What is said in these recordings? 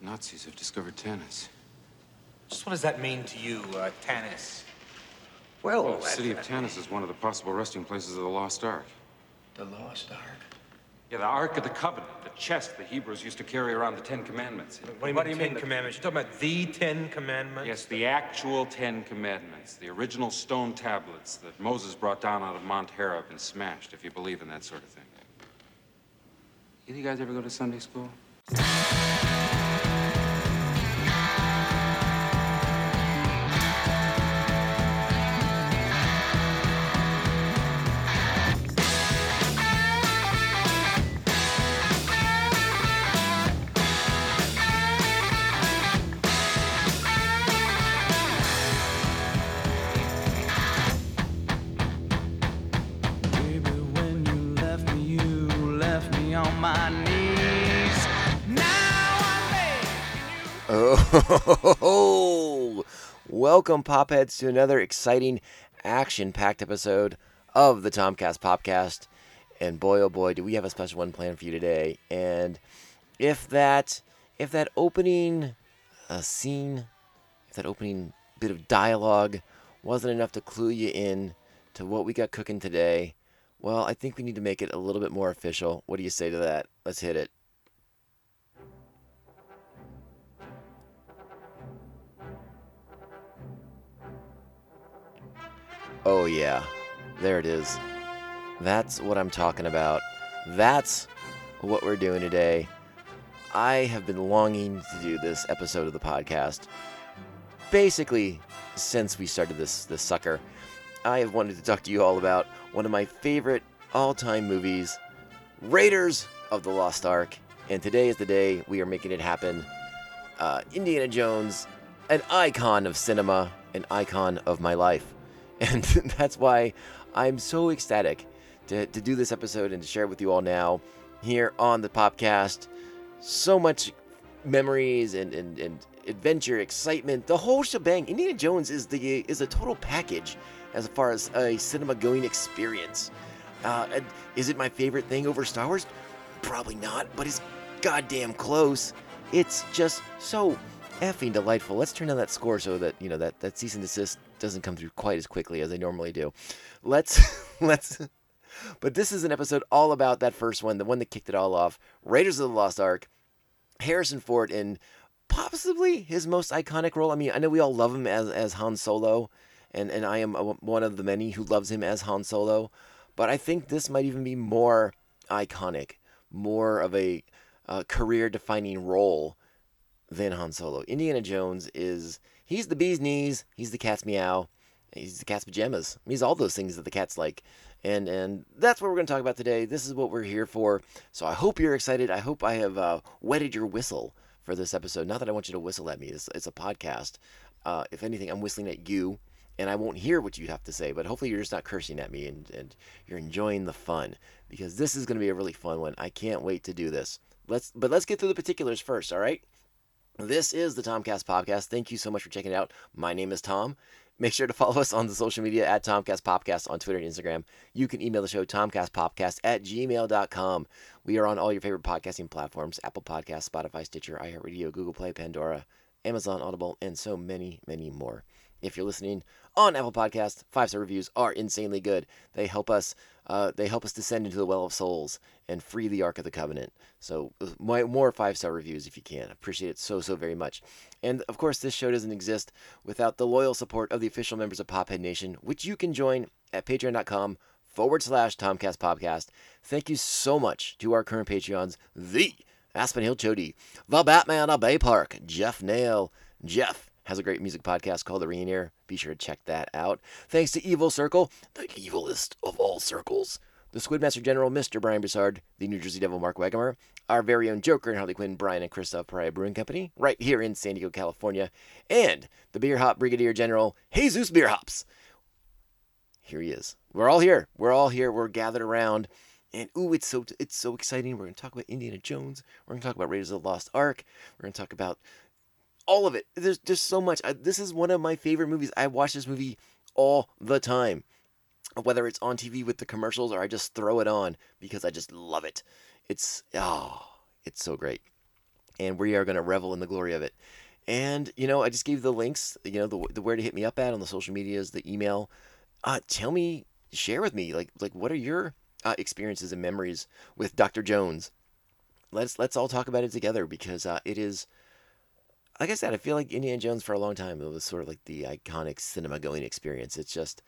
Nazis have discovered Tanis. Just what does that mean to you, uh, Tanis? Well, The city of Tanis is one of the possible resting places of the Lost Ark. the Lost Ark. Yeah, the Ark of the Covenant, the chest the Hebrews used to carry around the Ten Commandments. What do you mean, Ten Commandments? You're talking about the Ten Commandments? Yes, the actual Ten Commandments, the original stone tablets that Moses brought down out of Mount Horeb and smashed, if you believe in that sort of thing. Either you guys ever go to Sunday school? Welcome, Popheads, to another exciting, action packed episode of the Tomcast Popcast. And boy, oh boy, do we have a special one planned for you today. And if that, if that opening uh, scene, if that opening bit of dialogue wasn't enough to clue you in to what we got cooking today, well, I think we need to make it a little bit more official. What do you say to that? Let's hit it. Oh, yeah. There it is. That's what I'm talking about. That's what we're doing today. I have been longing to do this episode of the podcast. Basically, since we started this this sucker, I have wanted to talk to you all about one of my favorite all-time movies, Raiders of the Lost Ark. And today is the day we are making it happen. Uh, Indiana Jones, an icon of cinema, an icon of my life. And that's why I'm so ecstatic to, to do this episode and to share it with you all now here on the podcast. So much memories and, and, and adventure, excitement, the whole shebang. Indiana Jones is the is a total package as far as a cinema going experience. Uh, is it my favorite thing over Star Wars? Probably not, but it's goddamn close. It's just so effing delightful. Let's turn down that score so that you know that that cease and desist doesn't come through quite as quickly as they normally do. Let's let's. But this is an episode all about that first one, the one that kicked it all off. Raiders of the Lost Ark. Harrison Ford in possibly his most iconic role. I mean, I know we all love him as as Han Solo, and and I am a- one of the many who loves him as Han Solo. But I think this might even be more iconic, more of a uh, career-defining role than Han Solo. Indiana Jones is he's the bee's knees, he's the cat's meow, he's the cat's pajamas. He's all those things that the cats like. And and that's what we're going to talk about today. This is what we're here for. So I hope you're excited. I hope I have uh, wetted your whistle for this episode. Not that I want you to whistle at me. It's, it's a podcast. Uh, if anything, I'm whistling at you, and I won't hear what you have to say. But hopefully, you're just not cursing at me, and, and you're enjoying the fun because this is going to be a really fun one. I can't wait to do this. Let's but let's get through the particulars first. All right. This is the Tomcast Podcast. Thank you so much for checking it out. My name is Tom. Make sure to follow us on the social media at Tomcast Popcast on Twitter and Instagram. You can email the show tomcastpopcast at gmail.com. We are on all your favorite podcasting platforms Apple Podcasts, Spotify, Stitcher, iHeartRadio, Google Play, Pandora, Amazon, Audible, and so many, many more. If you're listening on Apple Podcasts, five star reviews are insanely good. They help us. Uh, they help us descend into the well of souls and free the Ark of the Covenant. So, uh, my, more five star reviews if you can. Appreciate it so so very much. And of course, this show doesn't exist without the loyal support of the official members of Pophead Nation, which you can join at patreon.com forward slash Tomcast Podcast. Thank you so much to our current Patreons, the Aspen Hill Chody, the Batman of Bay Park, Jeff Nail. Jeff has a great music podcast called The Reunion. Be sure to check that out. Thanks to Evil Circle, the evilest of all circles. The Squidmaster General, Mr. Brian Broussard, the New Jersey Devil, Mark Wagamer, our very own Joker and Harley Quinn, Brian and Christoph Pariah Brewing Company, right here in San Diego, California, and the Beer Hop Brigadier General, Jesus Beer Hops. Here he is. We're all here. We're all here. We're gathered around. And ooh, it's so it's so exciting. We're gonna talk about Indiana Jones. We're gonna talk about Raiders of the Lost Ark. We're gonna talk about all of it. There's just so much. I, this is one of my favorite movies. I watch this movie all the time, whether it's on TV with the commercials or I just throw it on because I just love it. It's oh, it's so great. and we are to revel in the glory of it. And you know, I just gave the links, you know, the, the where to hit me up at on the social medias, the email. Uh, tell me, share with me, like like what are your uh, experiences and memories with Dr. Jones? Let's let's all talk about it together because uh, it is, like I said, I feel like Indiana Jones for a long time it was sort of like the iconic cinema going experience. It's just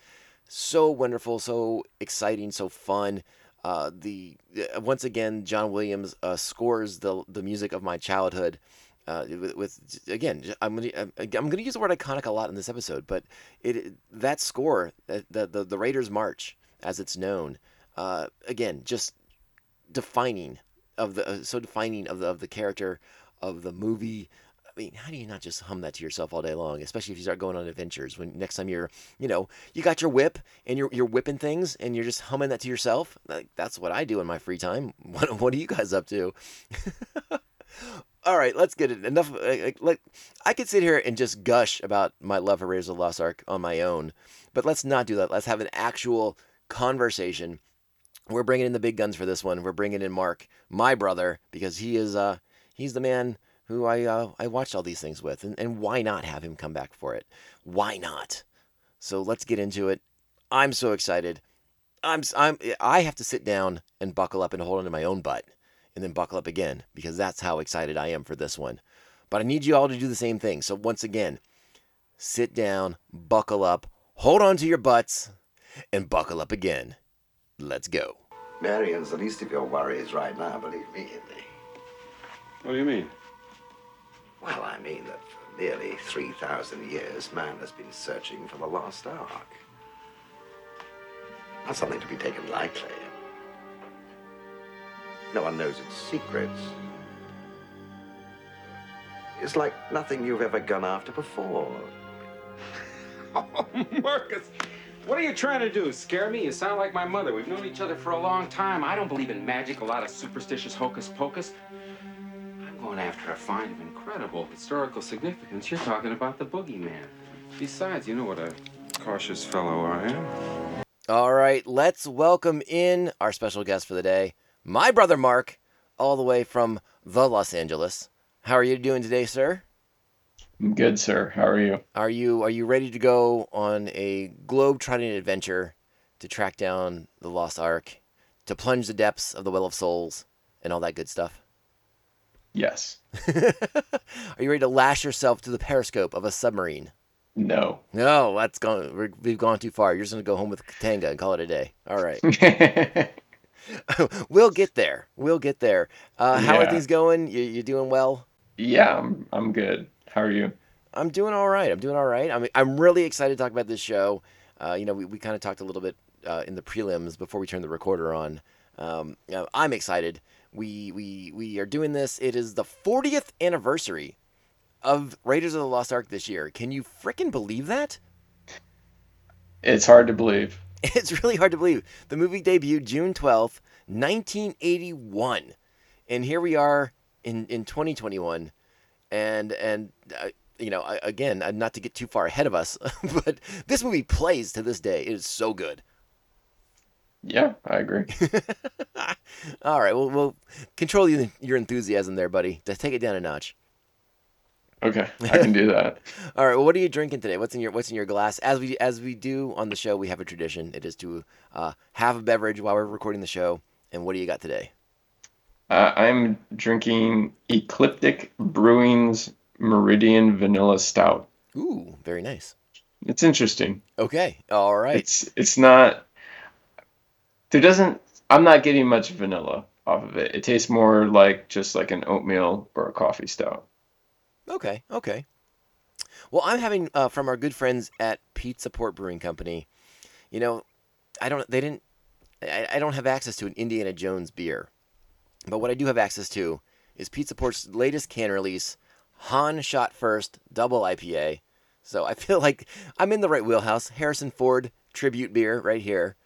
so wonderful, so exciting, so fun. Uh, the uh, once again, John Williams uh, scores the the music of my childhood. Uh, with, with again, I'm gonna I'm gonna use the word iconic a lot in this episode, but it that score, the the, the Raiders March, as it's known, uh, again, just defining of the uh, so defining of the of the character of the movie. I mean, how do you not just hum that to yourself all day long? Especially if you start going on adventures. When next time you're, you know, you got your whip and you're you're whipping things and you're just humming that to yourself. Like, that's what I do in my free time. What what are you guys up to? all right, let's get it. Enough. Like, like, I could sit here and just gush about my love for Raiders of the Lost Ark on my own, but let's not do that. Let's have an actual conversation. We're bringing in the big guns for this one. We're bringing in Mark, my brother, because he is uh he's the man who I uh, I watched all these things with, and, and why not have him come back for it? Why not? So let's get into it. I'm so excited. I'm I'm I have to sit down and buckle up and hold onto my own butt, and then buckle up again because that's how excited I am for this one. But I need you all to do the same thing. So once again, sit down, buckle up, hold on to your butts, and buckle up again. Let's go. Marion's the least of your worries right now, believe me, Indy. What do you mean? Well, I mean that for nearly 3,000 years, man has been searching for the lost ark. Not something to be taken lightly. No one knows its secrets. It's like nothing you've ever gone after before. Oh, Marcus, what are you trying to do? Scare me? You sound like my mother. We've known each other for a long time. I don't believe in magic, a lot of superstitious hocus pocus. I'm going after a find of incredible historical significance. You're talking about the boogeyman. Besides, you know what a cautious fellow I am. All right, let's welcome in our special guest for the day, my brother Mark, all the way from the Los Angeles. How are you doing today, sir? I'm good, sir. How are you? Are you are you ready to go on a globe-trotting adventure to track down the lost ark, to plunge the depths of the well of souls, and all that good stuff? Yes. are you ready to lash yourself to the periscope of a submarine? No. No, that's gone. We've gone too far. You're just gonna go home with Katanga and call it a day. All right. we'll get there. We'll get there. Uh, how are Yeah. things going? You, you doing well? yeah, I'm I'm good. How are you? I'm doing all right. I'm doing all right. I'm I'm really excited to talk about this show. Uh, you know, we, we kind of talked a little bit uh, in the prelims before we turned the recorder on. Um, I'm excited. We we we are doing this. It is the 40th anniversary of Raiders of the Lost Ark this year. Can you frickin' believe that? It's hard to believe. It's really hard to believe. The movie debuted June 12th, 1981. And here we are in, in 2021. And, and uh, you know, again, uh, not to get too far ahead of us, but this movie plays to this day. It is so good. Yeah, I agree. All right, well, we'll control your, your enthusiasm there, buddy. Just take it down a notch. Okay, I can do that. All right, well, what are you drinking today? What's in your What's in your glass? As we as we do on the show, we have a tradition. It is to uh, have a beverage while we're recording the show. And what do you got today? Uh, I'm drinking Ecliptic Brewing's Meridian Vanilla Stout. Ooh, very nice. It's interesting. Okay, all right. It's it's not. There doesn't. I'm not getting much vanilla off of it. It tastes more like just like an oatmeal or a coffee stout. Okay, okay. Well, I'm having uh, from our good friends at Pizza Port Brewing Company. You know, I don't. They didn't. I, I don't have access to an Indiana Jones beer, but what I do have access to is Pizza Port's latest can release, Han Shot First Double IPA. So I feel like I'm in the right wheelhouse. Harrison Ford tribute beer right here.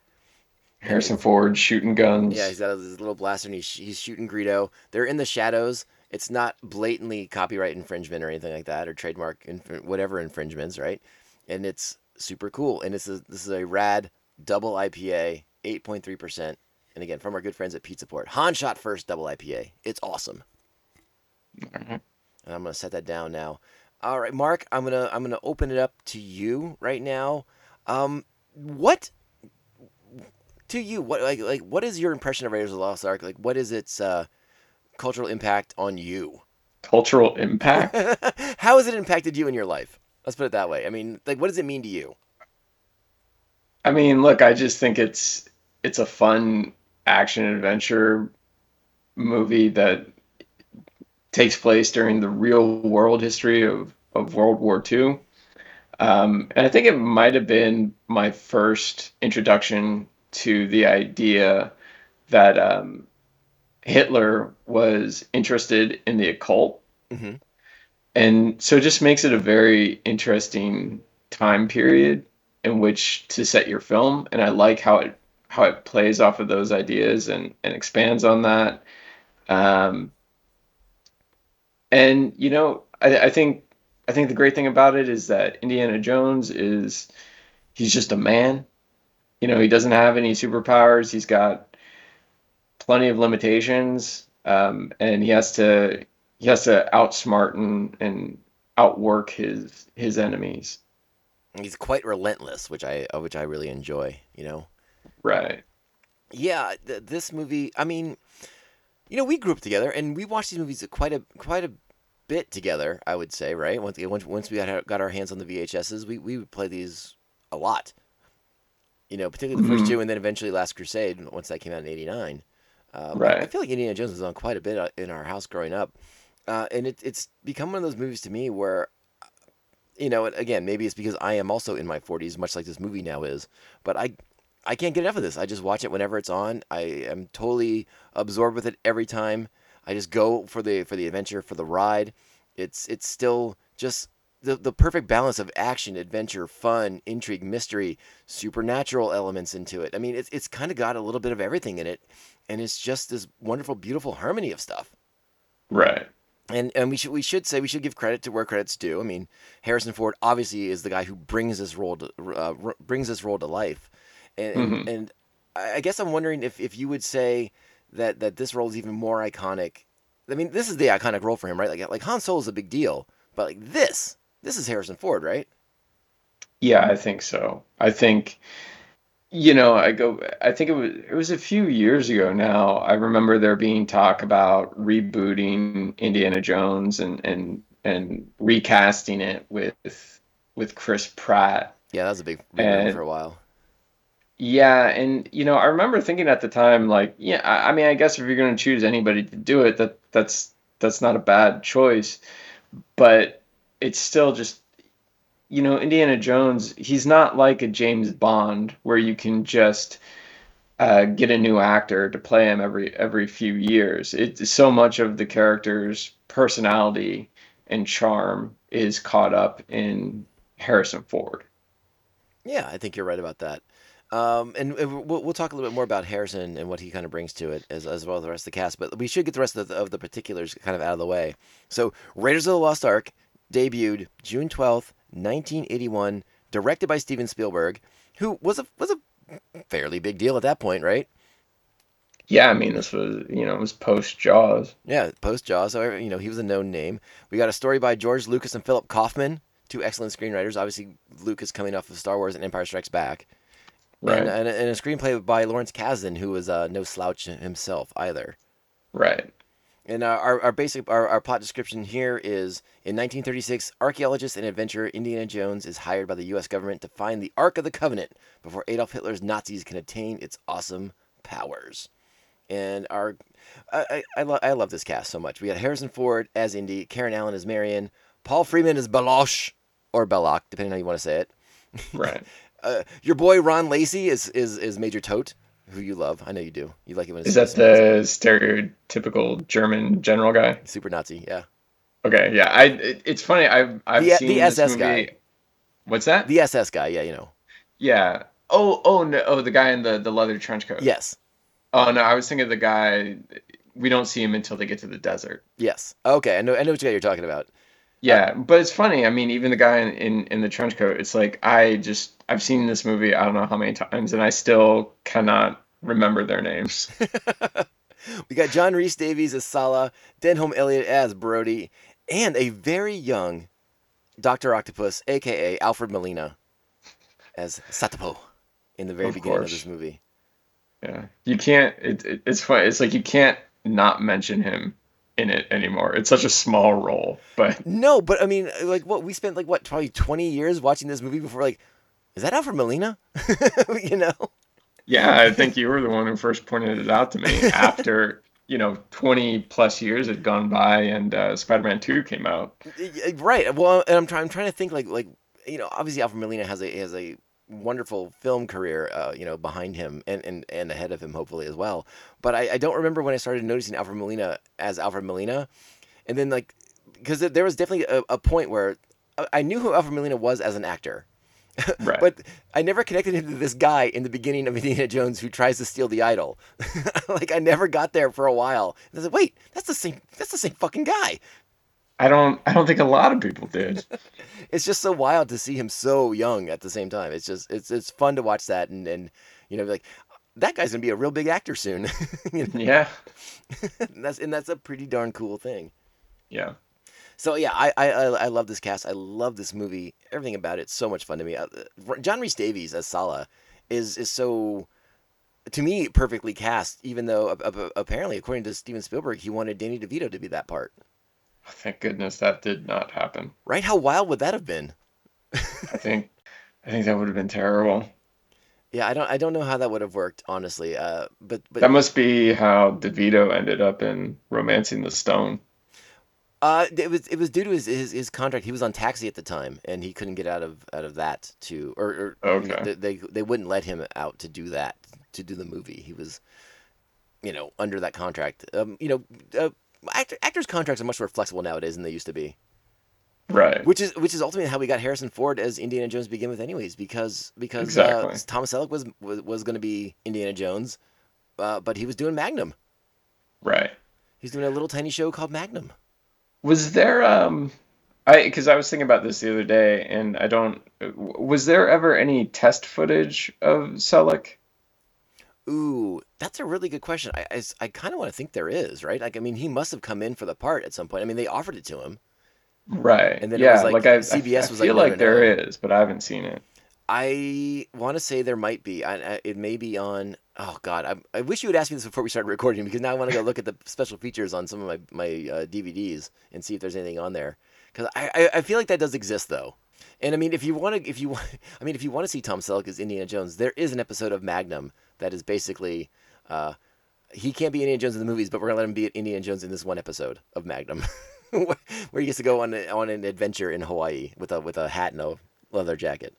Harrison Ford shooting guns. Yeah, he's got his little blaster and he's, he's shooting Greedo. They're in the shadows. It's not blatantly copyright infringement or anything like that or trademark inf- whatever infringements, right? And it's super cool. And this is this is a rad double IPA, 8.3%. And again, from our good friends at Pizza Port. Han shot first double IPA. It's awesome. And I'm gonna set that down now. All right, Mark, I'm gonna I'm gonna open it up to you right now. Um, what to you? What like like what is your impression of Raiders of the Lost Ark? Like, what is its uh, cultural impact on you? Cultural impact. How has it impacted you in your life? Let's put it that way. I mean, like, what does it mean to you? I mean, look, I just think it's it's a fun action adventure movie that takes place during the real world history of, of World War II. Um, and I think it might have been my first introduction to the idea that um, Hitler was interested in the occult. Mhm. And so it just makes it a very interesting time period in which to set your film. And I like how it how it plays off of those ideas and, and expands on that. Um, and you know, I, I think I think the great thing about it is that Indiana Jones is he's just a man. You know, he doesn't have any superpowers. He's got plenty of limitations, um, and he has to he has to outsmart and, and outwork his his enemies. He's quite relentless, which I uh, which I really enjoy. You know. Right. Yeah, th- this movie. I mean, you know, we grew up together, and we watched these movies quite a quite a bit together. I would say, right? Once once once we got our, got our hands on the VHSs, we we would play these a lot. You know, particularly the first Mhm. two, and then eventually Last Crusade once that came out in '89. Um, Right. I feel like Indiana Jones was on quite a bit uh, in our house growing up, uh, and it, it's become one of those movies to me where, you know, again, maybe it's because I am also in my 40s, much like this movie now is, but I I can't get enough of this. I just watch it whenever it's on. I am totally absorbed with it every time. I just go for the for the adventure, for the ride. It's it's still just the the perfect balance of action, adventure, fun, intrigue, mystery, supernatural elements into it. I mean, it's it's kind of got a little bit of everything in it, and it's just this wonderful, beautiful harmony of stuff. Right. And and we should we should say we should give credit to where credit's due. I mean, Harrison Ford obviously is the guy who brings this role to uh, brings this role to life, and and, Mhm. and I I guess I'm wondering if, if you would say that that this role is even more iconic. I mean, this is the iconic role for him, right? Like like Han Solo is a big deal, but like this this is Harrison Ford, right? Yeah, I think so. I think, you know, I go, I think it was it was a few years ago now. I remember there being talk about rebooting Indiana Jones and and and recasting it with with Chris Pratt. Yeah, that was a big, And- for a while. Yeah, and you know, I remember thinking at the time, like, yeah, I, I mean, I guess if you're going to choose anybody to do it, that that's that's not a bad choice, but it's still just, you know, Indiana Jones, he's not like a James Bond where you can just uh, get a new actor to play him every every few years. It's so much of the character's personality and charm is caught up in Harrison Ford. Yeah, I think you're right about that. Um, and, we'll, we'll talk a little bit more about Harrison and what he kind of brings to it, as, as well as the rest of the cast. But we should get the rest of the, of the particulars kind of out of the way. So, Raiders of the Lost Ark debuted June twelfth, nineteen eighty one, directed by Steven Spielberg, who was a was a fairly big deal at that point, right? Yeah, I mean, this was, you know, it was post Jaws. Yeah, post Jaws. So you know he was a known name. We got a story by George Lucas and Philip Kaufman, two excellent screenwriters. Obviously, Lucas coming off of Star Wars and Empire Strikes Back. Right. And, and, and a screenplay by Lawrence Kasdan, who was uh, no slouch himself either. Right. And uh, our, our basic our, our plot description here is in 1936, archaeologist and adventurer Indiana Jones is hired by the U.S. government to find the Ark of the Covenant before Adolf Hitler's Nazis can attain its awesome powers. And our I I, I, lo- I love this cast so much. We got Harrison Ford as Indy, Karen Allen as Marion, Paul Freeman as Balosh or Belloq, depending on how you want to say it. Right. Uh, your boy Ron Lacey is, is is Major Toht, who you love. I know you do. You like it when it's Is that the stereotypical German general guy? super Nazi? Yeah, Okay, yeah. I it, it's funny. I've I've The- seen the SS movie. guy. What's that? the SS guy. Yeah, you know. Yeah. Oh oh no oh the guy in the the leather trench coat. Yes, Oh no, I was thinking of the guy. We don't see him until they get to the desert. yes. Okay, I know. I know which guy you're talking about. Yeah, uh, but it's funny. I mean, even the guy in, in in the trench coat. It's like I just I've seen this movie I don't know how many times, and I still cannot remember their names. we got John Rhys-Davies as Sallah, Denholm Elliott as Brody, and a very young Doctor Octopus, aka Alfred Molina, as Satipo in the very Of beginning course. of this movie. Yeah, you can't. It, it, it's funny. It's like you can't not mention him in it anymore. It's such a small role, but No, but I mean, like, what we spent like what probably twenty years watching this movie before, like, is that Alfred Molina? you know? yeah, I think you were the one who first pointed it out to me after you know twenty plus years had gone by and uh, Spider-Man Two came out. Right. Well, and I'm trying. I'm trying to think like like you know, obviously Alfred Molina has a has a wonderful film career, uh, you know, behind him and, and and ahead of him hopefully as well. But I, I don't remember when I started noticing Alfred Molina as Alfred Molina, and then like because there was definitely a, a point where I- I knew who Alfred Molina was as an actor. Right. But I never connected him to this guy in the beginning of Indiana Jones who tries to steal the idol. like I never got there for a while. And I said, "Wait, that's the same. That's the same fucking guy." I don't. I don't think a lot of people did. it's just so wild to see him so young at the same time. It's just it's it's fun to watch that and and you know be like that guy's gonna be a real big actor soon. You know, yeah. and that's and that's a pretty darn cool thing. Yeah. So yeah, I, I I love this cast. I love this movie. Everything about it's so much fun to me. Uh, John Rhys-Davies as Sallah is is so to me perfectly cast. Even though uh, uh, apparently, according to Steven Spielberg, he wanted Danny DeVito to be that part. Thank goodness that did not happen. Right? How wild would that have been? I think. I think that would have been terrible. Yeah, I don't I don't know how that would have worked honestly. Uh, but but That must be how DeVito ended up in Romancing the Stone. Uh, it was it was due to his, his his contract. He was on taxi at the time, and he couldn't get out of out of that to or, or Okay. they, they they wouldn't let him out to do that to do the movie. He was, you know, under that contract. Um, you know, uh, actor, actors' contracts are much more flexible nowadays than they used to be. Right. Which is which is ultimately how we got Harrison Ford as Indiana Jones to begin with, anyways, because because Exactly. uh, Thomas Selleck was was, was going to be Indiana Jones, uh, but he was doing Magnum. Right. He's doing a little tiny show called Magnum. Was there um I because I was thinking about this the other day and I don't was there ever any test footage of Selleck? Ooh, that's a really good question. I, I, I kind of want to think there is, right? Like, I mean, he must have come in for the part at some point. I mean, they offered it to him. Right. And then it yeah, was like like, I, CBS I, was I like, feel no, like no, there no. is, but I haven't seen it. I want to say there might be. I, I, it may be on. Oh God, I, I wish you would ask me this before we started recording because now I want to go look at the special features on some of my my uh, DVDs and see if there's anything on there. Because I, I feel like that does exist though. And I mean, if you want to, if you want, I mean, if you want to see Tom Selleck as Indiana Jones, there is an episode of Magnum that is basically, uh, he can't be Indiana Jones in the movies, but we're gonna let him be Indiana Jones in this one episode of Magnum, where he gets to go on on an adventure in Hawaii with a with a hat and a leather jacket.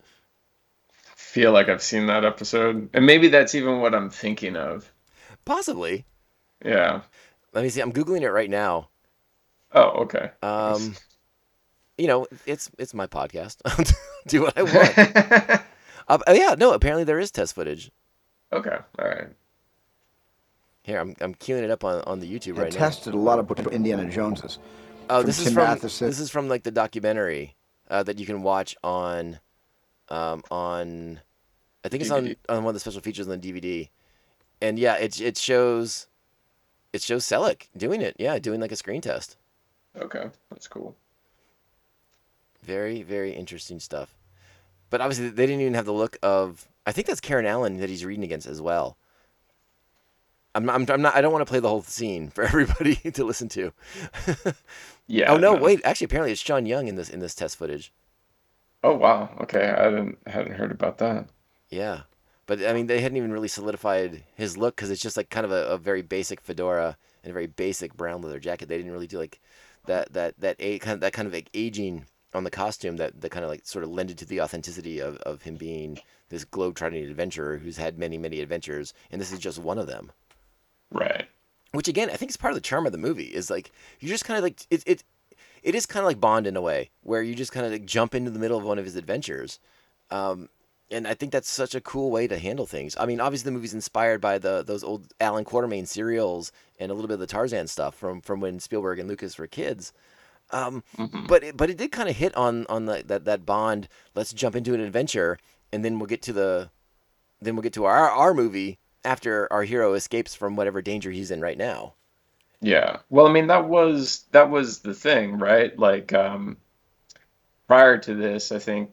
Feel like I've seen that episode. And maybe that's even what I'm thinking of. Possibly. Yeah. Let me see. I'm googling it right now. Oh, okay. Um, you know, it's it's my podcast. Do what I want. Uh, oh, yeah, no. Apparently there is test footage. okay. All right. Here, I'm I'm queuing it up on, on the YouTube I right now. tested a lot of books Indiana Joneses. Oh, from this is from Matheson. this is from like the documentary uh, that you can watch on, um, on, I think it's on on one of the special features on the DVD, and yeah, it it shows, it shows Selleck doing it. Yeah, doing like a screen test. Okay. That's cool. Very very interesting stuff. But obviously they didn't even have the look of. I think that's Karen Allen that he's reading against as well. I'm not, I'm, I'm not. I don't want to play the whole scene for everybody to listen to. Yeah. oh no, wait. Actually, apparently it's Sean Young in this in this test footage. Oh wow. Okay. I didn't hadn't heard about that. Yeah, but I mean, they hadn't even really solidified his look because it's just like kind of a, a very basic fedora and a very basic brown leather jacket. They didn't really do like that that that a kind of that kind of like aging on the costume that that kind of like sort of lended to the authenticity of of him being this globe-trotting adventurer who's had many many adventures, and this is just one of them. Right. Which again, I think is part of the charm of the movie is like you just kind of like it it it is kind of like Bond in a way where you just kind of like jump into the middle of one of his adventures. Um, and I think that's such a cool way to handle things. I mean, obviously the movie's inspired by the those old Allan Quatermain serials and a little bit of the Tarzan stuff from from when Spielberg and Lucas were kids. Um, But it, but it did kind of hit on on the, that that Bond. Let's jump into an adventure, and then we'll get to the then we'll get to our our movie after our hero escapes from whatever danger he's in right now. Yeah. Well, I mean, that was that was the thing, right? Like um prior to this, I think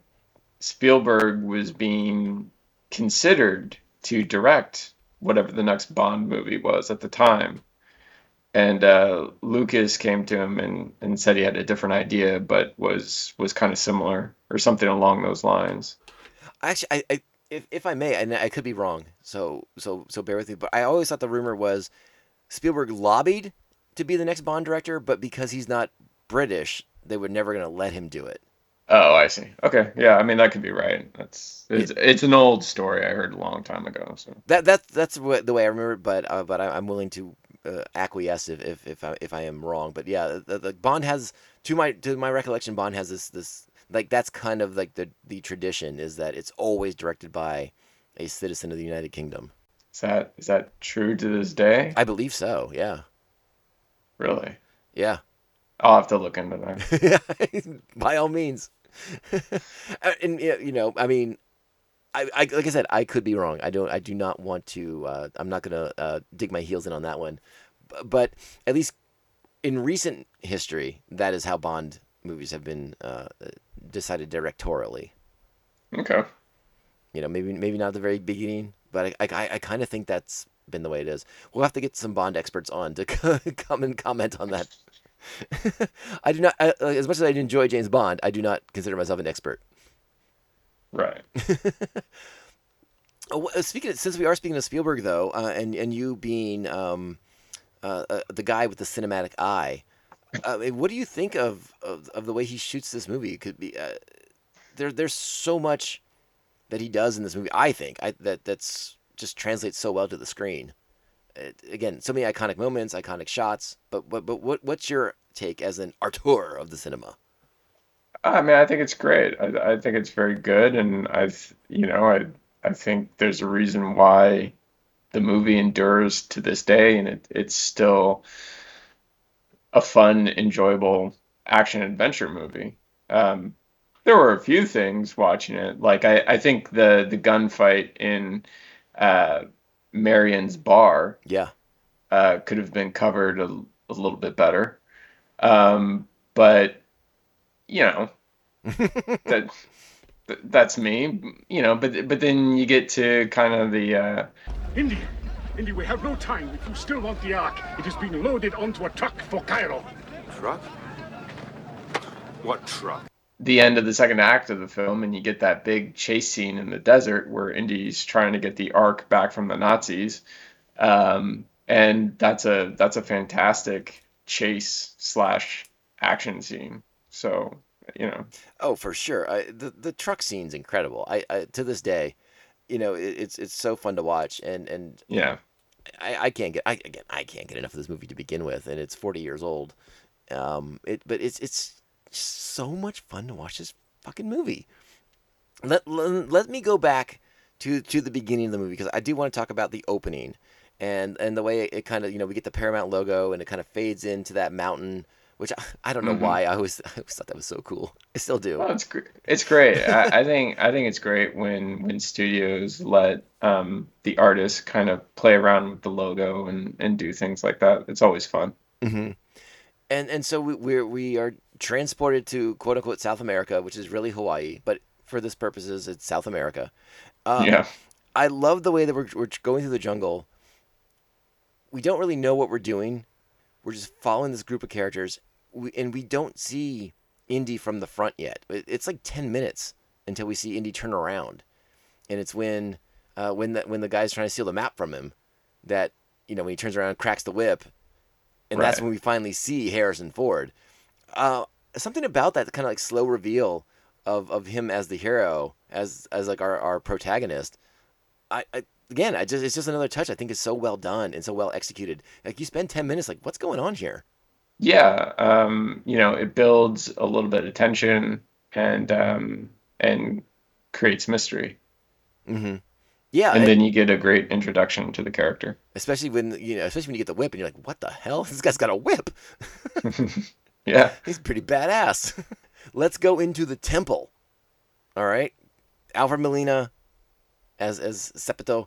Spielberg was being considered to direct whatever the next Bond movie was at the time. And uh, Lucas came to him and, and said he had a different idea, but was was kind of similar or something along those lines. Actually, I, I if, if I may, and I could be wrong, so so so bear with me. But I always thought the rumor was Spielberg lobbied to be the next Bond director, but because he's not British, they were never going to let him do it. Oh, I see. Okay, yeah. I mean, that could be right. That's it's, it's an old story I heard a long time ago. So That that that's what, the way I remember it, but uh, but I, I'm willing to uh, acquiesce if if if I, if I am wrong. But yeah, the, the Bond has to my to my recollection, Bond has this this like that's kind of like the the tradition is that it's always directed by a citizen of the United Kingdom. is that is that true to this day? I believe so. Yeah. Really? Yeah. I'll have to look into that. by all means. And yeah, you know, I mean, I, I like I said, I could be wrong. I don't. I do not want to. Uh, I'm not gonna uh, dig my heels in on that one. B- But at least in recent history, that is how Bond movies have been uh, decided directorially. Okay. You know, maybe maybe not at the very beginning, but I I, I kind of think that's been the way it is. We'll have to get some Bond experts on to come and comment on that. I do not, I, as much as I enjoy James Bond, I do not consider myself an expert. Right. Oh, speaking of, since we are speaking of Spielberg though, uh, and and you being um, uh, uh, the guy with the cinematic eye, uh, what do you think of, of of the way he shoots this movie? It could be uh, there. There's so much that he does in this movie. I think I, that that's just translates so well to the screen. It, again, so many iconic moments, iconic shots. But but but what what's your take as an auteur of the cinema? I mean, I think it's great. I, I think it's very good, and I've, you know, I, I think there's a reason why the movie endures to this day, and it, it's still a fun, enjoyable action adventure movie. Um, there were a few things watching it, like I, I think the the gunfight in uh, Marion's bar Yeah, uh, could have been covered a, a little bit better. Um, but you know, that that's me. You know, but but then you get to kind of the uh, Indy, Indy, we have no time. If you still want the Ark, it has been loaded onto a truck for Cairo. Truck? What truck? The end of the second act of the film, and you get that big chase scene in the desert where Indy's trying to get the Ark back from the Nazis, um, and that's a that's a fantastic chase slash action scene. So you know, Oh, for sure. I, the the truck scene's incredible. I, I to this day, you know, it, it's it's so fun to watch, and and yeah, I, I can't get I again I can't get enough of this movie to begin with, and it's forty years old. Um, it but it's it's so much fun to watch this fucking movie. Let let, let me go back to to the beginning of the movie because I do want to talk about the opening and and the way it, kind of you know we get the Paramount logo and it kind of fades into that mountain. Which I, I don't know Mhm. why I always I always thought that was so cool. I still do. well, it's great. It's great. I, I think I think it's great when when studios let um, the artists kind of play around with the logo and and do things like that. It's always fun. hmm And and so we we're, we are transported to quote unquote South America, which is really Hawaii, but for this purposes, it's South America. Um, yeah. I love the way that we're we're going through the jungle. We don't really know what we're doing. We're just following this group of characters, we, and we don't see Indy from the front yet. It's like ten minutes until we see Indy turn around, and it's when uh, when the when the guy's trying to steal the map from him that you know when he turns around and cracks the whip, and that's when we finally see Harrison Ford. Uh, something about that kind of like slow reveal of, of him as the hero, as as like our, our protagonist. I, I again, I just it's just another touch. I think is so well done and so well executed. Like you spend ten minutes, like what's going on here? Yeah, um, you know, it builds a little bit of tension and um, and creates mystery, Mm-hmm. Yeah, and and then you get a great introduction to the character. especially when you know, especially when you get the whip and you're like, what the hell? This guy's got a whip. Yeah, He's pretty badass. Let's go into the temple. All right, Alfred Molina as as Satipo,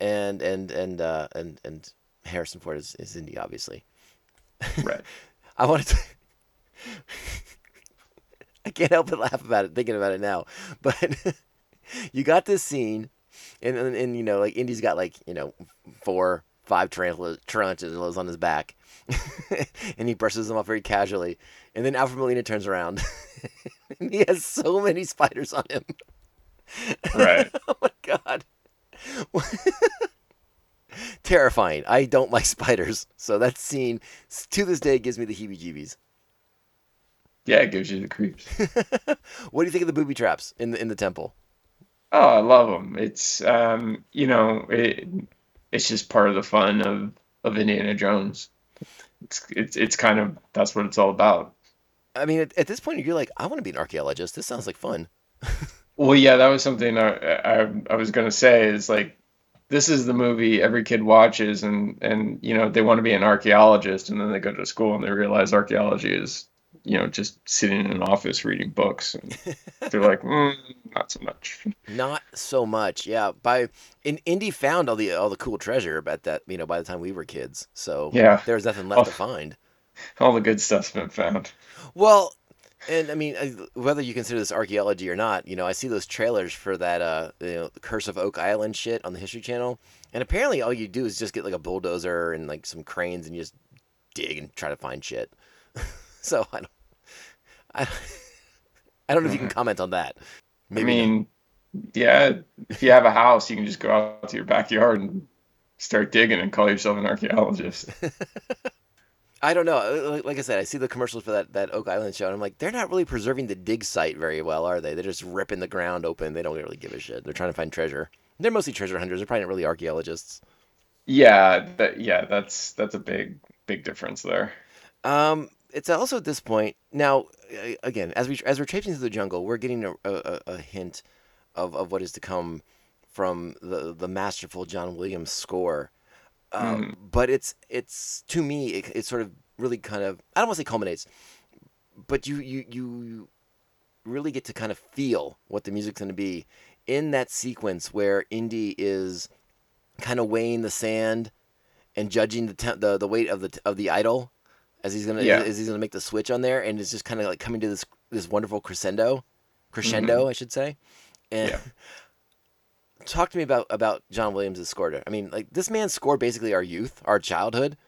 and and and uh, and and Harrison Ford is, is Indy, obviously. Right. I wanted to. I can't help but laugh about it, thinking about it now. But you got this scene, and, and, and you know, like Indy's got like you know four, five tarantulas, tarantulas on his back, and he brushes them off very casually. And then Alfred Molina turns around, and he has so many spiders on him. Right. oh my god. Terrifying. I don't like spiders, so that scene to this day gives me the heebie-jeebies. Yeah, it gives you the creeps. What do you think of the booby traps in the in the temple? Oh, I love them. It's um, you know, it, it's just part of the fun of of Indiana Jones. It's it's it's kind of that's what it's all about. I mean, at, at this point, you're like, I want to be an archaeologist. This sounds like fun. Well, yeah, that was something I I, I was gonna say is like this is the movie every kid watches and and you know they want to be an archaeologist and then they go to school and they realize archaeology is you know just sitting in an office reading books and they're like mm, not so much. Not so much, yeah. By in Indy found all the all the cool treasure at that you know by the time we were kids, so Yeah. there was nothing left to Oh. find. All the good stuff's been found. Well, and I mean, whether you consider this archaeology or not, you know, I see those trailers for that, uh, you know, the Curse of Oak Island shit on the History Channel, and apparently all you do is just get like a bulldozer and like some cranes and you just dig and try to find shit. so I don't, I, I don't know if you can comment on that. I Maybe not. mean, yeah, if you have a house, you can just go out to your backyard and start digging and call yourself an archaeologist. I don't know. Uh, Like- Like I said, I see the commercials for that, that Oak Island show, and I'm like, they're not really preserving the dig site very well, are they? They're just ripping the ground open. They don't really give a shit. They're trying to find treasure. They're mostly treasure hunters. They're probably not really archaeologists. Yeah, that yeah, that's that's a big big difference there. Um, it's also at this point now. Again, as we as we're traipsing through the jungle, we're getting a, a, a hint of, of what is to come from the the masterful John Williams score. Um, But it's it's to me it, it sort of really kind of I don't want to say culminates, but you you you really get to kind of feel what the music's going to be in that sequence where Indy is kind of weighing the sand and judging the te- the the weight of the of the idol as he's gonna Yeah. as he's gonna make the switch on there, and it's just kind of like coming to this this wonderful crescendo, crescendo, mm-hmm. I should say. And Yeah. talk to me about about John Williams' score. I mean, like this man scored basically our youth, our childhood.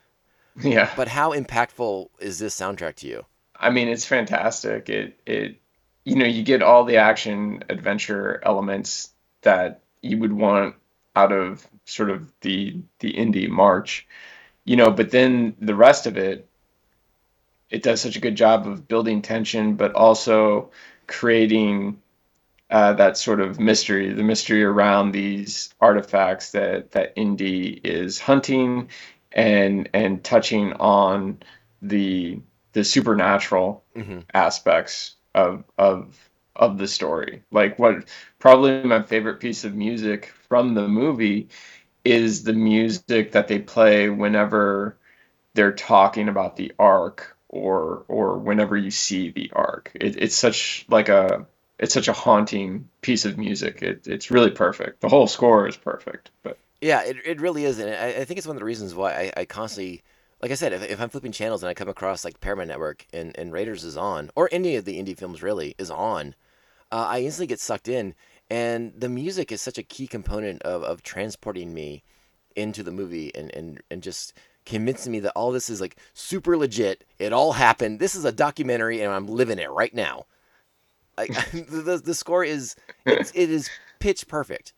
Yeah. But how impactful is this soundtrack to you? I mean, it's fantastic. It it you know, you get all the action adventure elements that you would want out of sort of the the Indy march. You know, but then the rest of it it does such a good job of building tension but also creating uh, that sort of mystery, the mystery around these artifacts that that Indy is hunting and and touching on the the supernatural hmm aspects of of of the story. Like what probably my favorite piece of music from the movie is the music that they play whenever they're talking about the ark or or whenever you see the ark. It, it's such like a it's such a haunting piece of music. It, it's really perfect. The whole score is perfect. But Yeah, it, it really is, and I, I think it's one of the reasons why I, I constantly, like I said, if, if I'm flipping channels and I come across like Paramount Network and, and Raiders is on, or any of the Indy films really is on, uh, I instantly get sucked in, and the music is such a key component of, of transporting me into the movie and, and, and just convincing me that all this is like super legit. It all happened. This is a documentary, and I'm living it right now. I, the, the score is it's, it is pitch perfect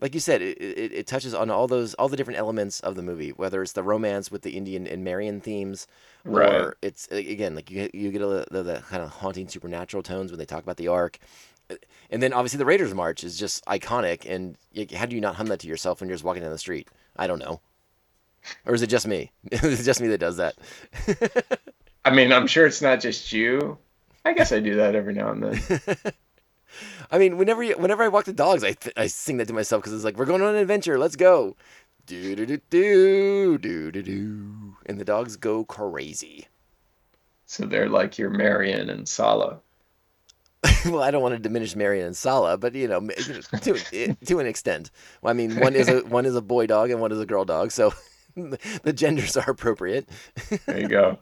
like you said, it, it, it touches on all those all the different elements of the movie, whether it's the romance with the Indian and Marion themes, or Right. it's again like you get- you get a, the, the kind of haunting supernatural tones when they talk about the ark, and then obviously the Raiders March is just iconic. And how do you not hum that to yourself when you're just walking down the street? I don't know, or is it just me? is it just me that does that? I mean, I'm sure it's not just you. I guess I do that every now and then. I mean, whenever you, whenever I walk the dogs, I, th- I sing that to myself because it's like we're going on an adventure. Let's go. Do do do do do do do, and the dogs go crazy. So they're like your Marion and Sallah. well, I don't want to diminish Marion and Sallah, but you know, ma- you know, to eh, to an extent. Well, I mean, one is a one is a boy dog and one is a girl dog, so the genders are appropriate. There you go.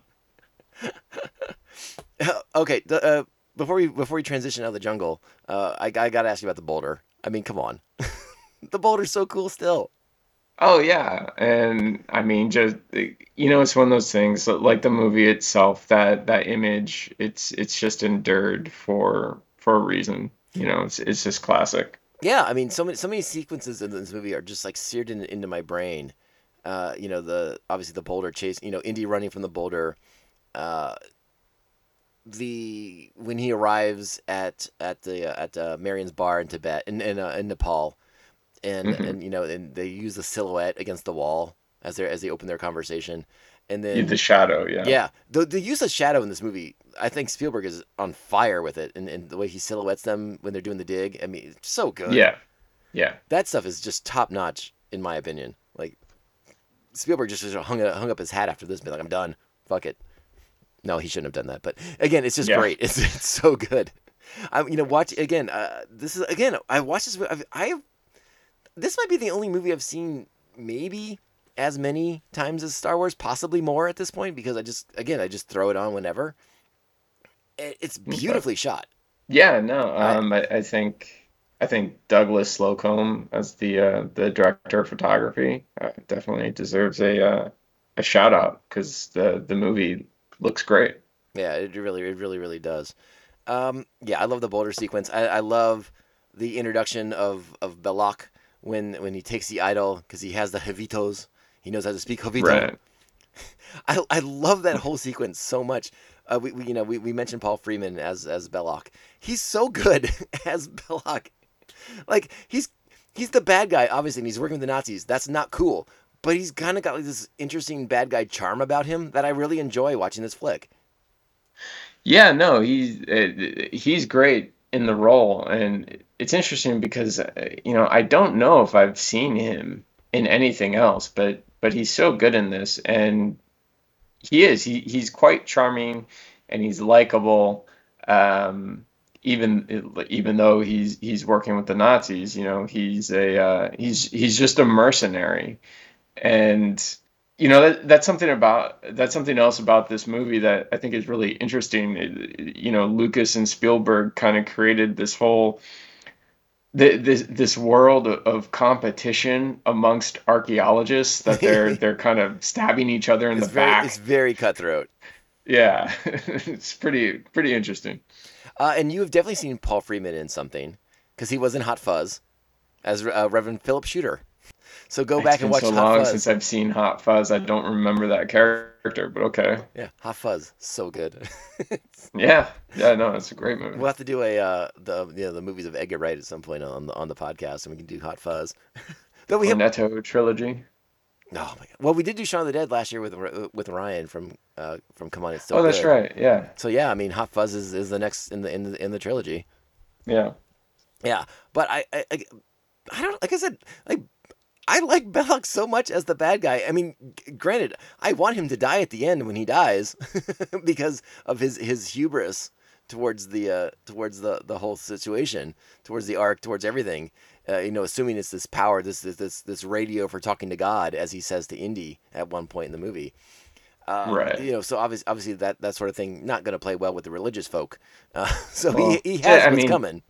okay, uh, before we before we transition out of the jungle, uh, I I gotta ask you about the boulder. I mean, come on, the boulder's so cool still. Oh yeah, and I mean, just you know, it's one of those things like the movie itself. That that image, it's it's just endured for for a reason. You know, it's it's just classic. Yeah, I mean, so many so many sequences in this movie are just like seared in, into my brain. Uh, you know, the obviously the boulder chase. You know, Indy running from the boulder. Uh, the when he arrives at at the uh, at uh, Marion's bar in Tibet in in, uh, in Nepal, and Mhm. and you know, and they use the silhouette against the wall as they as they open their conversation, and then the shadow, yeah. yeah, the the use of shadow in this movie, I think Spielberg is on fire with it, and, and the way he silhouettes them when they're doing the dig. I mean, it's so good. Yeah. Yeah. that stuff is just top notch in my opinion. Spielberg just, just hung hung up his hat after this, be like, I'm done. Fuck it. No, he shouldn't have done that. But again, it's just Yeah. great. It's it's so good. I you know watch again. Uh, this is again. I watched this. I've, I this might be the only movie I've seen maybe as many times as Star Wars, possibly more at this point because I just again I just throw it on whenever. It- It's beautifully shot. Yeah, no, um, I, I think I think Douglas Slocombe as the uh, the director of photography uh, definitely deserves a uh, a shout out because the the movie looks great. Yeah, it really, it really, really does. Um, yeah, I love the boulder sequence. I, I love the introduction of of Belloq when when he takes the idol because he has the Hovitos. He knows how to speak Hovito. Right. I, I love that whole sequence so much. Uh, we, we you know we, we mentioned Paul Freeman as as Belloq. He's so good as Belloq. Like he's he's the bad guy obviously, and he's working with the Nazis. That's not cool. But he's kind of got like this interesting bad guy charm about him that I really enjoy watching this flick. Yeah, no, he's uh, he's great in the role, and it's interesting because uh, you know I don't know if I've seen him in anything else, but but he's so good in this, and he is he he's quite charming, and he's likable. Um, even even though he's he's working with the Nazis, you know, he's a uh, he's he's just a mercenary, and you know that, that's something about that's something else about this movie that I think is really interesting. It- you know, Lucas and Spielberg kind of created this whole this this world of, competition amongst archaeologists that they're they're kind of stabbing each other in It's the very back. it's very cutthroat. Yeah, it's pretty pretty interesting. Uh, and you have definitely seen Paul Freeman in something because he was in Hot Fuzz as uh, Reverend Philip Shooter. So go back and watch so Hot long Fuzz. since I've seen Hot Fuzz. I don't remember that character, but okay. Yeah, Hot Fuzz, so good. Yeah, yeah, no, it's a great movie. we'll have to do a uh, the you know, the movies of Edgar Wright at some point on the on the podcast, and we can do Hot Fuzz. but we have Cornetto trilogy. Oh my god. Well, we did do Shaun of the Dead last year with with Ryan from uh, from Come On It's Still Oh, that's Good. right. Yeah, So yeah, I mean, Hot Fuzz is, is the next in the in the in the trilogy. yeah. Yeah, but I, I, I, I don't like I said like I like Belloq so much as the bad guy. I mean, granted, I want him to die at the end when he dies because of his his hubris towards the uh, towards the the whole situation, towards the ark, towards everything. Uh, you know, assuming it's this power, this this this this radio for talking to God, as he says to Indy at one point in the movie. Um, Right. You know, so obviously, obviously that that sort of thing not going to play well with the religious folk. Uh, so Well, he he yeah, has I what's mean- coming.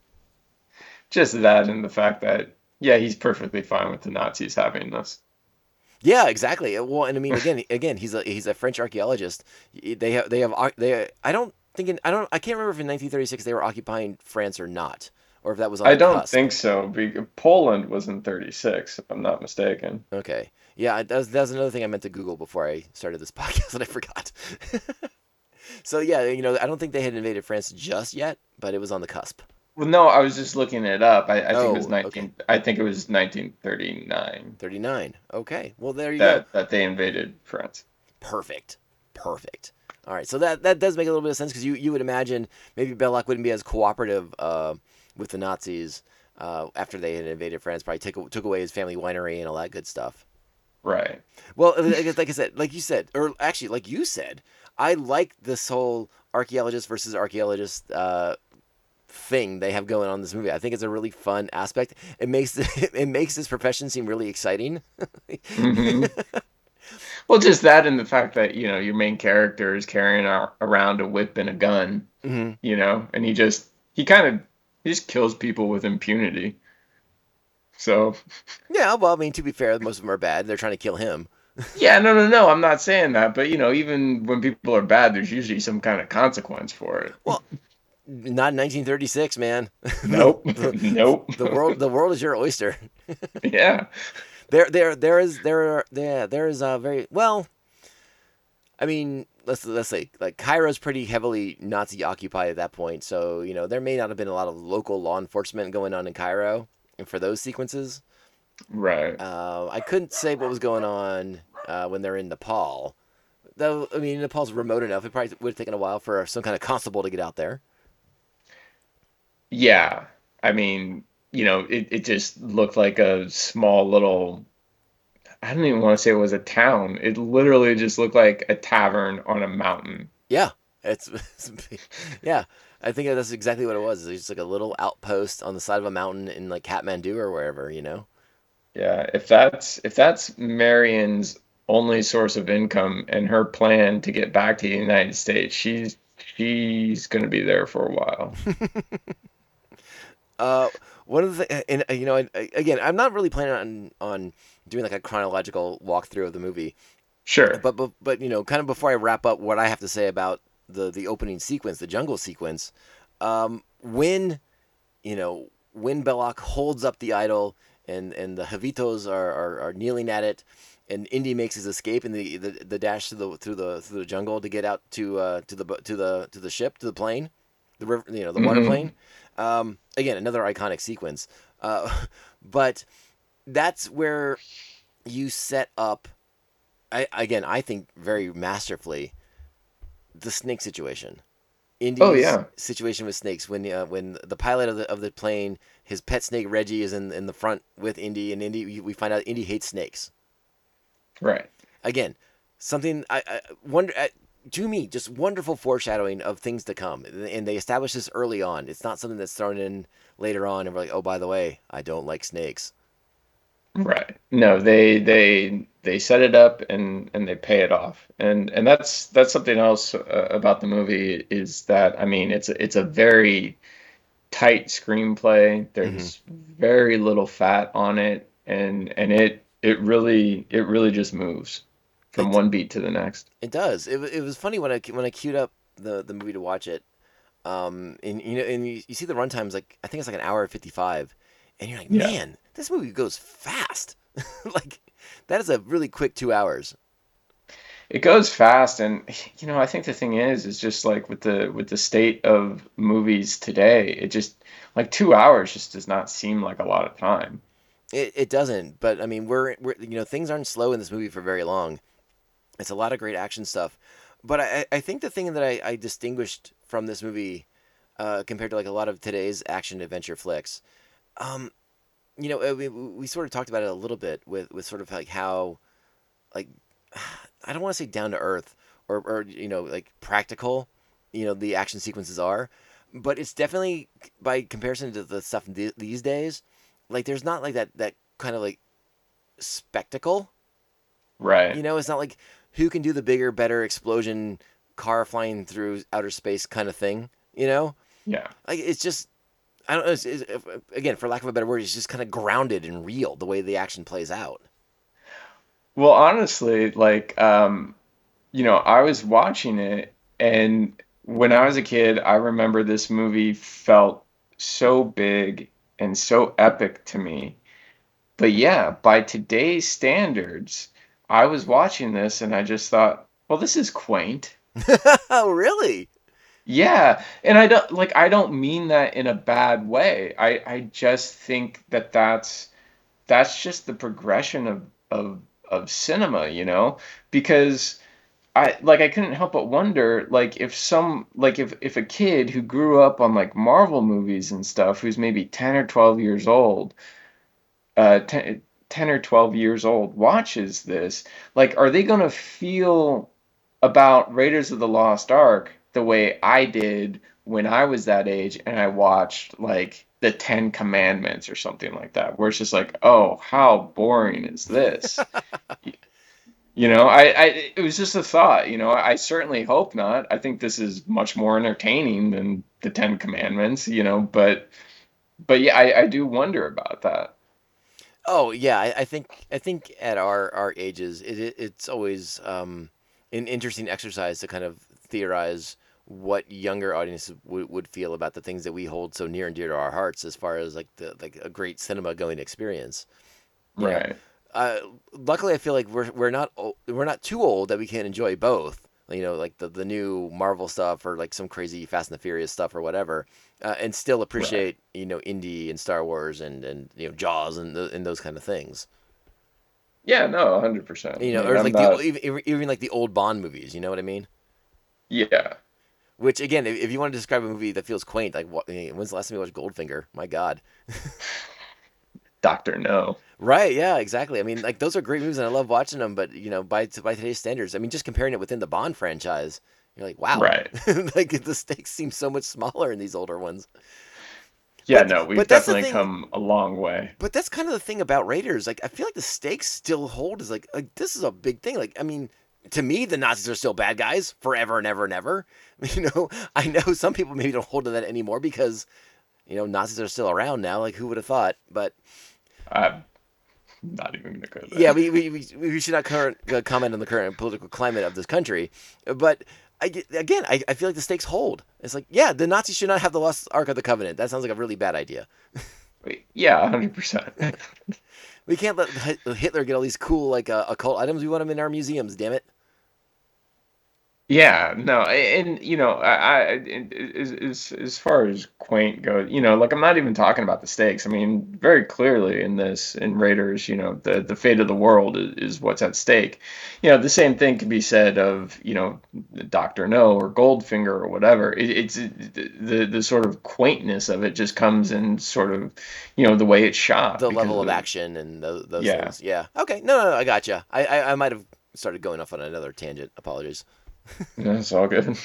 Just that and the fact that yeah, he's perfectly fine with the Nazis having this. Yeah, exactly. Uh, Well, and I mean, again, again, he's a he's a French archaeologist. They have they have they. I don't think in, I don't I can't remember if in 1936 they were occupying France or not, or if that was on I the U.S. I don't cusp. think so. Poland was in 36, if I'm not mistaken. Okay. Yeah, I- that was, that was another thing I meant to Google before I started this podcast and I forgot. so yeah, you know, I don't think they had invaded France just yet, but it was on the cusp. Well, no, I was just looking it up. I, I think it was Oh, 19. I think it was 1939 39. Okay. Well, there you that go. that they invaded France. Perfect. Perfect. All right. So that that does make a little bit of sense because you you would imagine maybe Belloq wouldn't be as cooperative uh, with the Nazis uh, after they had invaded France. Probably took took away his family winery and all that good stuff. Right. Well, like I like I said, like you said, or actually, like you said, I like this whole archaeologist versus archaeologist uh, thing they have going on in this movie. I think it's a really fun aspect. It makes it makes this profession seem really exciting. hmm Well, just that and the fact that, you know, your main character is carrying ar- around a whip and a gun, hmm you know, and he just, he kind of, he just kills people with impunity. So, Yeah, well, I mean, to be fair, most of them are bad. They're trying to kill him. yeah, no, no, no, I'm not saying that, but, you know, even when people are bad, there's usually some kind of consequence for it. Well, not in 1936, man. Nope. the, Nope. the world, the world is your oyster. Yeah. There, there, there is, there, are, there, there is a very well. I mean, let's let's say like Cairo's pretty heavily Nazi occupied at that point, so you know there may not have been a lot of local law enforcement going on in Cairo, and for those sequences, Right. uh, I couldn't say what was going on uh, when they're in Nepal. Though I mean, Nepal's remote enough; it probably would have taken a while for some kind of constable to get out there. Yeah. I mean, you know, it, it just looked like a small little, I don't even want to say it was a town. It literally just looked like a tavern on a mountain. Yeah, it's, it's yeah. I think that's exactly what it was. It's just like a little outpost on the side of a mountain in like Kathmandu or wherever, you know. Yeah, if that's if that's Marion's only source of income and her plan to get back to the United States, she's she's gonna be there for a while. Uh, one of the and uh, you know, and, uh, again, I'm not really planning on on doing like a chronological walkthrough of the movie, Sure. but but but you know, kind of before I wrap up, what I have to say about the the opening sequence, the jungle sequence, um, when you know when Belloq holds up the idol and and the Hovitos are, are, are kneeling at it, and Indy makes his escape in the, the the dash through the through the through the jungle to get out to uh, to the to the to the ship to the plane, the river you know the water Mhm. plane. Um, again, another iconic sequence, uh, but that's where you set up. I again, I think very masterfully the snake situation. Indy's Oh, yeah. situation with snakes when uh, when the pilot of the of the plane, his pet snake Reggie is in in the front with Indy, and Indy we find out Indy hates snakes. Right. Again, something I, I wonder uh, to me just wonderful foreshadowing of things to come, and they establish this early on. It's not something that's thrown in later on, and we're like, oh by the way, I don't like snakes. Right. No, they they they set it up and and they pay it off. And and that's that's something else uh, about the movie is that I mean, it's a, it's a very tight screenplay. There's very little fat on it and and it it really it really just moves from It's- one beat to the next. It does. It, it was funny when I when I queued up the, the movie to watch it. Um, and you know, and you, you see the runtime's like I think it's like an hour fifty five, and you're like, Yeah. man, this movie goes fast. like that is a really quick two hours. It goes fast and you know, I think the thing is is just like with the with the state of movies today, it just like 2 hours just does not seem like a lot of time. It, it doesn't, but I mean, we're, we're you know things aren't slow in this movie for very long. It's a lot of great action stuff, but I, I think the thing that I, I distinguished from this movie uh, compared to like a lot of today's action adventure flicks, um, you know, uh, we, we sort of talked about it a little bit with with sort of like how, like, I don't want to say down to earth or or you know like practical, you know, the action sequences are, but it's definitely by comparison to the stuff th- these days like there's not like that that kind of like spectacle Right. you know it's not like who can do the bigger better explosion car flying through outer space kind of thing you know Yeah. like it's just i don't know it's, it's, again for lack of a better word it's just kind of grounded and real the way the action plays out Well, honestly, like, um, you know, I was watching it, and when I was a kid, I remember this movie felt so big and so epic to me. But yeah, by today's standards, I was watching this and I just thought, well, this is quaint. oh really Yeah, and I don't like I don't mean that in a bad way. I I just think that that's that's just the progression of of of cinema, you know? Because I like I couldn't help but wonder like if some like if if a kid who grew up on like Marvel movies and stuff who's maybe 10 or 12 years old uh 10, 10 or 12 years old watches this, like are they going to feel about Raiders of the Lost Ark the way I did when I was that age and I watched like the Ten Commandments or something like that, where it's just like, oh, how boring is this? you know, I, I it was just a thought. You know, I certainly hope not. I think this is much more entertaining than the Ten Commandments. You know, but but yeah, I, I do wonder about that. Oh yeah, I, I think I think at our our ages, it, it it's always um, an interesting exercise to kind of theorize what younger audiences would would feel about the things that we hold so near and dear to our hearts, as far as like the like a great cinema going experience. You Right. uh, luckily, I feel like we're we're not we're not too old that we can't enjoy both. You know, like the the new Marvel stuff or like some crazy Fast and the Furious stuff or whatever, uh, and still appreciate you know Indy and Star Wars and and you know Jaws and the, and those kind of things. Yeah, no, hundred percent. You know, or like the even, even even like the old Bond movies. You know what I mean? yeah, Which again, if, if you want to describe a movie that feels quaint, like what, eh, when's the last time you watched Goldfinger? My God. Doctor No. Right, yeah, exactly. I mean, like those are great movies, and I love watching them. But you know, by by today's standards, I mean, just comparing it within the Bond franchise, you're like, wow, Right. like the stakes seem so much smaller in these older ones. Yeah, But- no, we've definitely come a long way. But that's kind of the thing about Raiders. Like, I feel like the stakes still hold. Is like, like this is a big thing. Like, I mean, to me, the Nazis are still bad guys forever and ever and ever. You know, I know some people maybe don't hold to that anymore because, you know, Nazis are still around now. Like, who would have thought? But I'm not even gonna go there. yeah, we, we, we, we should not current, uh, comment on the current political climate of this country. But I, again, I, I feel like the stakes hold. It's like, yeah, the Nazis should not have the lost Ark of the Covenant. That sounds like a really bad idea. Yeah, hundred percent. We can't let Hitler get all these cool like uh, occult items. We want them in our museums. Damn it. Yeah, no, and you know, I, I as, as as far as quaint goes, you know, like I'm not even talking about the stakes. I mean, very clearly in this in Raiders, you know, the the fate of the world is, is what's at stake. You know, the same thing can be said of you know, Doctor No or Goldfinger or whatever. It, it's the the sort of quaintness of it just comes in sort of you know the way it's shot. the level of action and those, those Yeah. things. Yeah. Okay. No, no, no I gotcha. I, I, I might have started going off on another tangent. Apologies. Yeah, it's all good.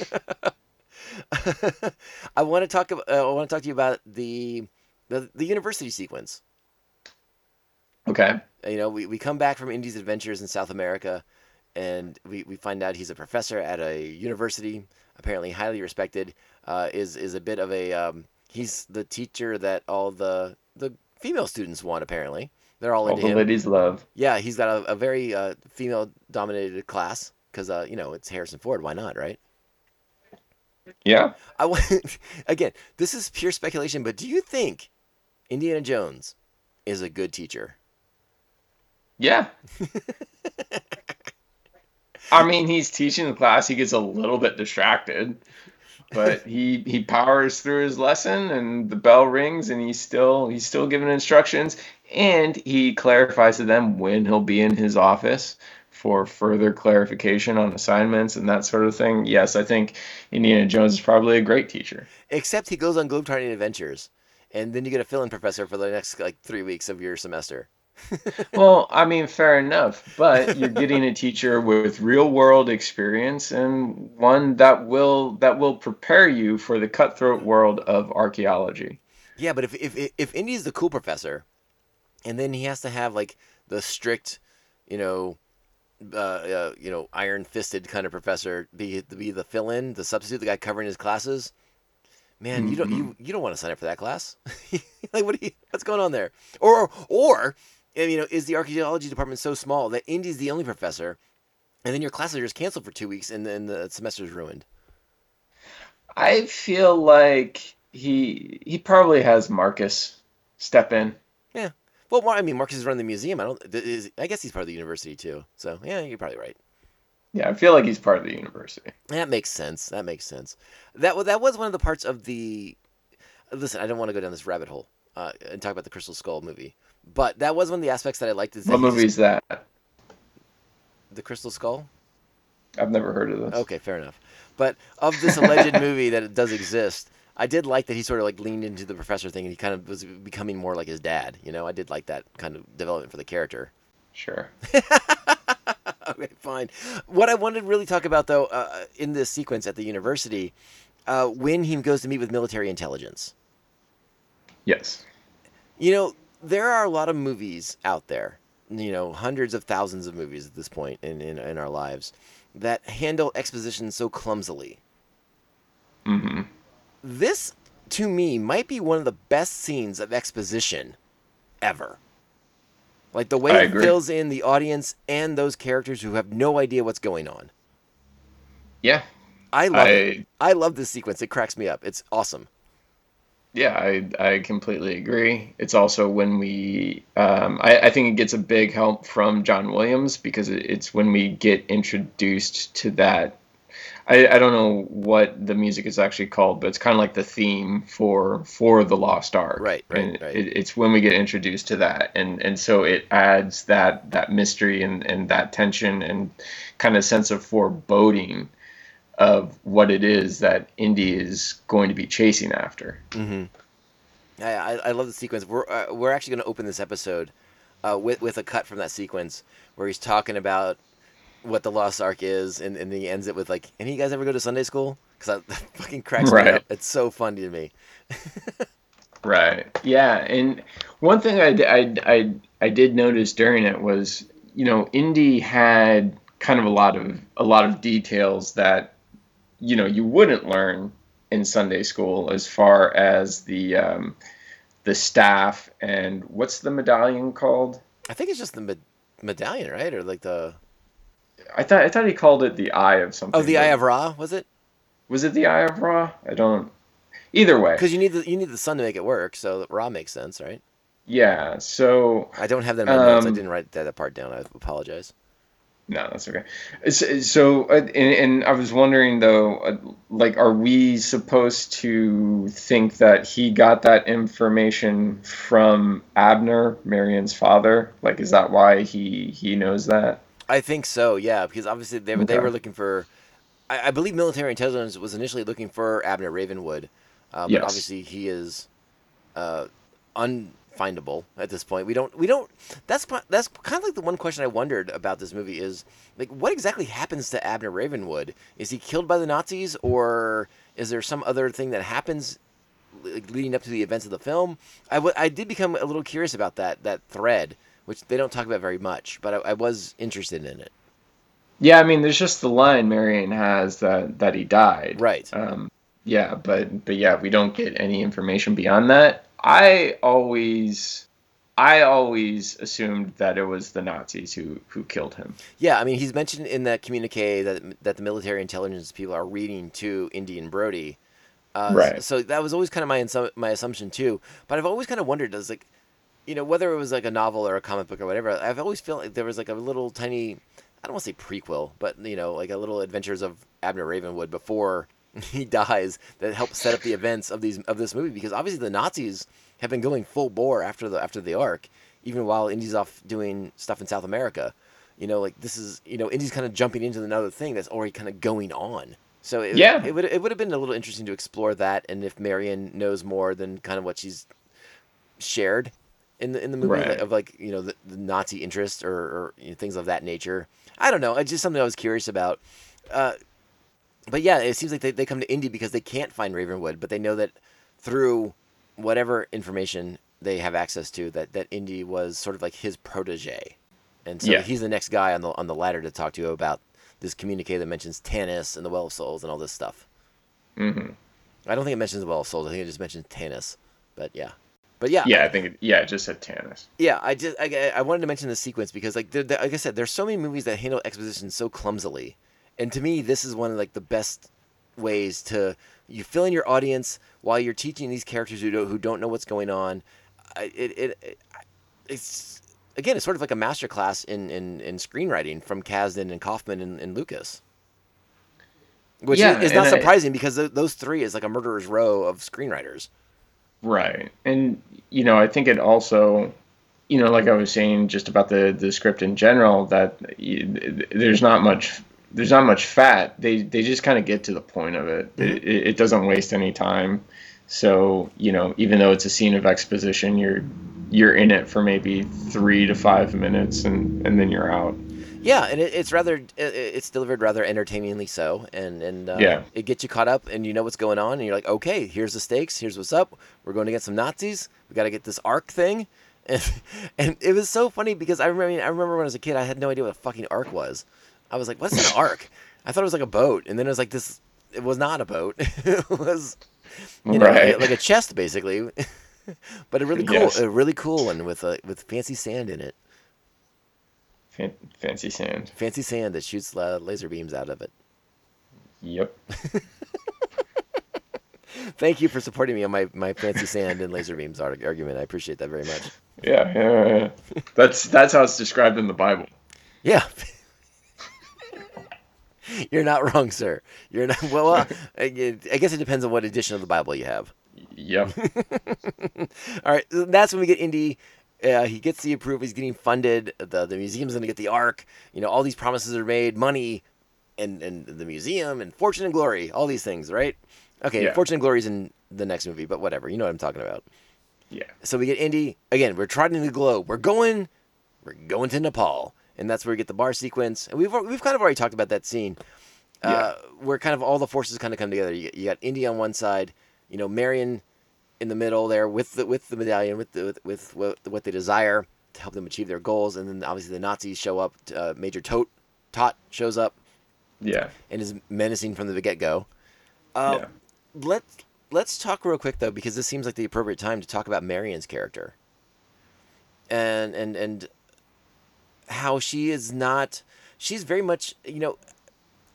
I want to talk. ab- Uh, I want to talk to you about the, the the university sequence. Okay. You know, we, we come back from Indy's adventures in South America, and we, we find out he's a professor at a university, apparently highly respected. Uh, is is a bit of a um, he's the teacher that all the the female students want. Apparently, they're all All into the him. ladies love. Yeah, he's got a, a very uh, female dominated class because uh, you know it's Harrison Ford. Why not, right? Yeah. I again. This is pure speculation, but do you think Indiana Jones is a good teacher? Yeah. I mean, he's teaching the class. He gets a little bit distracted, but he he powers through his lesson, and the bell rings, and he's still he's still giving instructions, and he clarifies to them when he'll be in his office for further clarification on assignments and that sort of thing. Yes, I think Indiana Jones is probably a great teacher. Except he goes on globetrotting adventures, and then you get a fill-in professor for the next like three weeks of your semester. Well, I mean, fair enough, but you're getting a teacher with real world experience and one that will that will prepare you for the cutthroat world of archaeology. Yeah, but if if if Indy's the cool professor, and then he has to have like the strict, you know, uh, uh you know, iron-fisted kind of professor be be the fill-in, the substitute, the guy covering his classes. Man, you don't you you don't want to sign up for that class. like, what you, what's going on there? Or or you know, is the archaeology department so small that Indy's the only professor, and then your classes are just canceled for two weeks, and then the semester's ruined? I feel like he he probably has Marcus step in. Yeah. Well, I mean, Marcus is running the museum. I don't. Is, I guess he's part of the university too. So yeah, you're probably right. Yeah, I feel like he's part of the university. That makes sense. That makes sense. That that was one of the parts of the. Listen, I don't want to go down this rabbit hole uh, and talk about the Crystal Skull movie, but that was one of the aspects that I liked. Is that What movie is that? The Crystal Skull. I've never heard of this. Okay, fair enough. But of this alleged movie that it does exist, I did like that he sort of like leaned into the professor thing and he kind of was becoming more like his dad. You know, I did like that kind of development for the character. Sure. okay, fine. What I wanted to really talk about, though, uh, in this sequence at the university, uh, when he goes to meet with military intelligence. Yes. You know, there are a lot of movies out there, you know, hundreds of thousands of movies at this point in, in, in our lives that handle exposition so clumsily. hmm This, to me, might be one of the best scenes of exposition ever. Like the way I it agree. fills in the audience and those characters who have no idea what's going on. Yeah. I love I- it. I love this sequence. It cracks me up. It's awesome. Yeah, I, I completely agree. It's also when we, um, I, I think it gets a big help from John Williams because it's when we get introduced to that. I, I don't know what the music is actually called, but it's kind of like the theme for for the Lost Ark. Right, right, right. It, it's when we get introduced to that, and and so it adds that that mystery and and that tension and kind of sense of foreboding of what it is that Indy is going to be chasing after. I, I, I love the sequence. We're uh, we're actually going to open this episode uh, with with a cut from that sequence where he's talking about what the Lost Ark is, and, and he ends it with like, "Any of you guys ever go to Sunday school?" Because that fucking cracks me up. It's so funny to me. Right. Yeah, and one thing I, I, I, I did notice during it was, you know, Indy had kind of a lot of a lot of details that, you know, you wouldn't learn in Sunday school as far as the um, the staff and what's the medallion called? I think it's just the med- medallion, right? Or like the I thought I thought he called it the Eye of something. oh, the Eye of Ra was it? Was it the Eye of Ra? I don't. Either way. Because you need the you need the sun to make it work. So Ra makes sense, right? Yeah. So I don't have that in my notes. I Um, didn't write that part down. I apologize. No, that's okay. So, uh, and, and I was wondering though, uh, like, are we supposed to think that he got that information from Abner, Marion's father? Like, is that why he he knows that? I think so, yeah, because obviously they, were they were looking for. I, I believe military intelligence was initially looking for Abner Ravenwood, uh, but Yes. obviously he is uh, unfindable at this point. We don't. We don't. That's that's kind of like the one question I wondered about this movie is like what exactly happens to Abner Ravenwood? Is he killed by the Nazis, or is there some other thing that happens leading up to the events of the film? I, w- I did become a little curious about that that thread, which they don't talk about very much, but I, I was interested in it. Yeah, I mean, there's just the line Marion has that that he died. Right. Um, yeah, but but yeah, we don't get any information beyond that. I always, I always assumed that it was the Nazis who who killed him. Yeah, I mean, he's mentioned in that communique that that the military intelligence people are reading to Indian Brody. Uh, Right. So that was always kind of my my assumption too. But I've always kind of wondered, does like, you know, whether it was like a novel or a comic book or whatever. I've always felt like there was like a little tiny, I don't want to say prequel, but you know, like a little adventures of Abner Ravenwood before he dies that helps set up the events of these of this movie because obviously the Nazis have been going full bore after the after the ark, even while Indy's off doing stuff in South America. You know, like this is you know Indy's kind of jumping into another thing that's already kind of going on. So it, Yeah. it would it would have been a little interesting to explore that, and if Marion knows more than kind of what she's shared in the in the movie Right. like, of like you know the, the Nazi interest or, or you know, things of that nature. I don't know. It's just something I was curious about. Uh, but yeah, it seems like they, they come to Indy because they can't find Ravenwood, but they know that through whatever information they have access to, that that Indy was sort of like his protege, and so Yeah. he's the next guy on the on the ladder to talk to about this communique that mentions Tanis and the Well of Souls and all this stuff. hmm I don't think it mentions the Well of Souls. I think it just mentions Tanis. But yeah, but yeah, Yeah, I think it, yeah, it just said Tanis. yeah. I just I, I wanted to mention the sequence because like there, there- like I said, there's so many movies that handle exposition so clumsily, and to me, this is one of like the best ways to you fill in your audience while you're teaching these characters who don't who don't know what's going on. I- It it, it it's again, it's sort of like a master class in in, in screenwriting from Kasdan and Kaufman and, and Lucas. Which Yeah, is, is not and I- surprising because th- those three is like a murderer's row of screenwriters. Right. And you know, I think it also you know, like I was saying just about the the script in general that there's not much there's not much fat. They they just kind of get to the point of it. Mm-hmm. It, it doesn't waste any time. So, you know, even though it's a scene of exposition, you're you're in it for maybe 3 to 5 minutes and and then you're out. Yeah, and it, it's rather it, it's delivered rather entertainingly so, and and uh, Yeah. it gets you caught up, and you know what's going on, and you're like, okay, here's the stakes, here's what's up. We're going to get some Nazis. We got to get this ark thing, and and it was so funny because I remember I, mean, I remember when I was a kid, I had no idea what a fucking ark was. I was like, what's an ark? I thought it was like a boat, and then it was like this. It was not a boat. it was you know Right. like a chest basically, but a really cool, Yes. a really cool one with a with fancy sand in it. Fan- fancy sand. Fancy sand that shoots laser beams out of it. Yep. Thank you for supporting me on my, my fancy sand and laser beams arg- argument. I appreciate that very much. Yeah, yeah, yeah. That's that's how it's described in the Bible. Yeah. You're not wrong, sir. You're not. Well, uh, I I guess it depends on what edition of the Bible you have. Yep. All right, that's when we get Indy. Uh, he gets the approval. He's getting funded. The the museum's going to get the Ark. You know, all these promises are made. Money, and and the museum and fortune and glory. All these things, right? Okay, Yeah. fortune and glory's in the next movie, but whatever. You know what I'm talking about. Yeah. So we get Indy again. We're trotting the globe. We're going, we're going to Nepal, and that's where we get the bar sequence. And we've we've kind of already talked about that scene, uh, where kind of all the forces kind of come together. You, you got Indy on one side, you know, Marion in the middle there with the with the medallion with the with, with what, what they desire to help them achieve their goals, and then obviously the Nazis show up. Uh, Major Toht Toht shows up Yeah. and is menacing from the get go. Uh, yeah. let's let's talk real quick though because this seems like the appropriate time to talk about Marion's character and and and how she is not she's very much you know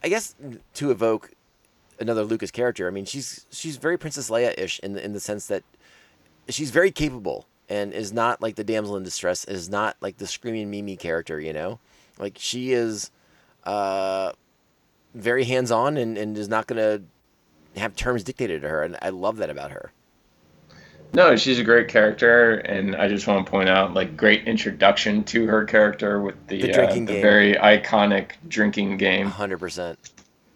I guess to evoke another Lucas character I mean she's she's very Princess Leia ish in the, in the sense that she's very capable and is not like the damsel in distress is not like the screaming Mimi character you know like she is uh very hands on and, and is not going to have terms dictated to her, and I love that about her. No, she's a great character, and I just want to point out, like, great introduction to her character with the, The uh, the game. very iconic drinking game. hundred percent.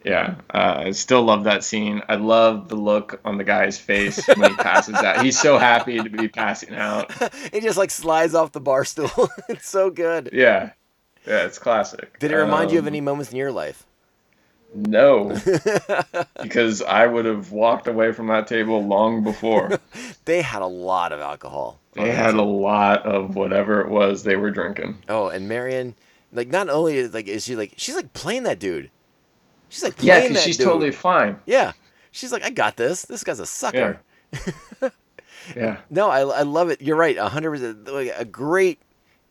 Yeah, uh, I still love that scene. I love the look on the guy's face when he passes out. He's so happy to be passing out. It just like slides off the bar stool. it's so good. Yeah, yeah, it's classic. Did it remind you of Um, any moments in your life? No, because I would have walked away from that table long before. They had a lot of alcohol. They had a lot of whatever it was they were drinking. Oh, and Marion, like not only is like is she like she's like playing that dude. She's like Yeah, because she's dude. totally fine. Yeah, she's like I got this. This guy's a sucker. Yeah. No, I, I love it. You're right. A hundred percent. A great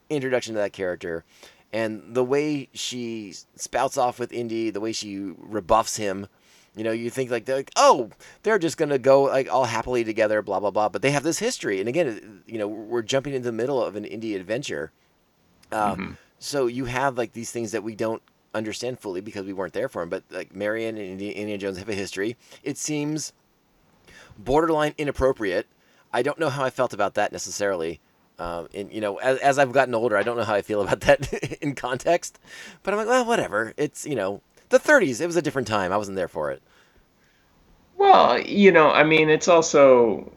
introduction to that character, and the way she spouts off with Indy, the way she rebuffs him. You know, you think like they're like, oh, they're just gonna go like all happily together, blah blah blah. But they have this history, and again, you know, we're jumping into the middle of an Indy adventure. Um, So you have like these things that we don't understand fully because we weren't there for them. But like Marion and Indi- Indiana Jones have a history. It seems borderline inappropriate. I don't know how I felt about that necessarily. Um, and you know, as, as I've gotten older, I don't know how I feel about that in context. But I'm like, well, whatever. It's you know, the 30s. It was a different time. I wasn't there for it. Well, you know, I mean, it's also,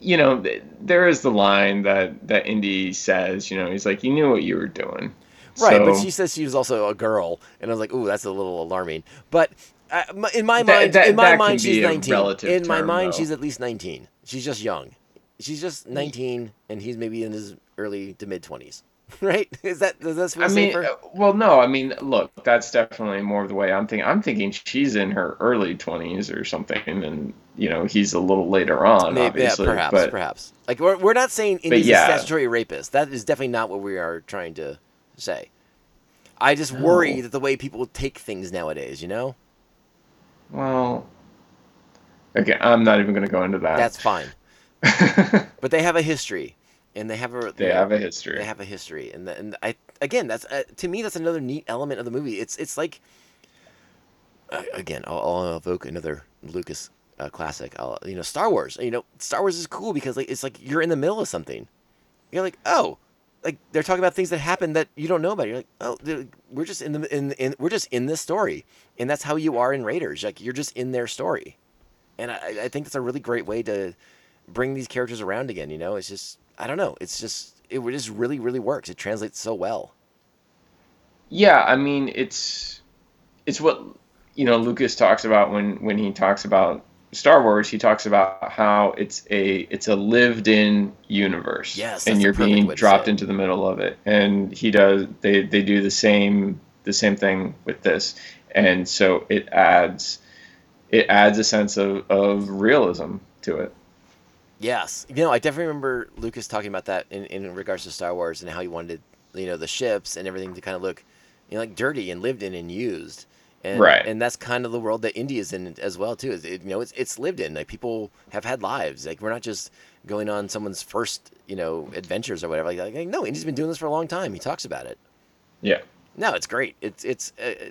you know, th- there is the line that that Indy says. You know, he's like, "You knew what you were doing." Right, but she says she was also a girl, and I was like, "Ooh, that's a little alarming." But uh, in my mind, that- in my mind, she's 19. relative In my mind, though. she's at least 19. She's just young. She's just 19, and he's maybe in his early to mid 20s. Right? Is that does that feel I mean, safer? uh, well, no, I mean, look, that's definitely more of the way I'm thinking. I'm thinking she's in her early 20s or something, and you know, he's a little later on, Maybe, yeah, perhaps, but perhaps. Like we're, we're not saying Indy's yeah. a statutory rapist. That is definitely not what we are trying to say. I just worry that the way people take things nowadays, you know, well, okay, I'm not even going to go into that. that's fine. But they have a history, and they have a they have a history. They have a history, and the, and I again, that's uh, to me that's another neat element of the movie. It's it's like uh, again, I'll, I'll evoke another Lucas uh, classic. I'll, you know, Star Wars. You know, Star Wars is cool because like it's like you're in the middle of something. You're like, oh, like they're talking about things that happen that you don't know about. You're like, oh, we're just in the in, in we're just in this story, and that's how you are in Raiders. Like you're just in their story, and I, I think that's a really great way to bring these characters around again. You know, it's just I don't know. It's just it just really really works. It translates so well. Yeah, I mean it's it's what you know Lucas talks about when when he talks about Star Wars. He talks about how it's a it's a lived in universe. Yes, and you're being dropped into the middle of it. And he does they they do the same the same thing with this, and so it adds it adds a sense of, of realism to it. Yes, you know, I definitely remember Lucas talking about that in, in regards to Star Wars and how he wanted, you know, the ships and everything to kind of look, you know, like dirty and lived in and used. And, Right. And that's kind of the world that India is in as well too. Is it, you know, it's it's lived in. Like people have had lives. Like we're not just going on someone's first, you know, adventures or whatever. Like, like no, India's been doing this for a long time. He talks about it. Yeah. No, it's great. It's it's. Uh,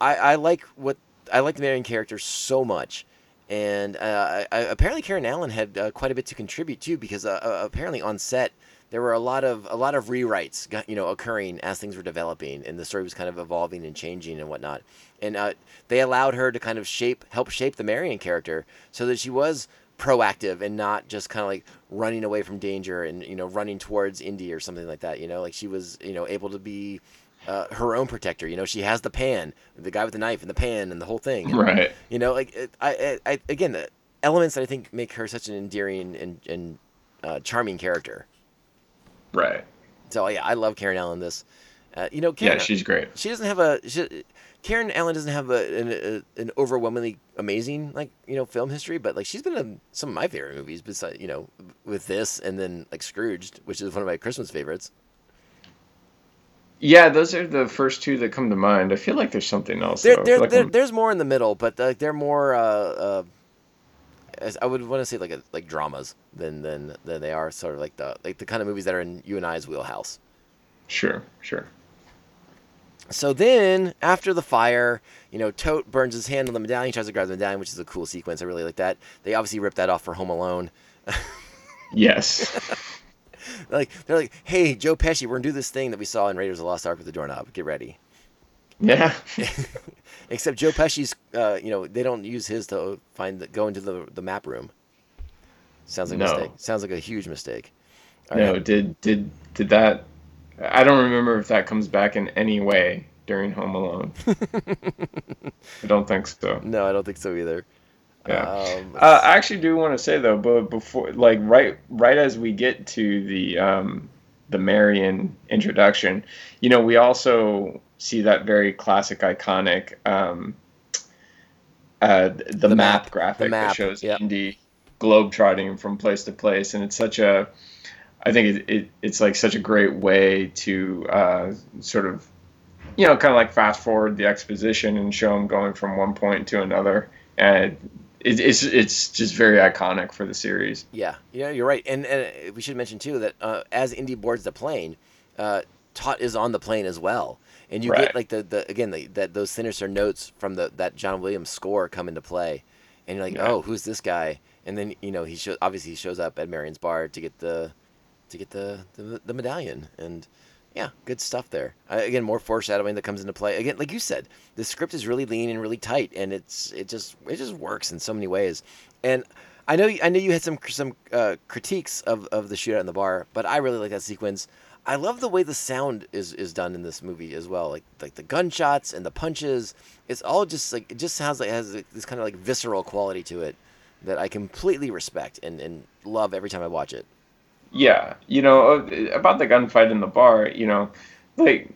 I I like what I like the Marion character so much, and uh, I, I, apparently Karen Allen had uh, quite a bit to contribute too because uh, uh, apparently on set there were a lot of a lot of rewrites you know occurring as things were developing and the story was kind of evolving and changing and whatnot, and uh, they allowed her to kind of shape help shape the Marion character so that she was proactive and not just kind of like running away from danger and you know running towards Indy or something like that. You know, like she was you know able to be uh, her own protector. You know, she has the pan, the guy with the knife and the pan and the whole thing. And, Right. You know, like it, I, I, I, again, the elements that I think make her such an endearing and, and uh, charming character. Right. So yeah, I love Karen Allen. This, uh, you know, Karen, Yeah, she's great. She doesn't have a. She, Karen Allen doesn't have a, an, a, an overwhelmingly amazing like you know film history, but like she's been in some of my favorite movies. Besides, you know, with this and then like Scrooged, which is one of my Christmas favorites. Yeah, those are the first two that come to mind. I feel like there's something else. There, there, like there, there's more in the middle, but uh, they're more. Uh, uh, I would want to say like a, like dramas than than than they are sort of like the like the kind of movies that are in you and I's wheelhouse. Sure, sure. So then, after the fire, you know, Toht burns his hand on the medallion, He tries to grab the medallion, which is a cool sequence. I really like that. They obviously ripped that off for Home Alone. Yes. like they're like, "Hey, Joe Pesci, we're gonna do this thing that we saw in Raiders of the Lost Ark with the doorknob. Get ready." Yeah. Except Joe Pesci's, uh, you know, they don't use his to find the, go into the the map room. Sounds like a mistake. Sounds like a huge mistake. All no, right. did did did that? I don't remember if that comes back in any way during Home Alone. I don't think so. No, I don't think so either. Yeah. Um, Uh, I actually do want to say though, but before, like right, right as we get to the um, the Marion introduction, you know, we also see that very classic, iconic, um, uh, the, The map, map, the graphic map, that shows yep. Indy globetrotting from place to place, and it's such a, I think it, it it's like such a great way to uh, sort of, you know, kind of like fast forward the exposition and show them going from one point to another, and it, it's it's just very iconic for the series. Yeah, yeah, you're right. And, and we should mention too that uh, as Indy boards the plane, uh, Toht is on the plane as well, and you Right. get like the, the again the, that those sinister notes from the that John Williams score come into play, and you're like, Yeah. oh, who's this guy? And then you know he shows obviously he shows up at Marion's bar to get the to get the the, the medallion and. Yeah, good stuff there. Uh, again, more foreshadowing that comes into play. Again, like you said, the script is really lean and really tight, and it's it just it just works in so many ways. And I know I know you had some some uh, critiques of, of the shootout in the bar, but I really like that sequence. I love the way the sound is, is done in this movie as well, like like the gunshots and the punches. It's all just like it just sounds like it has this kind of like visceral quality to it that I completely respect and, and love every time I watch it. Yeah, you know uh, about the gunfight in the bar. You know, like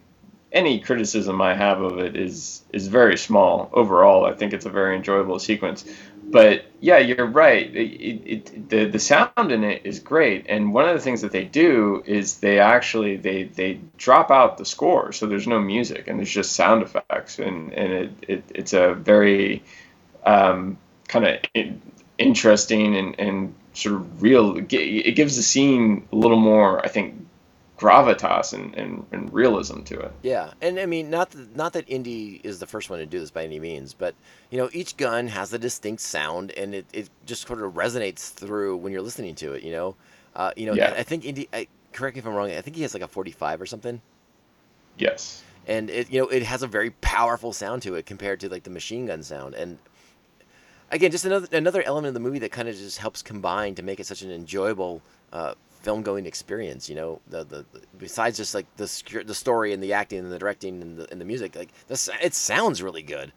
any criticism I have of it is is very small. Overall, I think it's a very enjoyable sequence. But yeah, you're right. It, it, it, the the sound in it is great, and one of the things that they do is they actually they they drop out the score, so there's no music and there's just sound effects, and and it, it it's a very um, kind of interesting and, and sort of real. It gives the scene a little more, I think, gravitas and, and, and realism to it. Yeah, and I mean, not that, not that Indy is the first one to do this by any means, but you know, each gun has a distinct sound, and it, it just sort of resonates through when you're listening to it. You know, uh, you know, Yeah. I, think Indy. I, correct me if I'm wrong. I think he has like a 45 or something, Yes. and it you know it has a very powerful sound to it compared to like the machine gun sound, and again, just another another element of the movie that kind of just helps combine to make it such an enjoyable uh, film going experience. You know, the, the, the besides just like the the story and the acting and the directing and the and the music, like this, it sounds really good.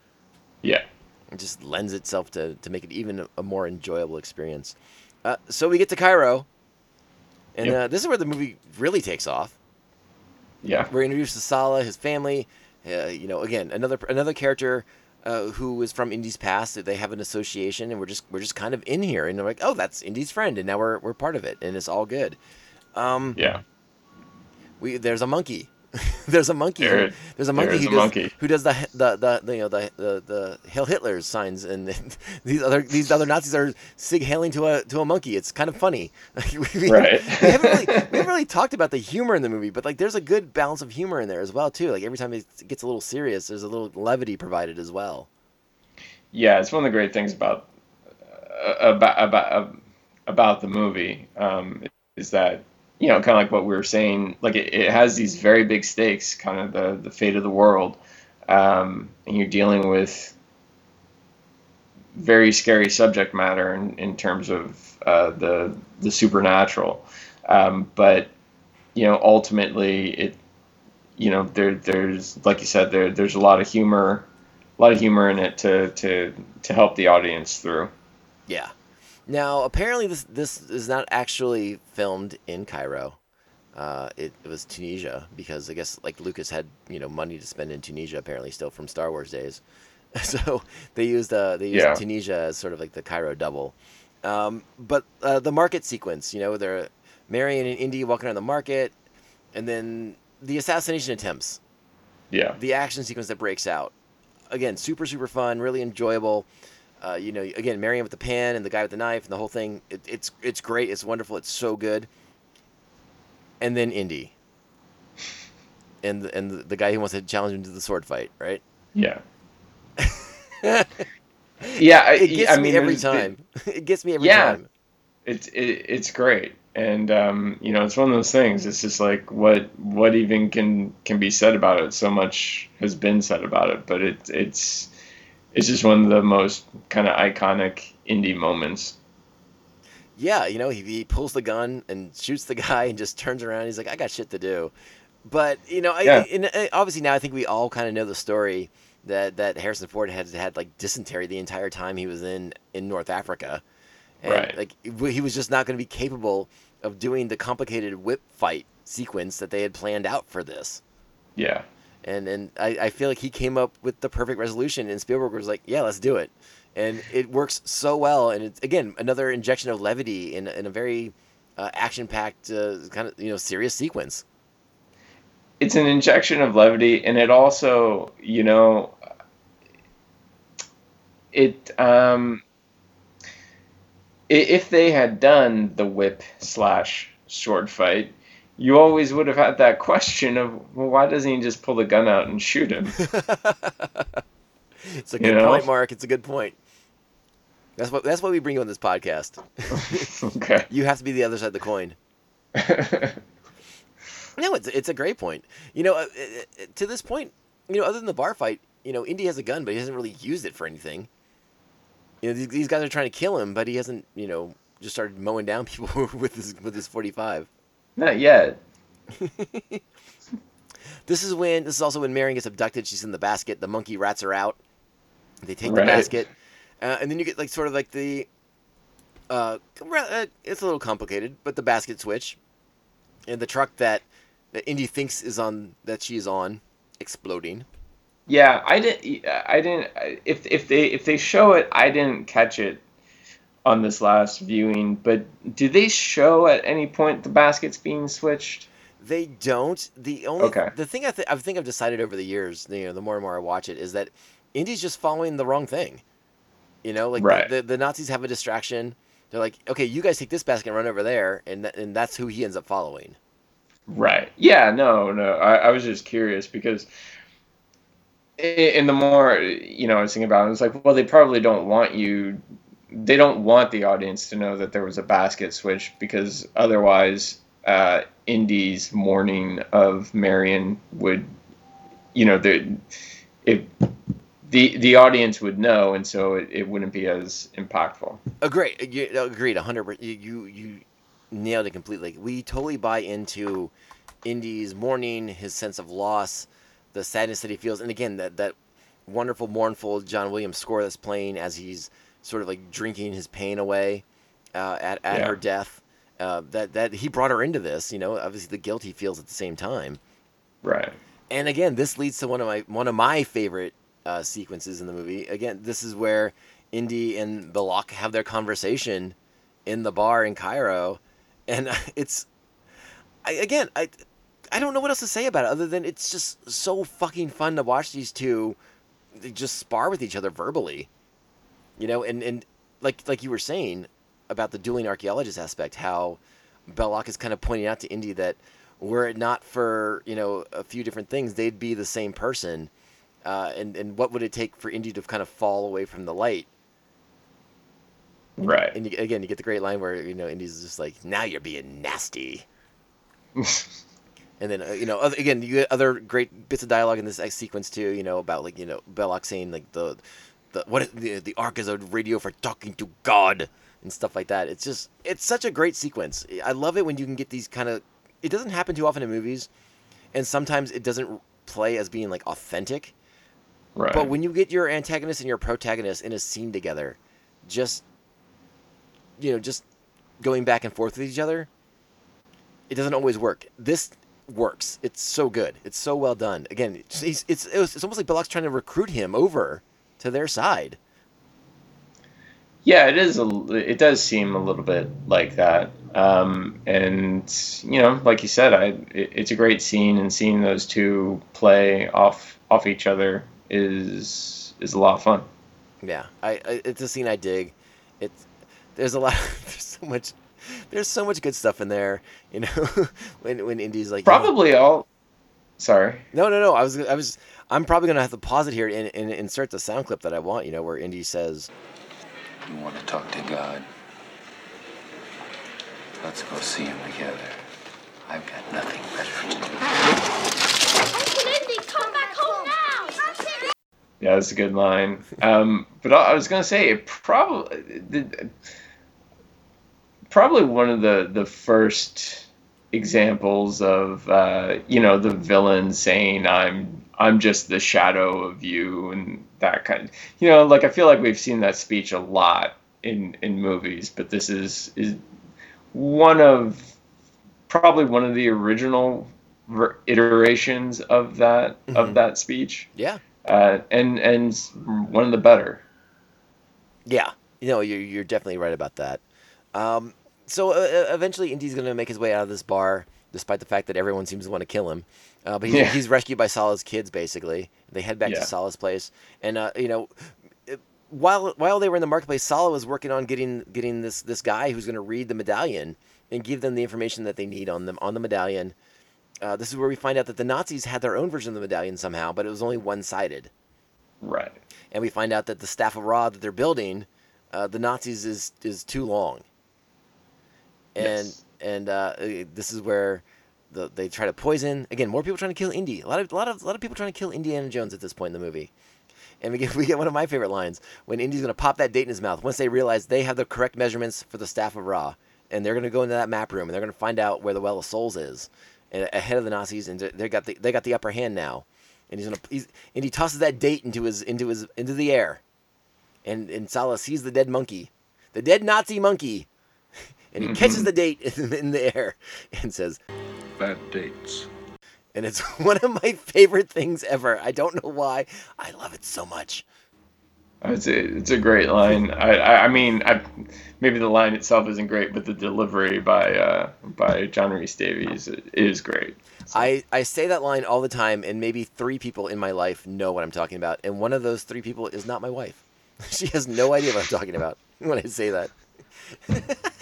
Yeah. It just lends itself to to make it even a, more enjoyable experience. Uh, so we get to Cairo, and Yep. uh, this is where the movie really takes off. Yeah. We're introduced to Sallah, his family. Uh, you know, again, another another character uh, who is from Indy's past. They have an association, and we're just we're just kind of in here, and they're like, oh, that's Indy's friend, and now we're we're part of it, and it's all good. Um, Yeah. we there's a monkey. there's a monkey. There- who- there's a monkey there's who a does, monkey. who does the the the, the you know the the the Hail Hitler signs, and these other these other Nazis are sig hailing to a to a monkey. It's kind of funny. we, Right. we haven't really we haven't really talked about the humor in the movie, but like there's a good balance of humor in there as well too. Like every time it gets a little serious, there's a little levity provided as well. Yeah, it's one of the great things about uh, about about uh, about the movie um, is that you know kind of like what we were saying, like it, it has these very big stakes, kind of the the fate of the world, um, and you're dealing with very scary subject matter in, in terms of uh, the the supernatural, um, but you know ultimately it you know there there's like you said there there's a lot of humor a lot of humor in it to to to help the audience through. Yeah. Now, apparently, this this is not actually filmed in Cairo. Uh, it, it was Tunisia because I guess like Lucas had you know money to spend in Tunisia apparently still from Star Wars days, so they used uh, they used Yeah. Tunisia as sort of like the Cairo double. Um, but uh, the market sequence, you know, they're Marion and Indy walking around the market, and then the assassination attempts Yeah, the action sequence that breaks out. Again, super super fun, really enjoyable. Uh, you know, again, Marion with the pan and the guy with the knife and the whole thing. It, it's it's great. It's wonderful. It's so good. And then Indy. And the, and the, guy who wants to challenge him to the sword fight, right? yeah, yeah. I, It gets I me mean, every time. It, gets me every Yeah. time. It's it, it's great, and um, you know, it's one of those things. It's just like what what even can can be said about it. So much has been said about it, but it it's it's just one of the most kind of iconic Indy moments. Yeah, you know, he, he pulls the gun and shoots the guy and just turns around. He's like, I got shit to do. But you know, I, and, uh, obviously now I think we all kind of know the story that that Harrison Ford had had like dysentery the entire time he was in in North Africa, and Right. like he was just not going to be capable of doing the complicated whip fight sequence that they had planned out for this. Yeah, And and I, I feel like he came up with the perfect resolution, and Spielberg was like, "Yeah, let's do it," and it works so well. And it's again another injection of levity in in a very uh, action-packed uh, kind of you know serious sequence. it's an injection of levity and it also you know it um if they had done the whip slash sword fight you always would have had that question of well why doesn't he just pull the gun out and shoot him It's a You good know? point, Mark. It's a good point. That's what that's why we bring you on this podcast. okay You have to be the other side of the coin. No, it's it's a great point. You know, uh, uh, uh, to this point, you know, other than the bar fight, you know, Indy has a gun, but he hasn't really used it for anything. You know, these, these guys are trying to kill him, but he hasn't, you know, just started mowing down people with his with his forty five. Not yet This is when this is also when Marion gets abducted. She's in the basket. The monkey rats are out. They take the basket, uh, and then you get like sort of like the. Uh, uh, it's a little complicated, but the basket switch, and the truck that, that Indy thinks is on that she's on, exploding. yeah i didn't i didn't if if they if they show it i didn't catch it on this last viewing but do they show at any point the baskets being switched They don't. The only Okay. the thing I, th- I think I've decided over the years, you know, the more and more I watch it, is that Indy's just following the wrong thing. You know, like Right. the, the the Nazis have a distraction. They're like, okay, you guys take this basket and run over there, and th- and that's who he ends up following. Right. Yeah. No. No. I, I was just curious because, and the more you know, I was thinking about it, it's like, well, they probably don't want you. They don't want the audience to know that there was a basket switch because otherwise, uh, Indy's mourning of Marion would, you know, the if the the audience would know, and so it, it wouldn't be as impactful. Agreed. You, agreed. hundred. You you you nailed it completely. We totally buy into Indy's mourning, his sense of loss, the sadness that he feels, and again that that wonderful, mournful John Williams score that's playing as he's sort of like drinking his pain away uh, at at Yeah. her death. Uh, that that he brought her into this, you know, obviously the guilt he feels at the same time. Right. And again, this leads to one of my one of my favorite uh, sequences in the movie. Again, this is where Indy and Belloq have their conversation in the bar in Cairo, and it's I, again I I don't know what else to say about it other than it's just so fucking fun to watch these two they just spar with each other verbally, you know, and and like like you were saying about the dueling archaeologist aspect, how Belloq is kind of pointing out to Indy that were it not for you know a few different things, they'd be the same person. Uh, and and what would it take for Indy to kind of fall away from the light? Right. And you, again, you get the great line where you know Indy's just like, "Now you're being nasty." And then uh, you know, other, again, you get other great bits of dialogue in this sequence too. You know about like you know Belloq saying like the the what is- the the ark is a radio for talking to God and stuff like that. It's just it's such a great sequence. I love it when you can get these kind of. It doesn't happen too often in movies, and sometimes it doesn't play as being like authentic. Right. But when you get your antagonist and your protagonist in a scene together, just you know, just going back and forth with each other, it doesn't always work. This works. It's so good. It's so well done. Again, it's it's it's, it's almost like Belloq's trying to recruit him over to their side. Yeah, it is. A, it does seem a little bit like that. Um, and you know, like you said, I it, it's a great scene, and seeing those two play off off each other is is a lot of fun. Yeah, I, I it's a scene I dig. It's there's a lot. There's so much. There's so much good stuff in there. You know, when when Indy's like you know- Probably all. Sorry. No, no, no. I was, I was, I'm probably gonna have to pause it here and, and insert the sound clip that I want. You know, where Indy says, You want to talk to God? Let's go see him together. I've got nothing better to do. Uncle Indy, come back home now! Yeah, that's a good line. Um, but I I was gonna say it probably the, probably one of the the first examples of uh, you know the villain saying I'm I'm just the shadow of you and that kind. You know, like I feel like we've seen that speech a lot in in movies, but this is is one of probably one of the original iterations of that of Mhm. that speech "Yeah, uh, and and one of the better. yeah, you know, you're you're definitely right about that." Um, so uh, eventually, Indy's gonna make his way out of this bar, despite the fact that everyone seems to want to kill him. Uh, but he's, Yeah. he's rescued by Sallah's kids. Basically, they head back Yeah. to Sallah's place, and uh, you know. While, while they were in the marketplace, Sallah was working on getting getting this, this guy who's going to read the medallion and give them the information that they need on them on the medallion. Uh, this is where we find out that the Nazis had their own version of the medallion somehow, but it was only one sided. Right. And we find out that the staff of Ra that they're building, uh, the Nazis is is too long. And Yes. and uh, this is where the, they try to poison again. More people trying to kill Indy. A lot of a lot of a lot of people trying to kill Indiana Jones at this point in the movie. And we get we get one of my favorite lines when Indy's gonna pop that date in his mouth once they realize they have the correct measurements for the staff of Ra, and they're gonna go into that map room and they're gonna find out where the Well of Souls is, and ahead of the Nazis, and they got the they got the upper hand now, and he's gonna he's, and he tosses that date into his into his into the air, and and Sallah sees the dead monkey, the dead Nazi monkey, and he catches the date in, the air, and says, Bad dates. and it's one of my favorite things ever. I don't know why. I love it so much. It's a, it's a great line. I, I, I mean, I, maybe the line itself isn't great, but the delivery by uh, by John Rhys-Davies is great. I, I say that line all the time, and maybe three people in my life know what I'm talking about. And one of those three people is not my wife. she has no idea what I'm talking about when I say that.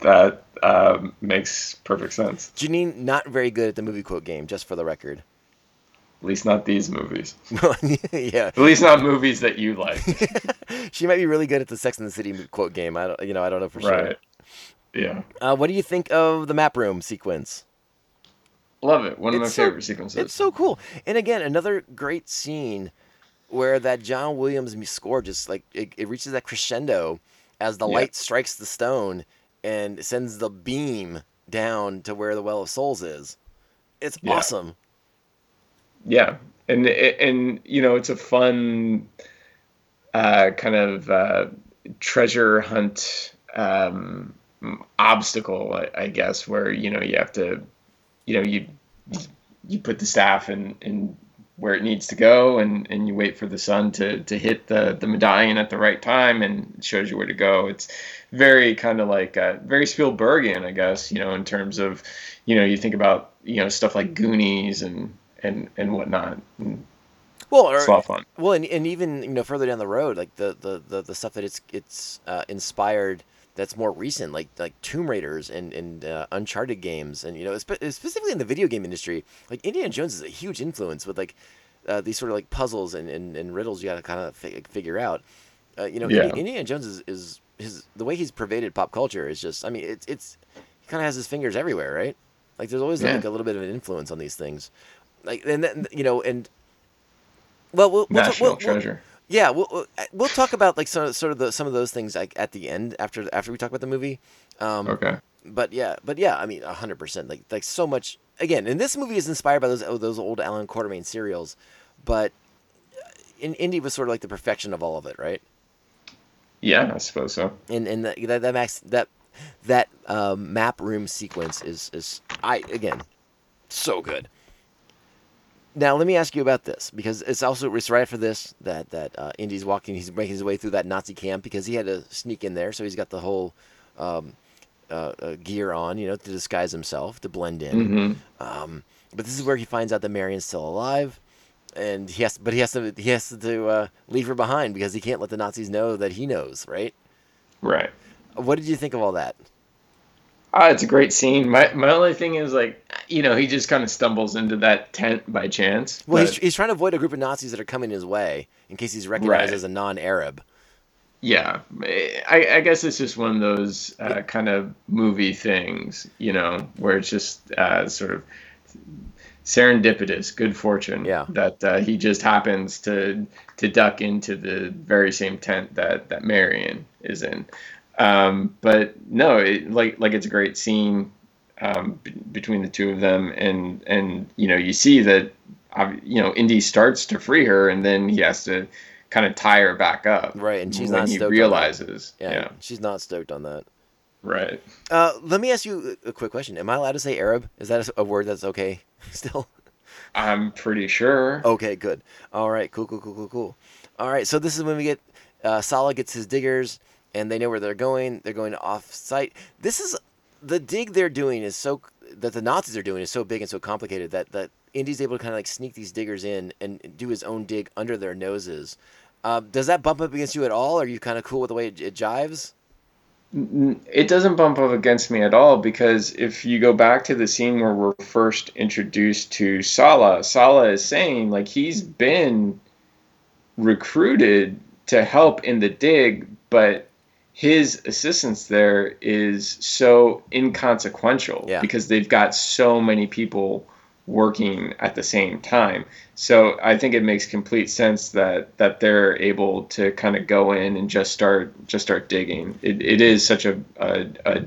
That um, makes perfect sense. Janine, not very good at the movie quote game, just for the record. At least not these movies. yeah, At least not movies that you like. she might be really good at the Sex and the City quote game. I don't, you know, I don't know for sure. right. Yeah. Uh, what do you think of the map room sequence? Love it. One of my It's so- favorite sequences. It's so cool. And again, another great scene where that John Williams score just like it, it reaches that crescendo as the Yeah. light strikes the stone and sends the beam down to where the Well of Souls is. It's Yeah. awesome. Yeah, and and you know it's a fun uh, kind of uh, treasure hunt um, obstacle, I, guess, where you know you have to, you know, you you put the staff in in where it needs to go, and and you wait for the sun to to hit the the medallion at the right time, and shows you where to go. It's very kind of like uh, very Spielbergian, I guess, you know, in terms of, you know, you think about you know stuff like Goonies and and and whatnot. And Well, or, it's a lot of fun. Well, and, and even you know further down the road, like the the, the, the stuff that it's it's uh, inspired that's more recent, like like Tomb Raiders and and uh, Uncharted games, and you know spe- specifically in the video game industry, like Indiana Jones is a huge influence with like uh, these sort of like puzzles and, and, and riddles you got to kind of fi- figure out. Uh, you know, Yeah. Indiana Jones is, is his the way he's pervaded pop culture is just. I mean, it's it's he kind of has his fingers everywhere, right? Like there's always Yeah. like a little bit of an influence on these things, like and then you know and. Well, we'll, we'll, National we'll, we'll- treasure. Yeah, we'll, we'll we'll talk about like some sort of the some of those things like at the end after after we talk about the movie. Um, Okay. But yeah, but yeah, I mean, hundred percent. Like like so much again, and this movie is inspired by those oh, those old Allan Quatermain serials, but in Indy was sort of like the perfection of all of it, right? Yeah, I suppose so. And and that that that max that that um, map room sequence is is I again so good. Now let me ask you about this because it's also it's right after this that that uh, Indy's walking. He's making his way through that Nazi camp because he had to sneak in there, so he's got the whole um, uh, uh, gear on, you know, to disguise himself to blend in. Mhm. Um, but this is where he finds out that Marion's still alive, and he has but he has to he has to uh, leave her behind because he can't let the Nazis know that he knows, right? Right. What did you think of all that? Ah, it's a great scene. My my only thing is like, you know, he just kind of stumbles into that tent by chance. Well, but- he's, he's trying to avoid a group of Nazis that are coming his way in case he's recognized Right. as a non-Arab. yeah, I, I guess it's just one of those uh, kind of movie things, you know, where it's just uh, sort of serendipitous, good fortune. Yeah. That uh, he just happens to to duck into the very same tent that that Marion is in. Um, but no, it, like like it's a great scene um, b- between the two of them, and and you know you see that you know Indy starts to free her, and then he has to kind of tie her back up. Right, and she's not he stoked on that. realizes. Yeah, yeah. she's not stoked on that. Right. Uh, let me ask you a a quick question. Am I allowed to say Arab? Is that a word that's okay still? I'm pretty sure. Okay, good. All right, cool, cool, cool, cool, cool. All right, so this is when we get uh, Sallah gets his diggers, and they know where they're going. They're going off site. This is the dig they're doing is so that the Nazis are doing is so big and so complicated that that Indy's able to kind of like sneak these diggers in and do his own dig under their noses. Uh, does that bump up against you at all? Are you kind of cool with the way it, it jives? It doesn't bump up against me at all because if you go back to the scene where we're first introduced to Sallah, Sallah is saying like he's been recruited to help in the dig, but his assistance there is so inconsequential Yeah. because they've got so many people working at the same time. So I think it makes complete sense that that they're able to kind of go in and just start just start digging. It, it is such a, a a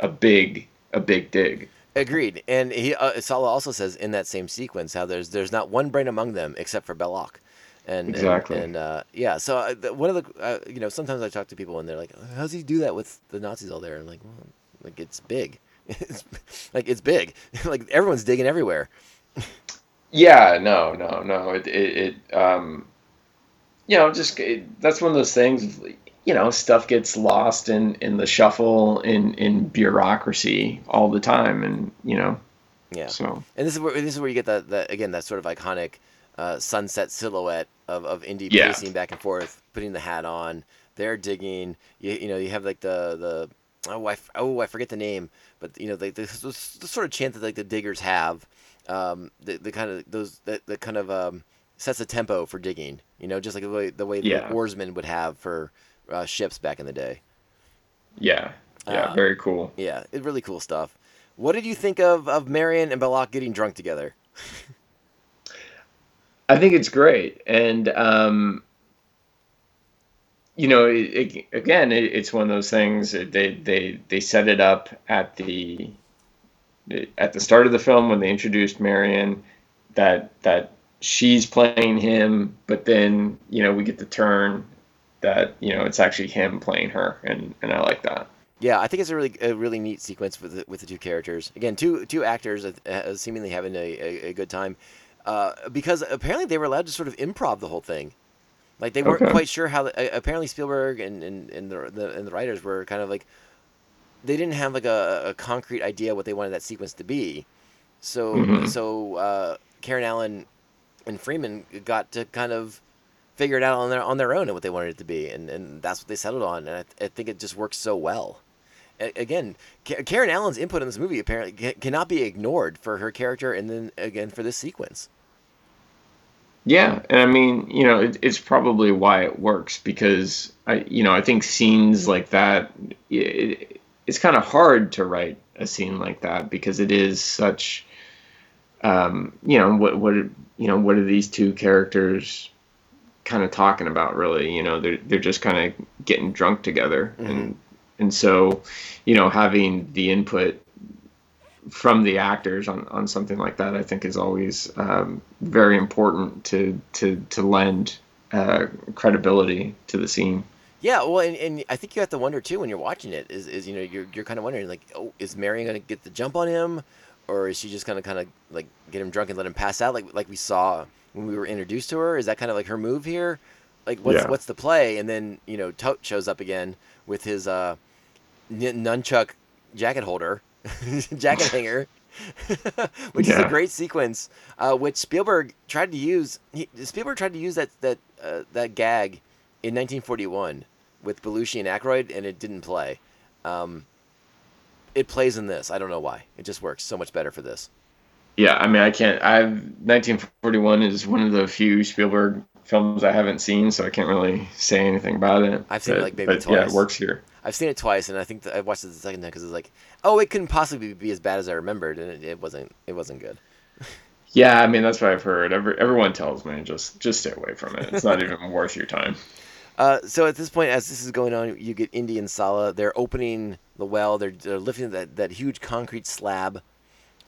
a big a big dig. Agreed. And he uh, Sallah also says in that same sequence how there's there's not one brain among them except for Belloq. And, and- Exactly. And, uh, yeah, so one of the uh, you know sometimes I talk to people and they're like, "How does he do that with the Nazis all there?" And I'm like, well, like it's big, it's, like it's big, like everyone's digging everywhere. Yeah, no, no, no. It it, it um, you know, just it, that's one of those things. You know, stuff gets lost in in the shuffle in in bureaucracy all the time, and you know, Yeah. so And this is where this is where you get that, that again that sort of iconic uh, sunset silhouette of, of Indy Yeah. pacing back and forth, putting the hat on. They're digging. You, you know you have like the the oh I, oh I forget the name, but you know the, the, the, the sort of chant that like the diggers have. Um, the, the kind of those that the kind of um, sets a tempo for digging. You know, just like the way the way Yeah. the oarsmen would have for uh, ships back in the day. yeah, yeah, Uh, very cool. Yeah, it really cool stuff. What did you think of of Marion and Belloq getting drunk together? I think it's great, and um, you know, it, it, again, it, it's one of those things. They they they set it up at the at the start of the film when they introduced Marion that that she's playing him, but then you know we get the turn that you know it's actually him playing her, and and I like that. Yeah, I think it's a really a really neat sequence with the, with the two characters. Again, two two actors uh, seemingly having a, a, a good time, uh, because apparently they were allowed to sort of improv the whole thing. Like they weren't Okay. quite sure how. The, uh, apparently Spielberg and, and, and the, the and the writers were kind of like they didn't have like a, a concrete idea what they wanted that sequence to be. So Mhm. so uh, Karen Allen and Freeman got to kind of figure it out on their on their own and what they wanted it to be, and, and that's what they settled on. And I, I think it just works so well. Again, Karen Allen's input in this movie apparently cannot be ignored for her character, and then again for this sequence. Yeah, and I mean, you know, it, it's probably why it works because I, you know, I think scenes like that, it, it's kind of hard to write a scene like that because it is such, um, you know, what what you know, what are these two characters kind of talking about? Really, you know, they're they're just kind of getting drunk together, and and so, you know, having the input from the actors on, on something like that, I think is always um, very important to to to lend uh, credibility to the scene. Yeah, well, and, and I think you have to wonder too when you're watching it. Is, is you know you're you're kind of wondering like, oh, is Marion gonna get the jump on him, or is she just gonna kind of like get him drunk and let him pass out like like we saw when we were introduced to her? Is that kind of like her move here? Like what's Yeah. what's the play? And then you know Toht shows up again with his uh, nunchuck jacket holder, jacket hanger. which is a great sequence, uh, which Spielberg tried to use. He, Spielberg tried to use that that uh, that gag in 1941 with Belushi and Aykroyd, and it didn't play. Um, it plays in this. I don't know why. It just works so much better for this. Yeah, I mean, I can't. I've 1941 is one of the few Spielberg films I haven't seen, so I can't really say anything about it. I've seen it, like, maybe but yeah, it works here. I've seen it twice, and I think that I watched it the second time because it's like, oh, it couldn't possibly be as bad as I remembered, and it, it wasn't. It wasn't good. Yeah, I mean that's what I've heard. Every, everyone tells me just just stay away from it. It's not even worth your time. Uh, so at this point, as this is going on, you get Indy and Sallah. They're opening the well. They're, they're lifting that, that huge concrete slab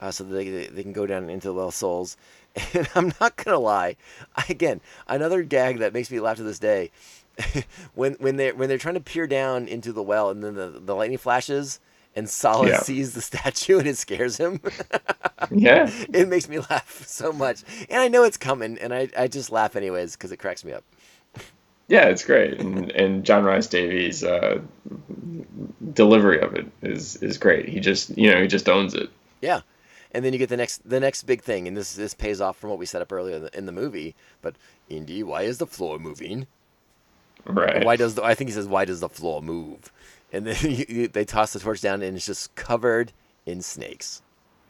uh, so that they, they can go down into the well souls. And I'm not gonna lie, I, again, another gag that makes me laugh to this day. when when they when they're trying to peer down into the well, and then the, the lightning flashes, and Sallah Yeah. sees the statue, and it scares him. Yeah. it makes me laugh so much, and I know it's coming, and I, I just laugh anyways because it cracks me up. Yeah, it's great, and and John Rhys-Davies' uh, delivery of it is is great. He just you know he just owns it. Yeah, and then you get the next the next big thing, and this this pays off from what we set up earlier in the, in the movie. But Indy, why is the floor moving? Right. Why does the, I think he says why does the floor move? And then you, you, they toss the torch down, and it's just covered in snakes.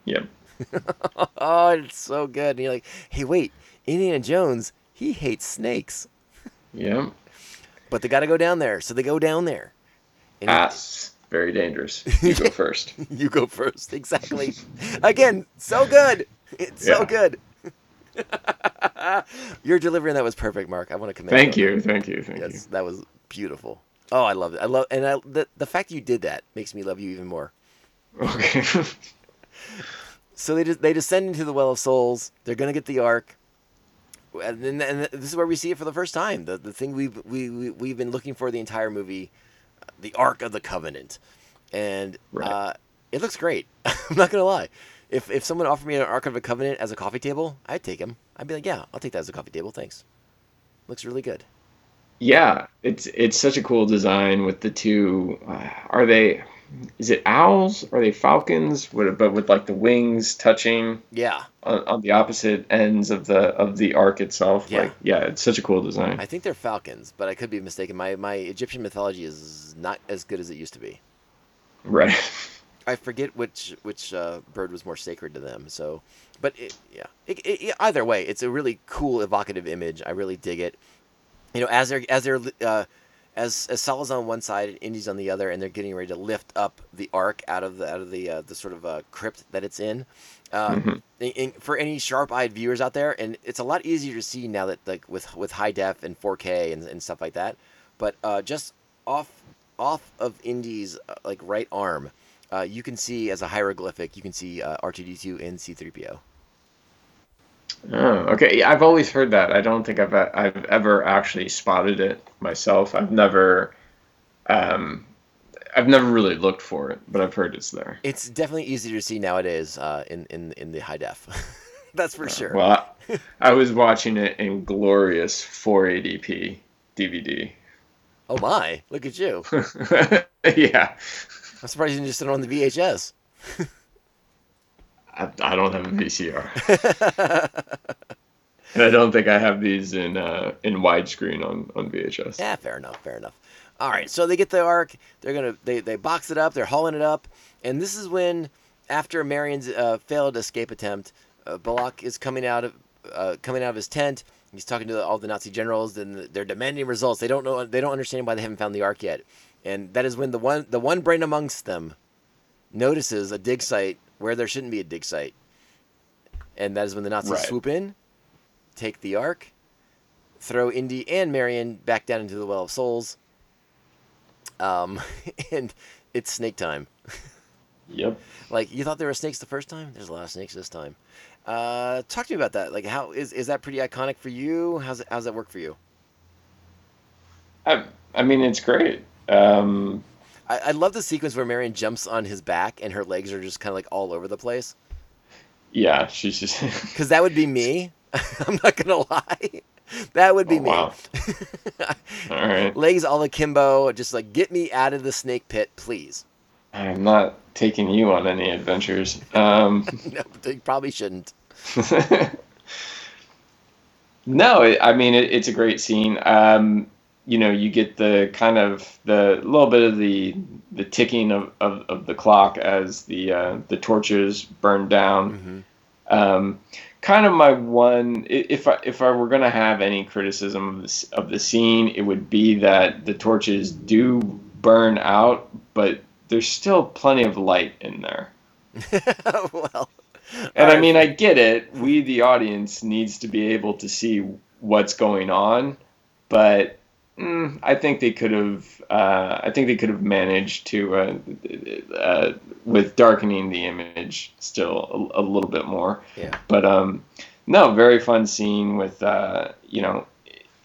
Yep. oh, it's so good. And you're like, hey, wait, Indiana Jones, he hates snakes. Yep. But they got to go down there, so they go down there. And Ass. Very dangerous. You go first. you go first, exactly. Again, so good. It's so good. Your delivery on that was perfect, Mark. I want to commend Thank on you. Thank you. Thank you. That was beautiful. Oh, I love it. I love, and I, the the fact you did that makes me love you even more. Okay. So they just, they descend into the well of souls. They're gonna get the ark, and, then, and this is where we see it for the first time. The the thing we've we, we we've been looking for the entire movie, the Ark of the Covenant, and Right. uh, it looks great. I'm not gonna lie. If if someone offered me an Ark of the Covenant as a coffee table, I'd take him. I'd be like, yeah, I'll take that as a coffee table. Thanks. Looks really good. yeah, it's it's such a cool design with the two. Uh, are they? Is it owls? Are they falcons? But with like the wings touching Yeah, on, on the opposite ends of the of the ark itself. Yeah. Like, yeah, it's such a cool design. I think they're falcons, but I could be mistaken. My my Egyptian mythology is not as good as it used to be. Right. I forget which which uh, bird was more sacred to them. So, but it, yeah, it, it, either way, it's a really cool, evocative image. I really dig it. You know, as they're as they're uh, as as Sal's on one side and Indy's on the other, and they're getting ready to lift up the ark out of the out of the uh, the sort of uh, crypt that it's in. In- in- for any sharp-eyed viewers out there, and it's a lot easier to see now that like with with high def and 4K and, and stuff like that. but uh, just off off of Indy's uh, like right arm, uh, you can see as a hieroglyphic, you can see uh, R2D2 and C3PO. Oh, okay. Yeah, I've always heard that. I don't think I've I've ever actually spotted it myself. I've never, um, I've never really looked for it, but I've heard it's there. It's definitely easier to see nowadays uh, in in in the high def. That's for sure. Well, I, I was watching it in glorious 480p DVD. Oh my! Look at you. yeah. I'm surprised you didn't just sit on the VHS. I, I don't have a VCR. and I don't think I have these in uh, in widescreen on, on VHS. Yeah, fair enough. Fair enough. All right, so they get the ark. They're gonna they, they box it up. They're hauling it up, and this is when, after Marion's uh, failed escape attempt, uh, Belloq is coming out of uh, coming out of his tent. He's talking to all the Nazi generals, and they're demanding results. They don't know. They don't understand why they haven't found the ark yet, and that is when the one the one brain amongst them notices a dig site where there shouldn't be a dig site, and that is when the Nazis Right. swoop in, take the ark, throw Indy and Marion back down into the Well of Souls. Um, and it's snake time. Yep. Like you thought there were snakes the first time. There's a lot of snakes this time. Uh, talk to me about that. Like, how is is that pretty iconic for you? How's it, how's that work for you? I, I mean, it's great. Um, I, I love the sequence where Marion jumps on his back and her legs are just kind of like all over the place. yeah, she's just. Because that would be me. I'm not gonna lie. That would be Oh, me. wow. All right. Legs all akimbo, just like get me out of the snake pit, please. I'm not taking you on any adventures. Um, no, they probably shouldn't. no, I mean it, it's a great scene. Um, you know, you get the kind of the little bit of the the ticking of, of, of the clock as the uh, the torches burn down. Um, kind of my one, if I if I were gonna have any criticism of this of the scene, it would be that the torches do burn out, but there's still plenty of light in there. well, And I mean, I get it. We, the audience, needs to be able to see what's going on, but mm, I think they could have. Uh, I think they could have managed to, uh, uh, with darkening the image, still a, a little bit more. Yeah. But um, no, very fun scene with uh, you know,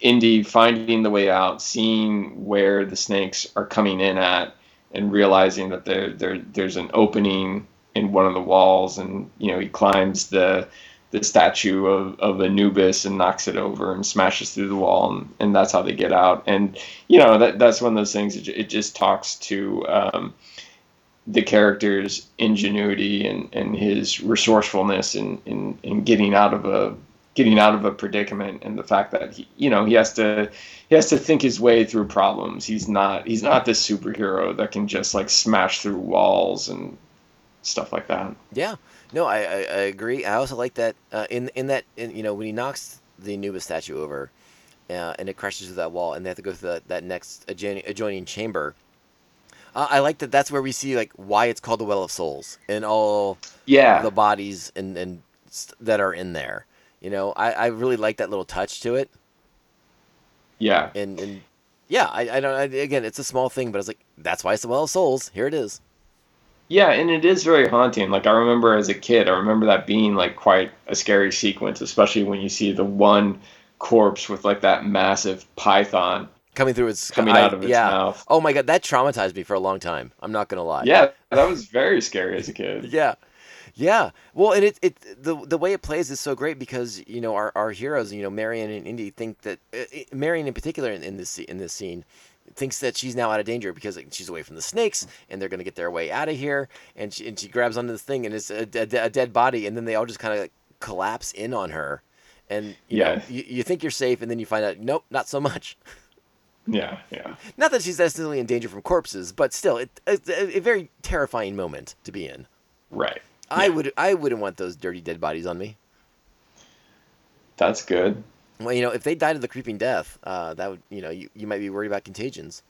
Indy finding the way out, seeing where the snakes are coming in at, and realizing that there there there's an opening in one of the walls, and you know he climbs the the statue of, of Anubis and knocks it over and smashes through the wall, and, and that's how they get out. And you know that that's one of those things. It, it just talks to um, the character's ingenuity and, and his resourcefulness in, in, in getting out of a getting out of a predicament and the fact that he you know he has to he has to think his way through problems he's not he's not this superhero that can just like smash through walls and stuff like that Yeah, no, I, I, I agree. I also like that uh, in in that in, you know when he knocks the Anubis statue over, uh, and it crashes through that wall, and they have to go through that, that next adjoining, adjoining chamber. Uh, I like that. That's where we see like why it's called the Well of Souls and all Yeah. the bodies and and st- that are in there. You know, I, I really like that little touch to it. yeah And and yeah, I, I don't. I, again, it's a small thing, but I was like, that's why it's the Well of Souls. Here it is. Yeah, and it is very haunting. Like I remember as a kid, I remember that being like quite a scary sequence, especially when you see the one corpse with like that massive python Coming through its coming I- out of its yeah. mouth. Oh my god, that traumatized me for a long time. I'm not gonna lie. Yeah, that was very scary as a kid. Yeah. Yeah. Well, and it, it the the way it plays is so great because you know our, our heroes, you know Marion and Indy, think that uh, uh, Marion in particular in, in this in this scene thinks that she's now out of danger because like, she's away from the snakes and they're gonna get their way out of here, and she, and she grabs onto this thing and it's a, a, a dead body, and then they all just kind of like collapse in on her, and you know Yeah. you, you think you're safe, and then you find out nope, not so much. Yeah, yeah. Not that she's necessarily in danger from corpses, but still, it, it's a, a very terrifying moment to be in. Right. I would I wouldn't want those dirty dead bodies on me. That's good. Well, you know, if they died of the creeping death, uh, that would you know you, you might be worried about contagions.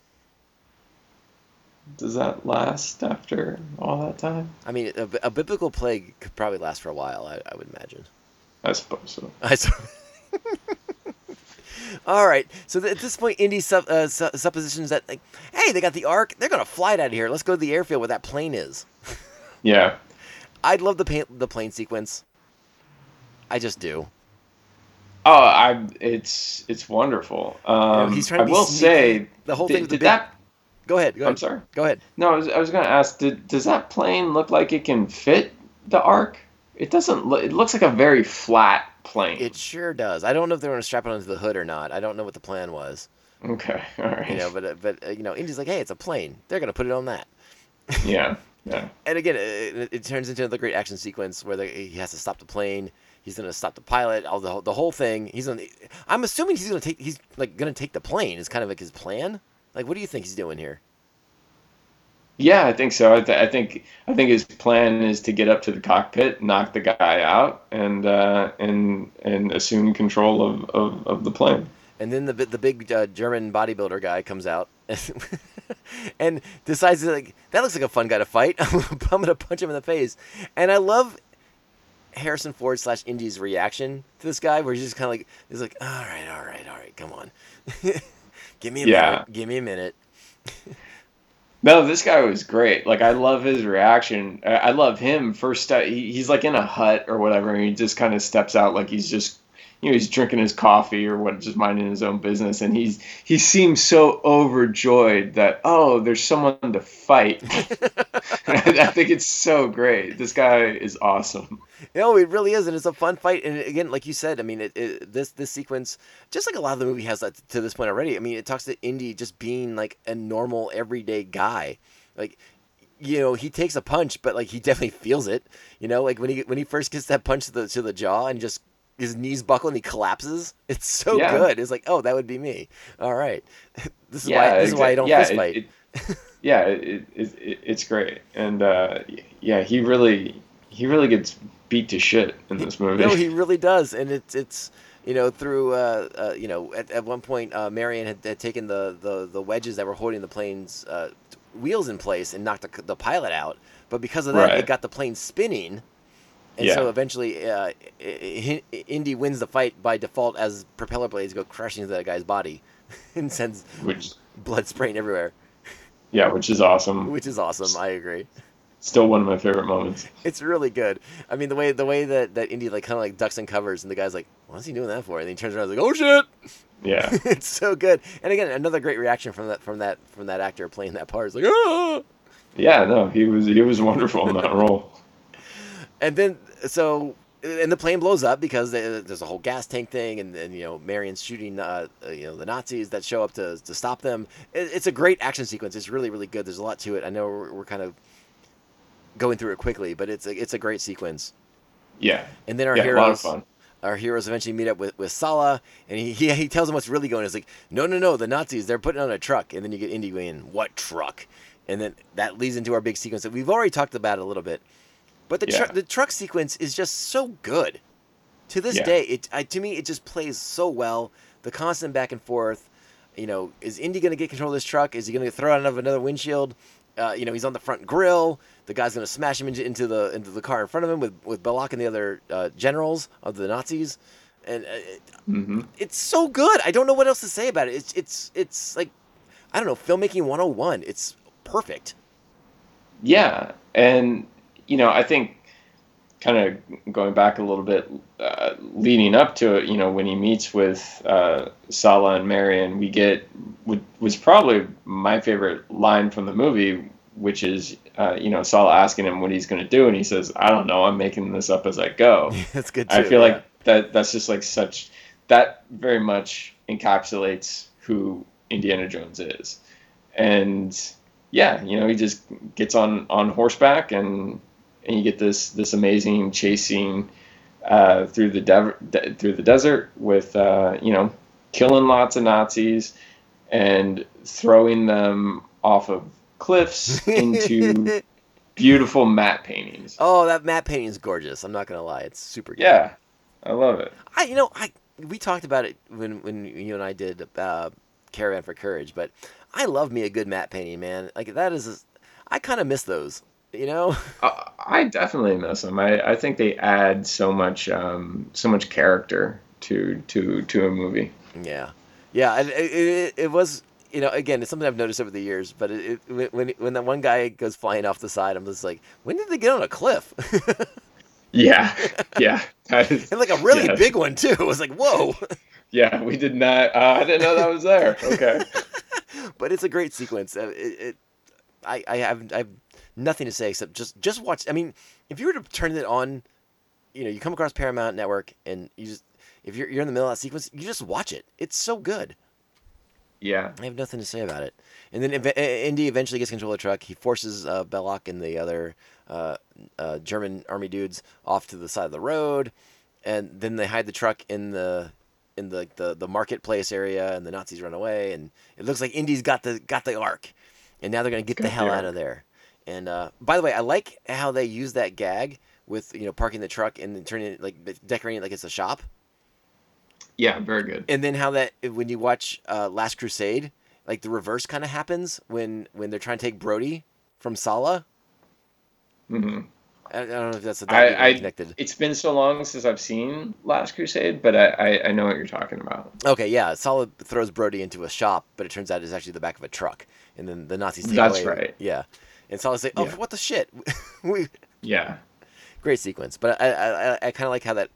Does that last after all that time? I mean, a, a biblical plague could probably last for a while. I, I would imagine. I suppose so. I s- All right. So at this point, Indy sup- uh, su- suppositions that like, hey, they got the ark. They're gonna fly it out of here. Let's go to the airfield where that plane is. Yeah. I'd love the pa- the plane sequence. I just do. Oh, I it's it's wonderful. Um, he's trying I to be will sneaky. say The whole thing did big- that. Go ahead. Go ahead. I'm sorry. Go ahead. No, I was, I was going to ask. Did, does that plane look like it can fit the ark? It doesn't. Look, it looks like a very flat plane. It sure does. I don't know if they're gonna strap it onto the hood or not. I don't know what the plan was. okay. All right. You know, but uh, but uh, you know, Indy's like, hey, it's a plane. They're gonna put it on that. yeah. Yeah. And again, it, it, it turns into another great action sequence where they, he has to stop the plane. He's gonna stop the pilot. All the whole- the whole thing. He's gonna. I'm assuming he's gonna take. He's like gonna take the plane. Is kind of like his plan. Like, what do you think he's doing here? Yeah, I think so. I, th- I think I think his plan is to get up to the cockpit, knock the guy out, and uh, and and assume control of, of, of the plane. And then the the big uh, German bodybuilder guy comes out and decides like that looks like a fun guy to fight. I'm gonna punch him in the face. And I love Harrison Ford slash Indy's reaction to this guy, where he's just kind of like he's like, all right, all right, all right, come on, give me a Yeah. minute, give me a minute. No, this guy was great. Like I love his reaction. I, I love him. First, step, he, he's like in a hut or whatever, and he just kind of steps out like he's just, you know, he's drinking his coffee or what, just minding his own business, and he's he seems so overjoyed that oh, there's someone to fight. I think it's so great. This guy is awesome. No, it really is, and it's a fun fight. And again, like you said, I mean, it, it, this this sequence, just like a lot of the movie has that to this point already. I mean, it talks to Indy just being like a normal, everyday guy. Like, you know, he takes a punch, but like he definitely feels it. You know, like when he when he first gets that punch to the to the jaw and just his knees buckle and he collapses. It's so Yeah. good. It's like, oh, that would be me. All right, this is Yeah, why this is why I don't yeah, fist fight. it- yeah, it, it, it, it's great, and uh, yeah, he really he really gets beat to shit in this movie. No, he really does, and it's it's you know through uh, uh, you know at, at one point uh, Marion had, had taken the, the the wedges that were holding the plane's uh, wheels in place and knocked the, the pilot out, but because of that, Right. it got the plane spinning. And so eventually, uh, Indy wins the fight by default as propeller blades go crashing into that guy's body and sends which blood spraying everywhere, yeah, which is awesome. which is awesome. I agree. Still one of my favorite moments. It's really good. I mean, the way the way that that Indy like kind of like ducks and covers, and the guy's like, "What's he doing that for?" And then he turns around and is like, "Oh shit!" Yeah, it's so good. And again, another great reaction from that from that from that actor playing that part. It's like, ah! yeah, no, he was he was wonderful in that role. And then so and the plane blows up because there's a whole gas tank thing, and, and you know Marion's shooting uh, uh, you know the Nazis that show up to to stop them. It, it's a great action sequence. It's really really good. There's a lot to it. I know we're, we're kind of going through it quickly, but it's a, it's a great sequence. Yeah, And then our yeah, heroes, of our heroes eventually meet up with, with Sallah, and he, he he tells them what's really going. on. He's like, no, no, no, the Nazis, they're putting on a truck, and then you get Indy going, what truck? And then that leads into our big sequence that we've already talked about a little bit, but the Yeah. truck the truck sequence is just so good. To this Yeah. day, it I, to me it just plays so well. The constant back and forth. You know, is Indy going to get control of this truck? Is he going to throw out another windshield? Uh, you know, he's on the front grill. The guy's going to smash him into, into the into the car in front of him with with Belloq and the other uh, generals of the Nazis, and uh, it, hmm it's so good. I don't know what else to say about it. It's it's it's like I don't know filmmaking 101. It's perfect. Yeah, and you know, I think kind of going back a little bit, uh, leading up to it, you know, when he meets with uh, Sallah and Marion, we get what was probably my favorite line from the movie, which is, uh, you know, Sallah asking him what he's going to do, and he says, "I don't know. I'm making this up as I go." That's good. Too, I feel yeah. like that that's just like such that very much encapsulates who Indiana Jones is. And yeah, you know, he just gets on on horseback and and you get this this amazing chase scene uh, through the dev- de- through the desert with uh, you know killing lots of Nazis and throwing them off of cliffs into beautiful matte paintings. oh, that matte painting is gorgeous. I'm not gonna lie, it's super. good. Yeah, I love it. I you know I we talked about it when when you and I did uh, Caravan for Courage, but I love me a good matte painting, man. Like that is, I kind of miss those. You know, I I definitely miss them. I, I think they add so much um, so much character to to to a movie. Yeah, yeah. And it, it, it was, you know, again, it's something I've noticed over the years. But it, it, when when that one guy goes flying off the side, I'm just like, when did they get on a cliff? Yeah, yeah, is, and like a really yeah. big one too. It was like, whoa. Yeah, we did not. Uh, I didn't know that was there. Okay. but it's a great sequence. Uh, It, it I, I have I have nothing to say except just just watch. I mean, if you were to turn it on, you know, you come across Paramount Network and you just if you're you're in the middle of that sequence, you just watch it. It's so good. Yeah. I have nothing to say about it. And then ev- Indy eventually gets control of the truck. He forces uh, Belloq and the other uh, uh, German army dudes off to the side of the road, and then they hide the truck in the in the, the, the marketplace area, and the Nazis run away. And it looks like Indy's got the got the ark, and now they're gonna get the the hell out of there. And uh, by the way, I like how they use that gag with you know parking the truck and then turning it like decorating it like it's a shop. Yeah, very good. And then how that when you watch uh, Last Crusade, like the reverse kind of happens when when they're trying to take Brody from Sallah. hmm I, I don't know if that's a I, I connected. it's been so long since I've seen Last Crusade, but I, I, I know what you're talking about. Okay, yeah, Sallah throws Brody into a shop, but it turns out it's actually the back of a truck, and then the Nazis take That's away. right. Yeah, and Sallah's like, "Oh, Yeah. what the shit?" we Yeah. great sequence, but I I, I, I kind of like how that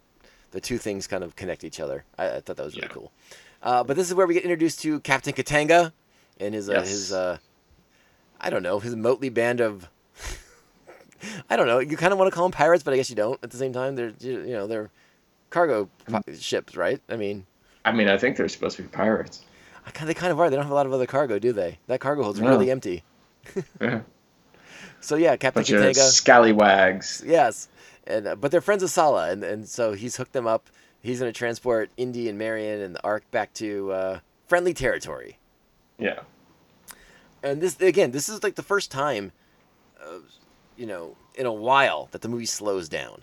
the two things kind of connect each other. I, I thought that was really cool. Uh, but this is where we get introduced to Captain Katanga and his uh, Yes. his uh, I don't know his motley band of I don't know. You kind of want to call them pirates, but I guess you don't. At the same time, they're you know they're cargo ships, right? I mean, I mean, I think they're supposed to be pirates. I kind they kind of are. They don't have a lot of other cargo, do they? That cargo hold's No. really empty. Yeah. So yeah, Captain Bunch of Katanga. scallywags. Yes, and uh, but they're friends of Sallah, and and so he's hooked them up. He's going to transport Indy and Marion and the Ark back to uh, friendly territory. Yeah. And this again, this is like the first time, uh, you know, in a while that the movie slows down,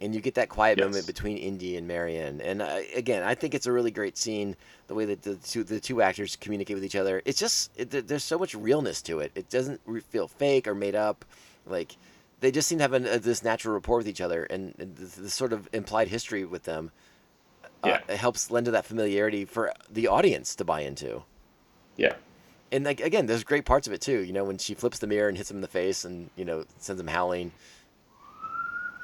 and you get that quiet Yes. moment between Indy and Marion. And uh, again, I think it's a really great scene. The way that the two the two actors communicate with each other. It's just it, there's so much realness to it. It doesn't feel fake or made up. Like they just seem to have an, uh, this natural rapport with each other, and, and this, this sort of implied history with them. Uh, Yeah. it helps lend to that familiarity for the audience to buy into. Yeah. And like again, there's great parts of it too. You know, when she flips the mirror and hits him in the face, and you know sends him howling.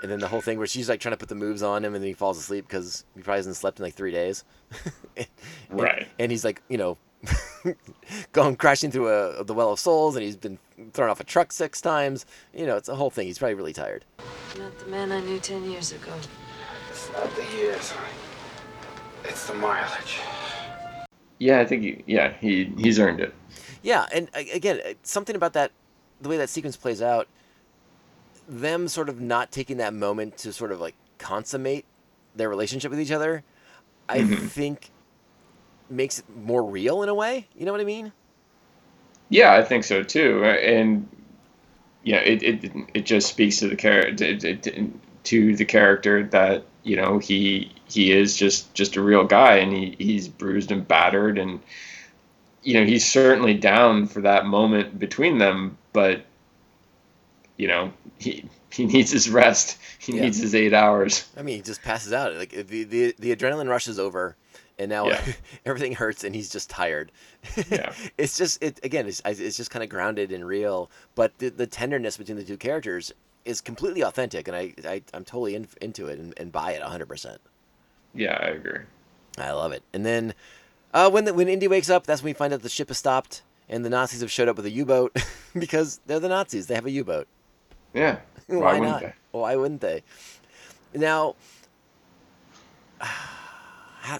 And then the whole thing where she's like trying to put the moves on him, and then he falls asleep because he probably hasn't slept in like three days. And- Right. And, he's like, you know, going crashing through a the well of souls, and he's been thrown off a truck six times. You know, it's a whole thing. He's probably really tired. Not the man I knew ten years ago. It's not the years. It's the mileage. Yeah, I think he, yeah, he he's earned it. Yeah, and again, uh, something about that, the way that sequence plays out, them sort of not taking that moment to sort of like consummate their relationship with each other, I Mhm. think makes it more real in a way. You know what I mean? Yeah, I think so too. And yeah, it it, it just speaks to the character to the character that you know he he is just just a real guy, and he he's bruised and battered, and you know he's certainly down for that moment between them, but you know he he needs his rest. He Yeah. needs his eight hours. I mean, he just passes out. Like the the, the adrenaline rush is over, and now Yeah. everything hurts, and he's just tired. Yeah. it's just it again. It's it's just kind of grounded and real, but the the tenderness between the two characters is completely authentic, and I, I I'm totally in, into it and, and buy it hundred percent. Yeah, I agree. I love it. And then uh, when the, when Indy wakes up, that's when we find out the ship has stopped and the Nazis have showed up with a U-boat because they're the Nazis. They have a U-boat. Yeah. Why, Why wouldn't not? they? Why wouldn't they? Now,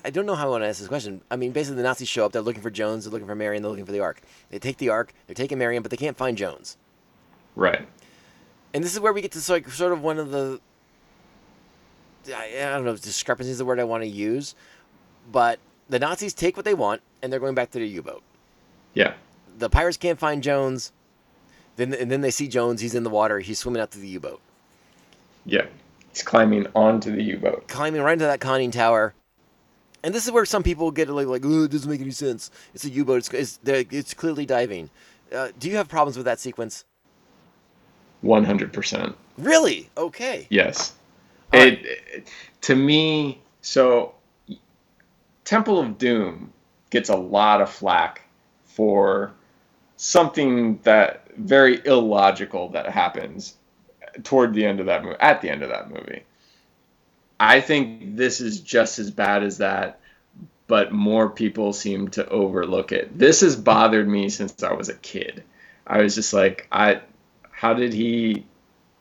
I don't know how I want to ask this question. I mean, basically, the Nazis show up. They're looking for Jones. They're looking for Marion. They're looking for the Ark. They take the Ark. They're taking Marion, but they can't find Jones. Right. And this is where we get to sort sort of one of the I, I don't know if discrepancy is the word I want to use, but the Nazis take what they want and they're going back to their U-boat. Yeah. The pirates can't find Jones. Then and then they see Jones. He's in the water. He's swimming out to the U-boat, Yeah. He's climbing onto the U-boat. climbing right into that conning tower. And this is where some people get like, like oh, it doesn't make any sense. It's a U-boat. It's it's, it's clearly diving. Uh, do you have problems with that sequence? One hundred percent. Really? Okay. Yes. It, it to me so Temple of Doom gets a lot of flack for something that very illogical that happens toward the end of that movie at the end of that movie. I think this is just as bad as that, but more people seem to overlook it. This has bothered me since I was a kid. I was just like, I how did he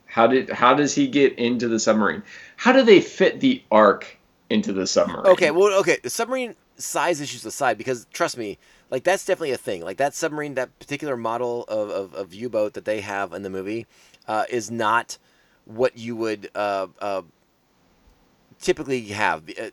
how did how does he get into the submarine? How do they fit the ark into the submarine? Okay, well, okay, the submarine size issues aside, because trust me, like that's definitely a thing. Like that submarine, that particular model of, of, of U-boat that they have in the movie, uh, is not what you would uh, uh, typically have. Uh,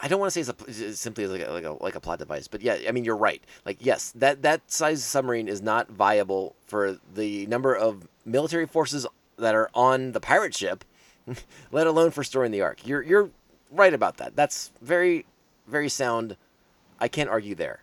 I don't want to say it's, a, it's simply like a, like a like a plot device, but yeah, I mean you're right. Like yes, that that size submarine is not viable for the number of military forces that are on the pirate ship, let alone for storing the ark. You're you're right about that. That's very very sound. I can't argue there.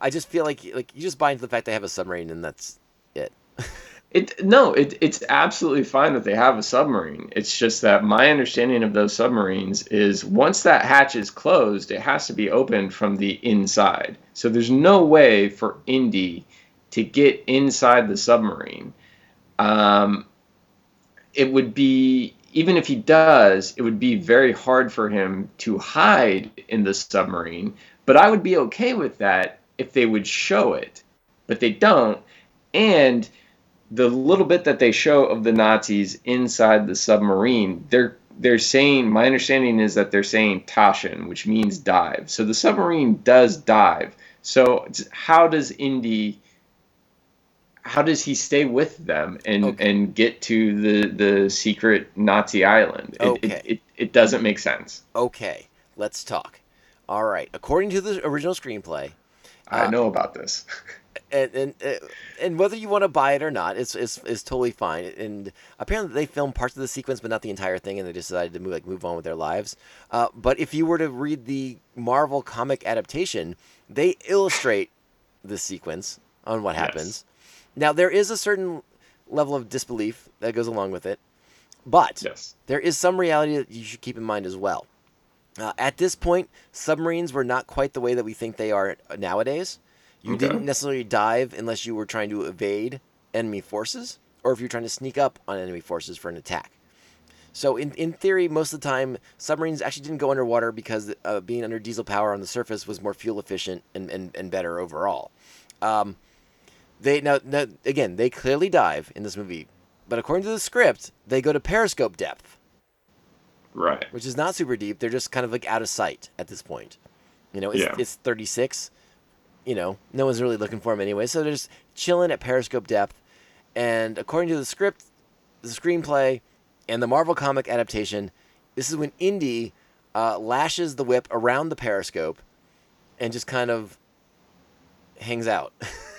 I just feel like like you just buy into the fact they have a submarine and that's it. It no, it, it's absolutely fine that they have a submarine. It's just that my understanding of those submarines is once that hatch is closed, it has to be opened from the inside. So there's no way for Indy to get inside the submarine. Um, it would be even if he does, it would be very hard for him to hide in the submarine. But I would be okay with that if they would show it, but they don't. And the little bit that they show of the Nazis inside the submarine, they're they're saying my understanding is that they're saying Taschen, which means dive. So the submarine does dive. So how does Indy how does he stay with them and okay. and get to the the secret Nazi island? It, okay. it, it, it doesn't make sense. Okay, let's talk. All right, according to the original screenplay, I uh, know about this. and and and whether you want to buy it or not, it's, it's it's totally fine. And apparently, they filmed parts of the sequence, but not the entire thing, and they decided to move like move on with their lives. Uh, but if you were to read the Marvel comic adaptation, they illustrate the sequence on what happens. Yes. Now, there is a certain level of disbelief that goes along with it, but yes. there is some reality that you should keep in mind as well. Uh, at this point, submarines were not quite the way that we think they are nowadays. You okay. didn't necessarily dive unless you were trying to evade enemy forces or if you're trying to sneak up on enemy forces for an attack. So, in, in theory, most of the time, submarines actually didn't go underwater because uh, being under diesel power on the surface was more fuel efficient and, and, and better overall. Um, they now, now again, they clearly dive in this movie, but according to the script, they go to periscope depth. Right. Which is not super deep. They're just kind of like out of sight at this point. You know, it's, yeah. it's 36 you know, no one's really looking for him anyway. So they're just chilling at Periscope depth. And according to the script, the screenplay, and the Marvel comic adaptation, this is when Indy uh, lashes the whip around the Periscope and just kind of hangs out.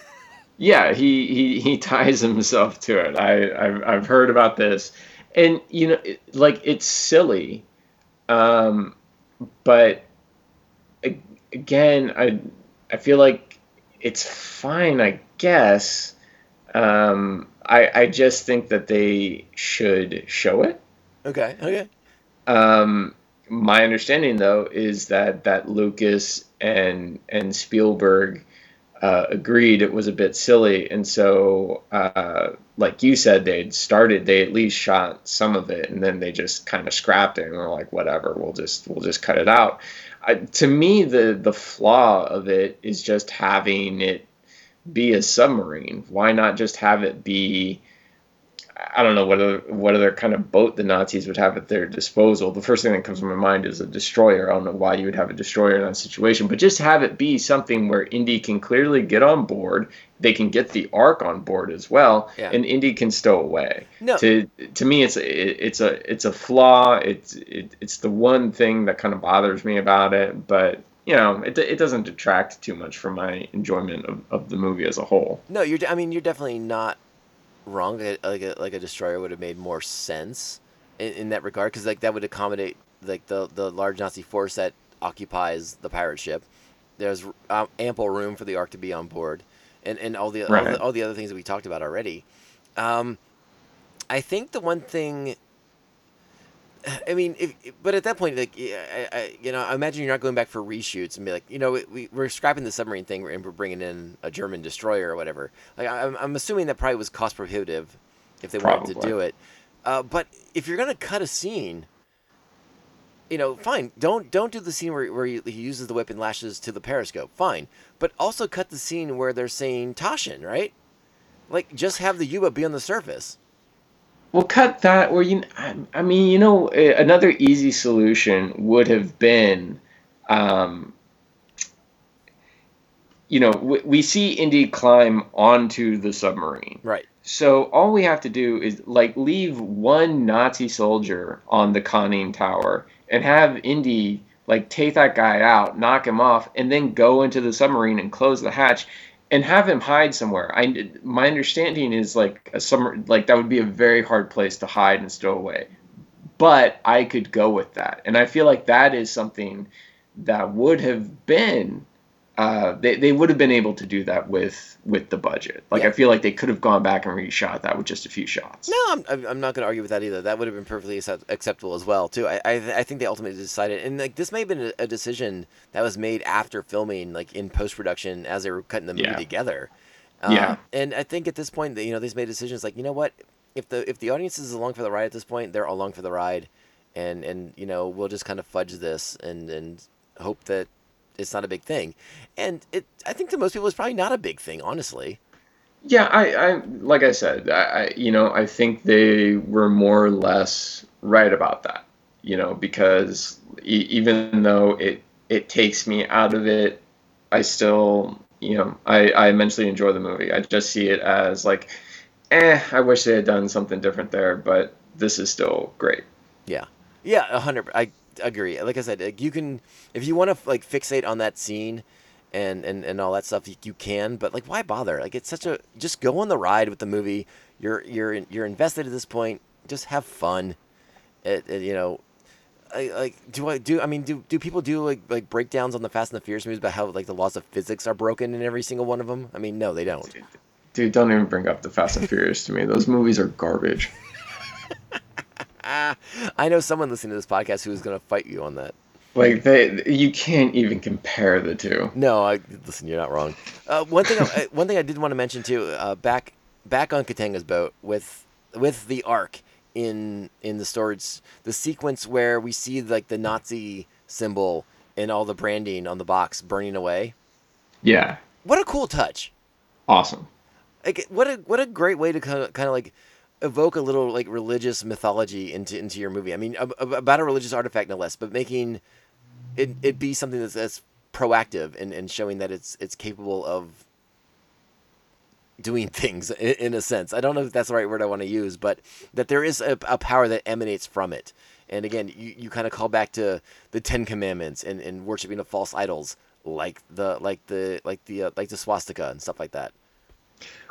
yeah, he, he, he ties himself to it. I, I've, I've heard about this. And, you know, it, like, it's silly. Um, but again, I I feel like it's fine, I guess. Um, I I just think that they should show it. Okay. Okay. Um, my understanding though is that that Lucas and and Spielberg uh, agreed it was a bit silly, and so uh, like you said, they'd started. They at least shot some of it, and then they just kind of scrapped it, and were like, whatever, we'll just we'll just cut it out. I, to me, the the flaw of it is just having it be a submarine. Why not just have it be I don't know what other what other kind of boat the Nazis would have at their disposal. The first thing that comes to my mind is a destroyer. I don't know why you would have a destroyer in that situation, but just have it be something where Indy can clearly get on board. They can get the Ark on board as well, yeah. and Indy can stow away. No. To to me, it's a, it's a it's a flaw. It's it, it's the one thing that kind of bothers me about it, but you know, it, it doesn't detract too much from my enjoyment of, of the movie as a whole. No, you're. I mean, you're definitely not wrong. Like a, like a destroyer would have made more sense in, in that regard because like that would accommodate like the the large Nazi force that occupies the pirate ship. There's um, ample room for the Ark to be on board, and and all the, right. all the all the other things that we talked about already. Um, I think the one thing I mean, if, but at that point, like, I, I, you know, I imagine you're not going back for reshoots and be like, you know, we, we're scrapping the submarine thing and we're bringing in a German destroyer or whatever. Like, I'm, I'm assuming that probably was cost prohibitive if they wanted to do it. Uh, but if you're gonna cut a scene, you know, fine. Don't don't do the scene where, where he, he uses the whip and lashes to the periscope. Fine, but also cut the scene where they're saying Toshin, right? Like, just have the U-boat be on the surface. Well, cut that. Or you, I, mean, you know, eh, another easy solution would have been, um, you know, we, we see Indy climb onto the submarine. Right. So all we have to do is like leave one Nazi soldier on the conning tower and have Indy like take that guy out, knock him off, and then go into the submarine and close the hatch and have him hide somewhere. I my understanding is like a summer like that would be a very hard place to hide and stow away. But I could go with that, and I feel like that is something that would have been. Uh, they, they would have been able to do that with with the budget. Like Yeah. I feel like they could have gone back and reshot that with just a few shots. No, I'm, I'm- not going to argue with that either. That would have been perfectly acceptable as well, too. I, I, I think they ultimately decided, and like this may have been a, decision that was made after filming, like in post production, as they were cutting the movie Yeah. together. Uh, Yeah. And I think at this point, you know, they've made decisions like, you know what, if the if the audience is along for the ride at this point, they're along for the ride, and and you know we'll just kind of fudge this and and hope that it's not a big thing. And it, I think to most people, it's probably not a big thing, honestly. Yeah, I, I like I said, I, I you know I think they were more or less right about that. You know, because e- even though it it takes me out of it, I still you know I I immensely enjoy the movie. I just see it as like, eh, I wish they had done something different there, but this is still great. Yeah, yeah, a hundred. I agree. Like I said, like, you can if you want to like fixate on that scene, and and and all that stuff, you, you can. But like, why bother? Like, it's such a just go on the ride with the movie. You're you're you're invested at this point. Just have fun. It, it you know. I, like do I do I mean do do people do like like breakdowns on the Fast and the Furious movies about how like the laws of physics are broken in every single one of them? I mean no they don't. Dude, don't even bring up the Fast and the Furious to me. Those movies are garbage. I know someone listening to this podcast who is going to fight you on that. Like they, you can't even compare the two. No, I listen. You're not wrong. Uh, one thing, I, one thing I did want to mention too. Uh, back, back on Katanga's boat with with the Ark in in the storage, the sequence where we see like the Nazi symbol and all the branding on the box burning away. Yeah, What a cool touch! awesome. Like, what a what a great way to kind of, kind of like evoke a little like religious mythology into into your movie. I mean, ab- ab- about a religious artifact no less, but making it it be something that's, that's proactive and, and showing that it's it's capable of doing things in, in a sense. I don't know if that's the right word I want to use, but that there is a, a power that emanates from it. And again, you, you kind of call back to the Ten Commandments and, and worshiping of false idols, like the like the like the uh, like the swastika and stuff like that.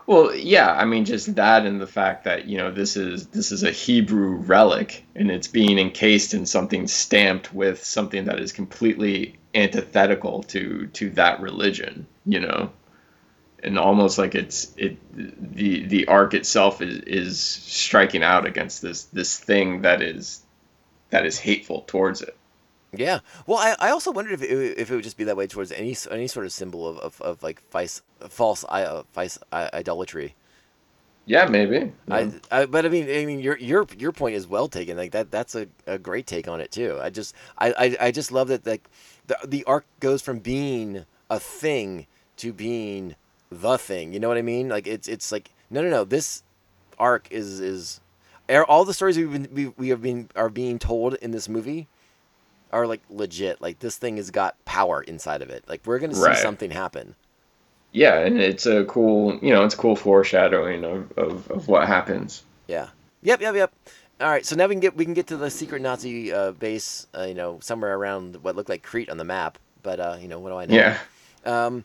Well, yeah, I mean just that and the fact that, you know, this is this is a Hebrew relic and it's being encased in something stamped with something that is completely antithetical to to that religion, you know. And almost like it's it the the ark itself is is striking out against this this thing that is that is hateful towards it. Yeah. Well, I, I also wondered if it, if it would just be that way towards any any sort of symbol of, of, of like vice, false uh, vice i- idolatry. Yeah, maybe. I, I but I mean I mean your your your point is well taken. Like that that's a, a great take on it too. I just I, I, I just love that like the the ark goes from being a thing to being the thing. You know what I mean? Like it's it's like no no no this ark is is all the stories we've been we, we have been are being told in this movie are like legit. Like this thing has got power inside of it. Like we're gonna see Right. something happen. Yeah, and it's a cool, you know, it's a cool foreshadowing of, of, of what happens. Yeah. Yep. Yep. Yep. All right. So now we can get we can get to the secret Nazi uh, base. Uh, you know, somewhere around what looked like Crete on the map. But uh, you know, what do I know? Yeah. Um,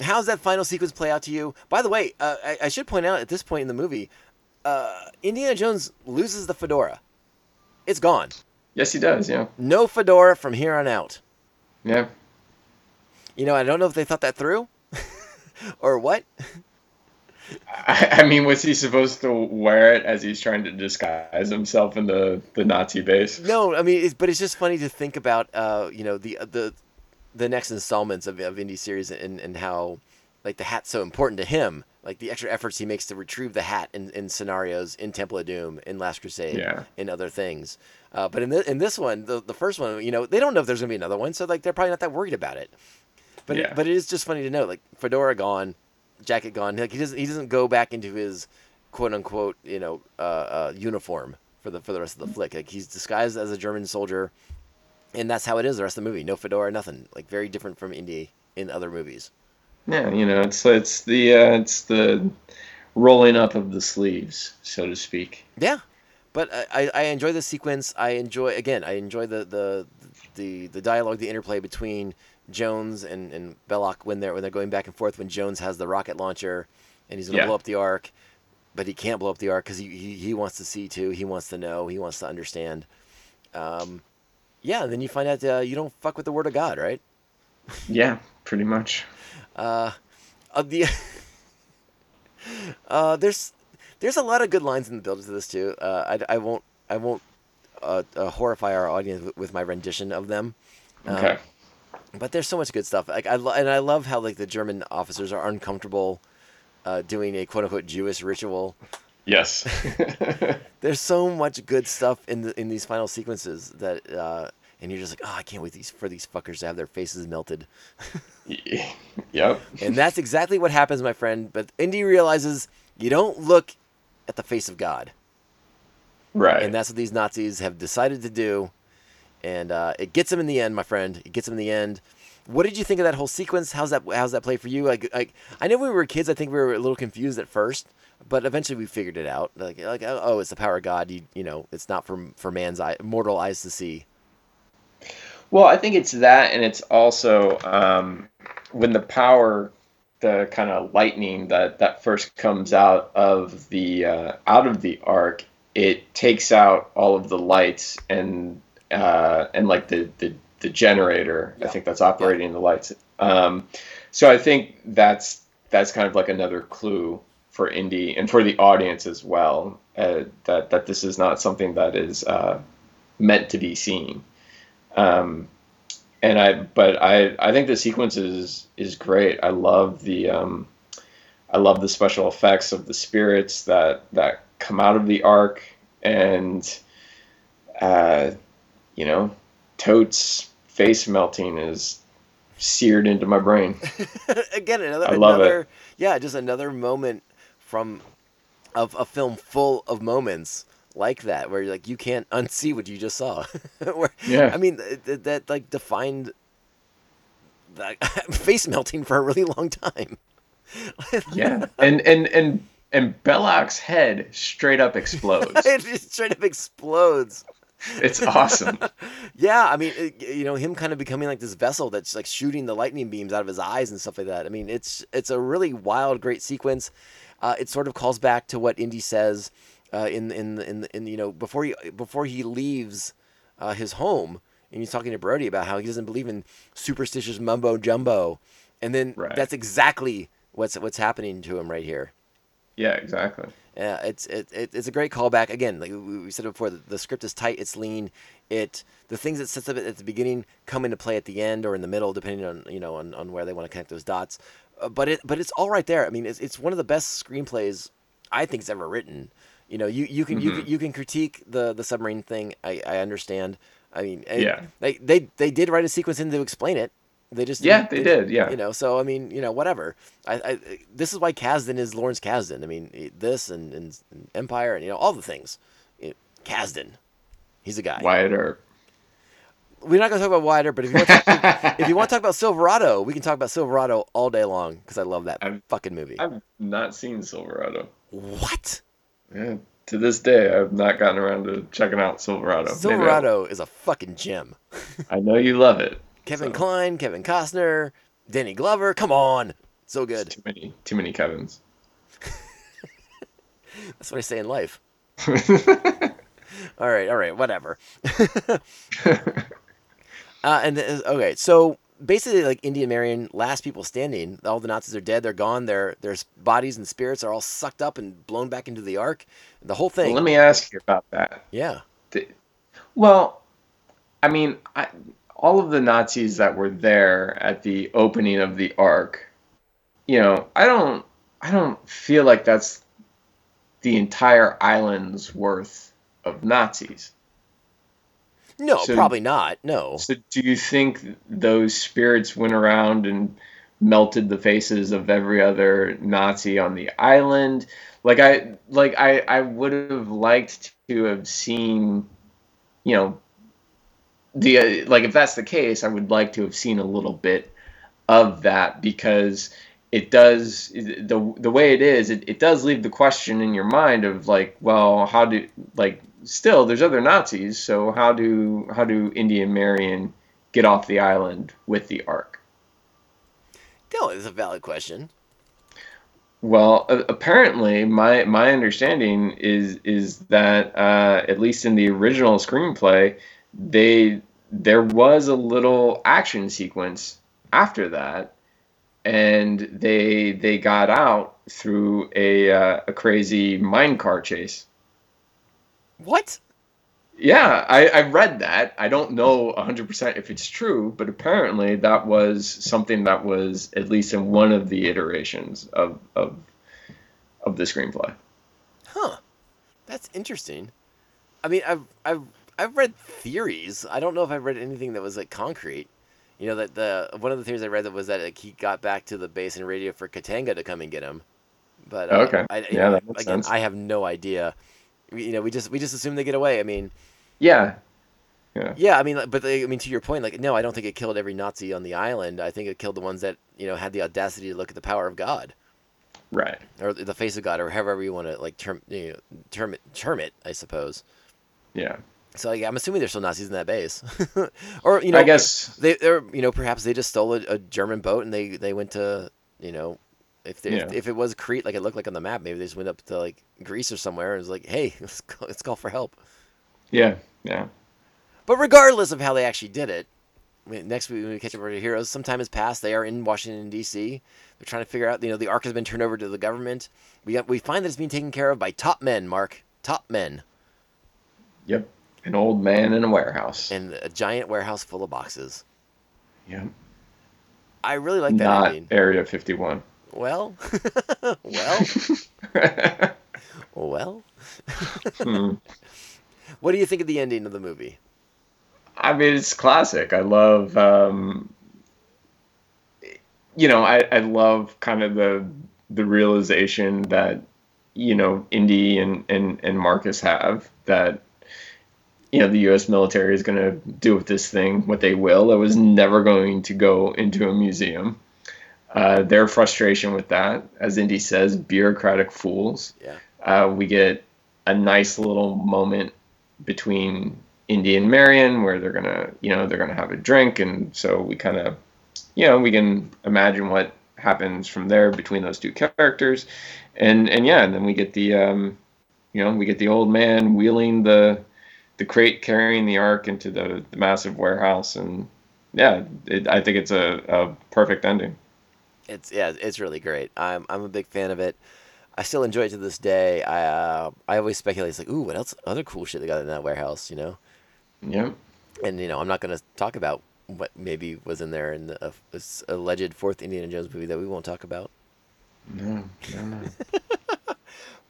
how's that final sequence play out to you? By the way, uh, I, I should point out at this point in the movie, uh, Indiana Jones loses the fedora. It's gone. Yes, he does. Yeah. No fedora from here on out. Yeah. You know, I don't know if they thought that through, or what. I, I mean, was he supposed to wear it as he's trying to disguise himself in the, the Nazi base? No, I mean, it's, but it's just funny to think about, uh, you know, the the the next installments of of Indy series and and how like the hat's so important to him, like the extra efforts he makes to retrieve the hat in, in scenarios in Temple of Doom, in Last Crusade, Yeah. in other things. Uh, but in the, in this one, the, the first one, you know, they don't know if there's gonna be another one, so like they're probably not that worried about it. But Yeah. it, but it is just funny to note, like fedora gone, jacket gone. Like he doesn't he doesn't go back into his quote unquote you know uh, uh, uniform for the for the rest of the flick. Like he's disguised as a German soldier, and that's how it is the rest of the movie. No fedora, nothing. Like very different from Indy in other movies. Yeah, you know, it's it's the uh, it's the rolling up of the sleeves, so to speak. Yeah, but I, I, enjoy the sequence. I enjoy again. I enjoy the the the, the dialogue, the interplay between Jones and, and Belloq when they're when they're going back and forth. When Jones has the rocket launcher and he's gonna Yeah. blow up the ark, but he can't blow up the ark because he, he he wants to see too. He wants to know. He wants to understand. Um, yeah. And then you find out uh, you don't fuck with the word of God, right? Yeah, pretty much. Uh, uh the uh, there's there's a lot of good lines in the build to this too. Uh, I, I won't I won't uh, uh, horrify our audience with, my rendition of them. Um, Okay. but there's so much good stuff. Like I lo- and I love how like the German officers are uncomfortable uh, doing a quote unquote Jewish ritual. Yes. There's so much good stuff in the in these final sequences that uh, and you're just like, oh, I can't wait these for these fuckers to have their faces melted. yep. And that's exactly what happens, my friend. But Indy realizes you don't look at the face of God. Right. And that's what these Nazis have decided to do. And uh, it gets them in the end, my friend. It gets them in the end. What did you think of that whole sequence? How's that? How's that play for you? Like, like I know when we were kids, I think we were a little confused at first, but eventually we figured it out. Like, like oh, it's the power of God. You, you know, it's not for for man's eye, mortal eyes to see. Well, I think it's that, and it's also um, when the power, the kind of lightning that that first comes out of the uh, out of the ark, it takes out all of the lights and uh, and like the the, the generator. I think that's operating the lights. Um, so I think that's that's kind of like another clue for Indy and for the audience as well uh, that that this is not something that is uh, meant to be seen. Um, and I, but I, I think the sequence is is great. I love the, um, I love the special effects of the spirits that that come out of the ark, and, uh, you know, Toht's face melting is seared into my brain. Again, another, I love it. yeah, just another moment from of a film full of moments like that where you're like you can't unsee what you just saw. where, Yeah. I mean th- th- that like defined that face melting for a really long time. yeah, and and and and Belloq's head straight up explodes. it just straight up explodes. It's awesome. Yeah, I mean, it, you know, him kind of becoming like this vessel that's like shooting the lightning beams out of his eyes and stuff like that. I mean, it's it's a really wild, great sequence. Uh, it sort of calls back to what Indy says uh, in in in in you know before he before he leaves uh, his home, and he's talking to Brody about how he doesn't believe in superstitious mumbo jumbo, and then Right. that's exactly what's what's happening to him right here. Yeah, exactly. Yeah, it's it, it, it's a great callback. Again, like we said before, the, the script is tight, it's lean. It the things that sets up at the beginning come into play at the end or in the middle, depending on you know on, on where they want to connect those dots. Uh, but it but it's all right there. I mean, it's, it's one of the best screenplays I think think's ever written. You know, you, you can you Mhm. can you can critique the the submarine thing. I, I understand. I mean, Yeah. they, they they did write a sequence in to explain it. They just Yeah, didn't- they did, yeah. You know, so I mean, you know, whatever. I, I this is why Kasdan is Lawrence Kasdan. I mean, this and, and, and Empire and you know all the things. It, Kasdan, he's a guy. Wyatt Earp. We're not gonna talk about Wider, but if you want to talk, if you want to talk about Silverado, we can talk about Silverado all day long because I love that fucking movie. I've not seen Silverado. What? Yeah, to this day, I've not gotten around to checking out Silverado. Silverado is a fucking gem. I know you love it. Kevin Kline, Kevin Costner, Danny Glover. Come on, so good. Too many, too many Kevins. That's what I say in life. all right, all right, whatever. uh, and okay, so basically like Indy and Marion, last people standing. All the Nazis are dead. They're gone. Their their bodies and spirits are all sucked up and blown back into the Ark. The whole thing. Well, let me ask you about that. yeah. The- well, I mean, I, all of the Nazis that were there at the opening of the Ark, you know, I don't, I don't feel like that's the entire island's worth of Nazis. No, So- probably not. No. So, do you think those spirits went around and melted the faces of every other Nazi on the island? Like I, like I, I would have liked to have seen, you know, the uh, like if that's the case, I would like to have seen a little bit of that because it does the the way it is it, it does leave the question in your mind of like well how do like still there's other nazis so how do how do indy and marion get off the island with the ark No, it's a valid question. well apparently my my understanding is is that uh, at least in the original screenplay they there was a little action sequence after that and they they got out through a uh, a crazy mine car chase What? Yeah, I, I read that. I don't know 100% if it's true, but apparently that was something that was at least in one of the iterations of of, of the screenplay. Huh. That's interesting. I mean, I've I've I've read theories. I don't know if I've read anything that was like concrete. You know that the one of the theories I read that was that like, he got back to the base and radio for Katanga to come and get him. But uh, Okay. I, Yeah, that makes again, sense. I have no idea. We- You know, we just we just assume they get away. I mean, Yeah. Yeah. yeah. I mean, but they, I mean, to your point, like, no, I don't think it killed every Nazi on the island. I think it killed the ones that you know had the audacity to look at the power of God Right. or the face of God or however you want to like term you know, term it term it. I suppose. Yeah. So like, I'm assuming there's still Nazis in that base, or you know, I guess they, they're you know perhaps they just stole a, a German boat and they they went to you know if they, if, Yeah. if it was Crete like it looked like on the map maybe they just went up to like Greece or somewhere and was like hey let's call, let's call for help. Yeah. Yeah. But regardless of how they actually did it, I mean, next week when we catch up with our heroes, some time has passed. They are in Washington D.C. They're trying to figure out you know the Ark has been turned over to the government. We got, we find that it's being taken care of by top men, Mark, top men, Yep. An old man in a warehouse. And a giant warehouse full of boxes. Yep. I really like that Not ending. Area 51. Well, well, well. Hmm. What do you think of the ending of the movie? I mean, it's classic. I love, um, you know, I, I love kind of the the realization that you know Indy and and and Marcus have that you know the U.S. military is going to do with this thing what they will. It was never going to go into a museum. Uh, their frustration with that, as Indy says, bureaucratic fools. Yeah. Uh, we get a nice little moment between Indy and Marion where they're gonna, you know, they're gonna have a drink, and so we kind of, you know, we can imagine what happens from there between those two characters, and and yeah, and then we get the, um, you know, we get the old man wheeling the, the crate carrying the ark into the, the massive warehouse, and yeah, it, I think it's a, a perfect ending. It's yeah, it's really great. I'm I'm a big fan of it. I still enjoy it to this day. I uh, I always speculate. It's like, ooh, what else? Other cool shit they got in that warehouse, you know? Yeah. And you know, I'm not gonna talk about what maybe was in there in the uh, this alleged fourth Indiana Jones movie that we won't talk about. No, no, no.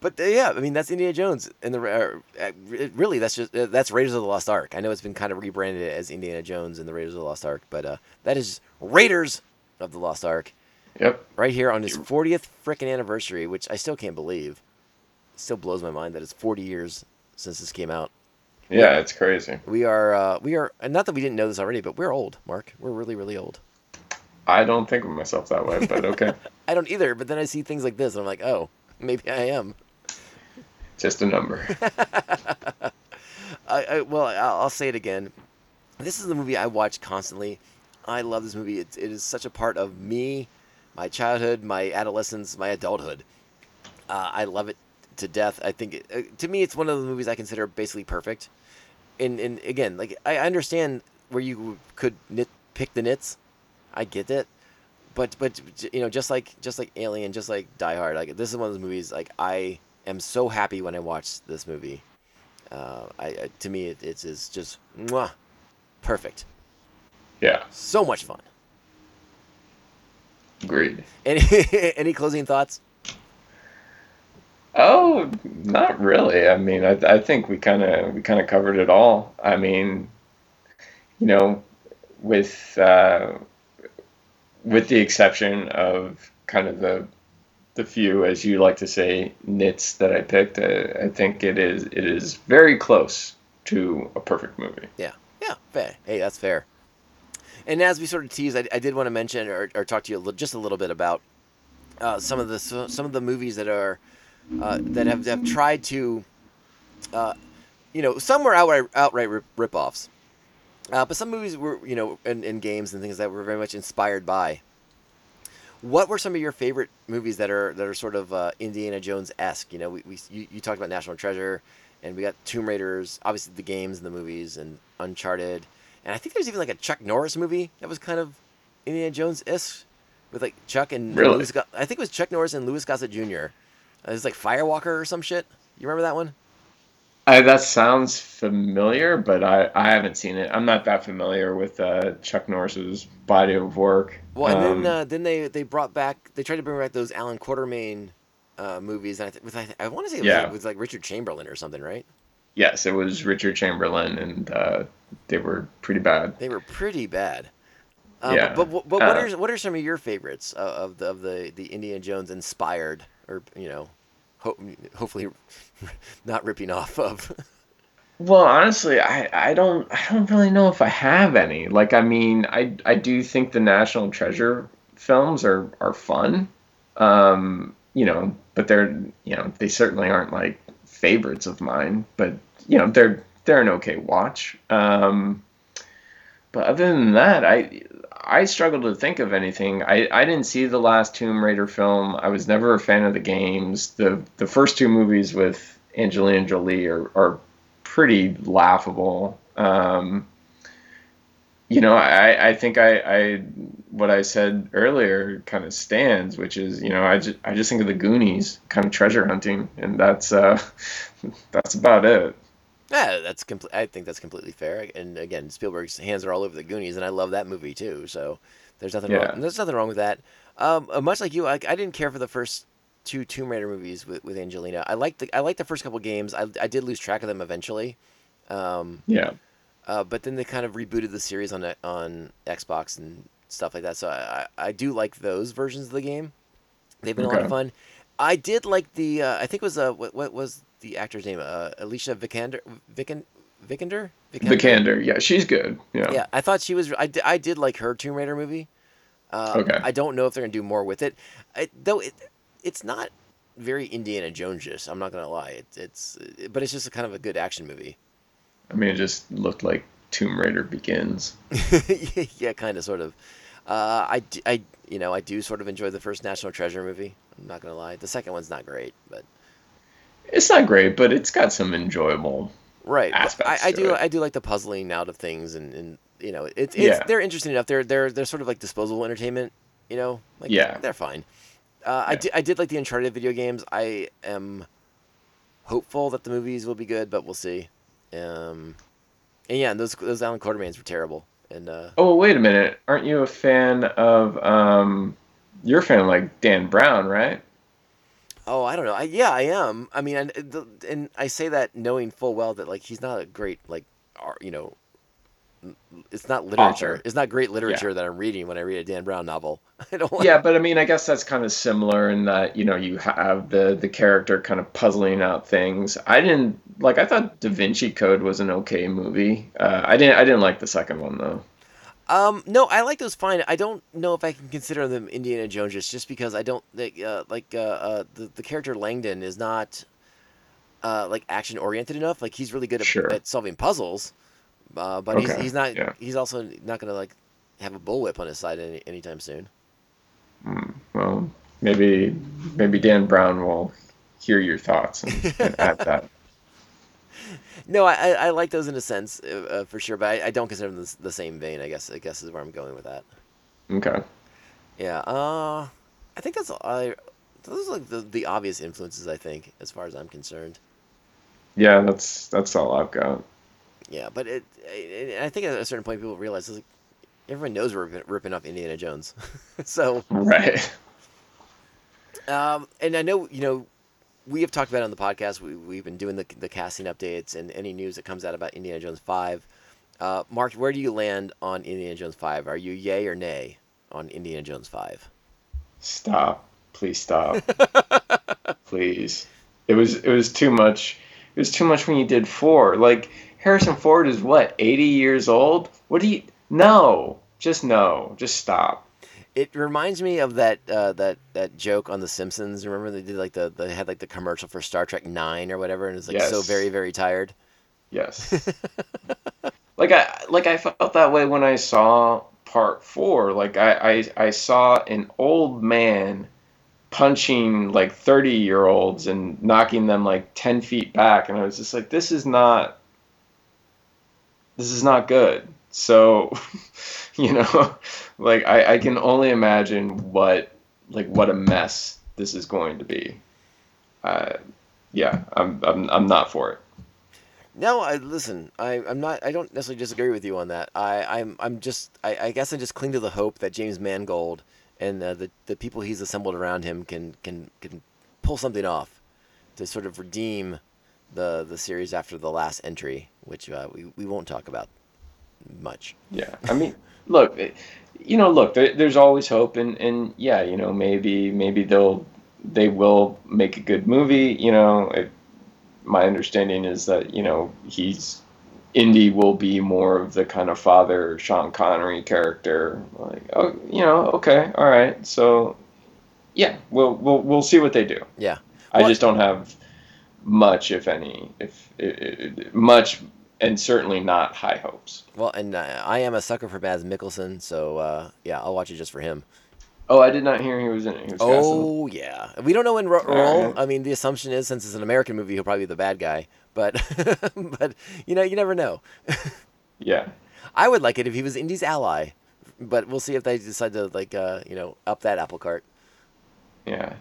But uh, yeah, I mean that's Indiana Jones, and the uh, uh, really that's just uh, that's Raiders of the Lost Ark. I know it's been kind of rebranded as Indiana Jones and the Raiders of the Lost Ark, but uh, that is Raiders of the Lost Ark. Yep. Right here on his 40th frickin' anniversary, which I still can't believe. It still blows my mind that it's 40 years since this came out. Yeah, it's crazy. We are uh, we are and not that we didn't know this already, but we're old, Mark. We're really really old. I don't think of myself that way, but okay. I don't either, but then I see things like this and I'm like, "Oh, maybe I am." Just a number. I, I well, I'll, I'll say it again. This is the movie I watch constantly. I love this movie. It, it is such a part of me, my childhood, my adolescence, my adulthood. Uh, I love it to death. I think it, uh, to me, it's one of the movies I consider basically perfect. And and again, like I understand where you could nit pick the nits, I get it, but but you know, just like just like Alien, just like Die Hard, like this is one of those movies. Like I am so happy when I watch this movie. Uh, I, I to me, it, it's, it's just mwah, perfect. Yeah. So much fun. Agreed. Any any closing thoughts? Oh, not really. I mean, I, I think we kind of we kind of covered it all. I mean, you know, with uh, with the exception of kind of the the few, as you like to say, nits that I picked, I, I think it is it is very close to a perfect movie. Yeah, yeah, fair. Hey, that's fair. And as we sort of teased, I, I did want to mention or, or talk to you a li- just a little bit about uh, some of the so- some of the movies that are uh, that have, have tried to, uh, you know, some were outright outright rip- rip-offs, uh, but some movies were you know and, and games and things that were very much inspired by. What were some of your favorite movies that are that are sort of uh, Indiana Jones esque? You know, we, we you, you talked about National Treasure, and we got Tomb Raiders, obviously the games and the movies, and Uncharted, and I think there's even like a Chuck Norris movie that was kind of Indiana Jones esque with like Chuck and Really? Louis I think it was Chuck Norris and Louis Gossett Jr. Uh, It was like Firewalker or some shit. You remember that one? I, that sounds familiar, but I, I haven't seen it. I'm not that familiar with uh, Chuck Norris's body of work. Well, and Um, then uh, then they they brought back they tried to bring back those Allan Quatermain uh, movies, and I th- with I, I want to say it was, Yeah. like, with like Richard Chamberlain or something, right? Yes, it was Richard Chamberlain, and uh, they were pretty bad. They were pretty bad. Um, Yeah, But, but, but what uh, are what are some of your favorites of, of the of the the Indiana Jones inspired or you know, ho- hopefully not ripping off of. Well, honestly, I, I don't I don't really know if I have any. Like, I mean, I I do think the National Treasure films are are fun, um, you know, but they're you know they certainly aren't like favorites of mine. But you know they're they're an okay watch. Um, but other than that, I I struggle to think of anything. I, I didn't see the last Tomb Raider film. I was never a fan of the games. The the first two movies with Angelina Jolie are, are pretty laughable. Um, you know, I, I think I, I what I said earlier kind of stands, which is you know I just I just think of the Goonies kind of treasure hunting, and that's uh, that's about it. Yeah, that's complete. I think that's completely fair. And again, Spielberg's hands are all over the Goonies, and I love that movie too. So there's nothing Yeah. wrong. There's nothing wrong with that. Um, uh, much like you, I, I didn't care for the first two Tomb Raider movies with, with Angelina. I liked the I liked the first couple games. I, I did lose track of them eventually. Um, Yeah. Uh, but then they kind of rebooted the series on on Xbox and stuff like that. So I, I I do like those versions of the game. They've been a lot of fun. I did like the uh, I think it was uh what, what was the actor's name? Uh, Alicia Vikander Vikan Vikander Vikander, yeah, she's good. Yeah. yeah, I thought she was. I did, I did like her Tomb Raider movie. Uh, Okay. I don't know if they're gonna do more with it, I, though. It, it's not very Indiana Jones-ish. I'm not gonna lie. It, it's but it's just a kind of a good action movie. I mean, it just looked like Tomb Raider Begins. yeah, kind of, sort of. Uh, I, I, you know, I do sort of enjoy the first National Treasure movie. I'm not gonna lie. The second one's not great, but It's not great, but it's got some enjoyable right. I, I to do, it. I do like the puzzling out of things, and, and you know, it's, it's Yeah. they're interesting enough. They're they're they're sort of like disposable entertainment. You know, like Yeah. they're fine. Uh, I, did, I did like the Uncharted video games. I am hopeful that the movies will be good, but we'll see. Um, and yeah, those those Allan Quatermains were terrible. And uh, Oh, wait a minute. Aren't you a fan of um you're a fan of like Dan Brown, right? Oh, I don't know. I, yeah, I am. I mean, and, the- and I say that knowing full well that like he's not a great like, art, you know, it's not literature. Author. It's not great literature that I'm reading when I read a Dan Brown novel. I don't. Yeah, but I mean, I guess that's kind of similar in that, you know, you have the the character kind of puzzling out things. I didn't like I thought Da Vinci Code was an okay movie. Uh, I didn't I didn't like the second one though. Um, no, I like those fine. I don't know if I can consider them Indiana Jones just because I don't like uh, like uh, uh, the the character Langdon is not uh, like action oriented enough. Like he's really good at, Sure. at solving puzzles, uh, but he's Okay, he's not. yeah. He's also not gonna like have a bullwhip on his side any, anytime soon. Hmm, well, maybe maybe Dan Brown will hear your thoughts and, and add that. No, I, I, I like those in a sense uh, uh, for sure, but I, I don't consider them the, the same vein. I guess I guess is where I'm going with that. Okay. Yeah. Uh, I think that's I. Those are like the, the obvious influences. I think, as far as I'm concerned. Yeah, that's that's all I've got. Yeah, but it, it I think at a certain point people realize like everyone knows we're ripping, ripping off Indiana Jones, so Right. Um, and I know you know we have talked about it on the podcast. We we've been doing the the casting updates and any news that comes out about Indiana Jones five. Uh, Mark, where do you land on Indiana Jones five? Are you yay or nay on Indiana Jones five? Stop. Please stop. Please. It was it was too much. It was too much when you did four. Like Harrison Ford is what, 80 years old? What do you No. Just no. Just stop. It reminds me of that uh, that that joke on The Simpsons. Remember they did like the they had like the commercial for Star Trek Nine or whatever, and it's like so very very tired. Yes. like I like I felt that way when I saw part four. Like I, I I saw an old man punching like thirty year olds and knocking them like ten feet back, and I was just like, this is not this is not good. So, you know, like I, I can only imagine what like what a mess this is going to be. Uh, yeah, I'm I'm I'm not for it. No, I listen. I, I'm not. I don't necessarily disagree with you on that. I, I'm. I'm just. I, I guess I just cling to the hope that James Mangold and uh, the the people he's assembled around him can can can pull something off to sort of redeem the the series after the last entry, which uh, we we won't talk about much. Yeah, I mean, look, it- you know, look, there, there's always hope, and and yeah, you know, maybe maybe they'll they will make a good movie. You know, it, my understanding is that you know he's Indy will be more of the kind of father Sean Connery character. Like, oh, you know, okay, all right, so yeah, we'll we'll we'll see what they do. Yeah. I just don't have much, if any, if i i much, and certainly not high hopes. Well, and uh, I am a sucker for Mads Mikkelsen, so uh, yeah, I'll watch it just for him. Oh, I did not hear he was in it. Was. Oh yeah, we don't know in ro- role. right. I mean, the assumption is since it's an American movie, he'll probably be the bad guy. But but you know, you never know. Yeah. I would like it if he was Indy's ally, but we'll see if they decide to like uh, you know up that apple cart. Yeah.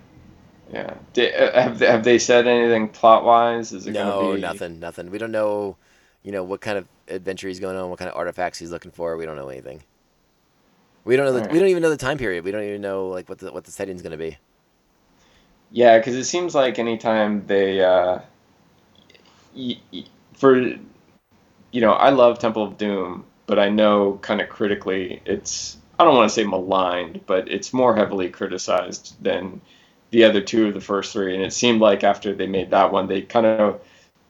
Yeah. Uh, have they, have they said anything plot wise? Is it No, gonna be nothing, nothing. We don't know, you know, what kind of adventure he's going on, what kind of artifacts he's looking for. We don't know anything. We don't know. The, Alright. We don't even know the time period. We don't even know like what the what the setting's going to be. Yeah, because it seems like anytime they, uh, y- y- for, you know, I love Temple of Doom, but I know kind of critically it's, I don't want to say maligned, but it's more heavily criticized than the other two of the first three. And it seemed like after they made that one, they kind of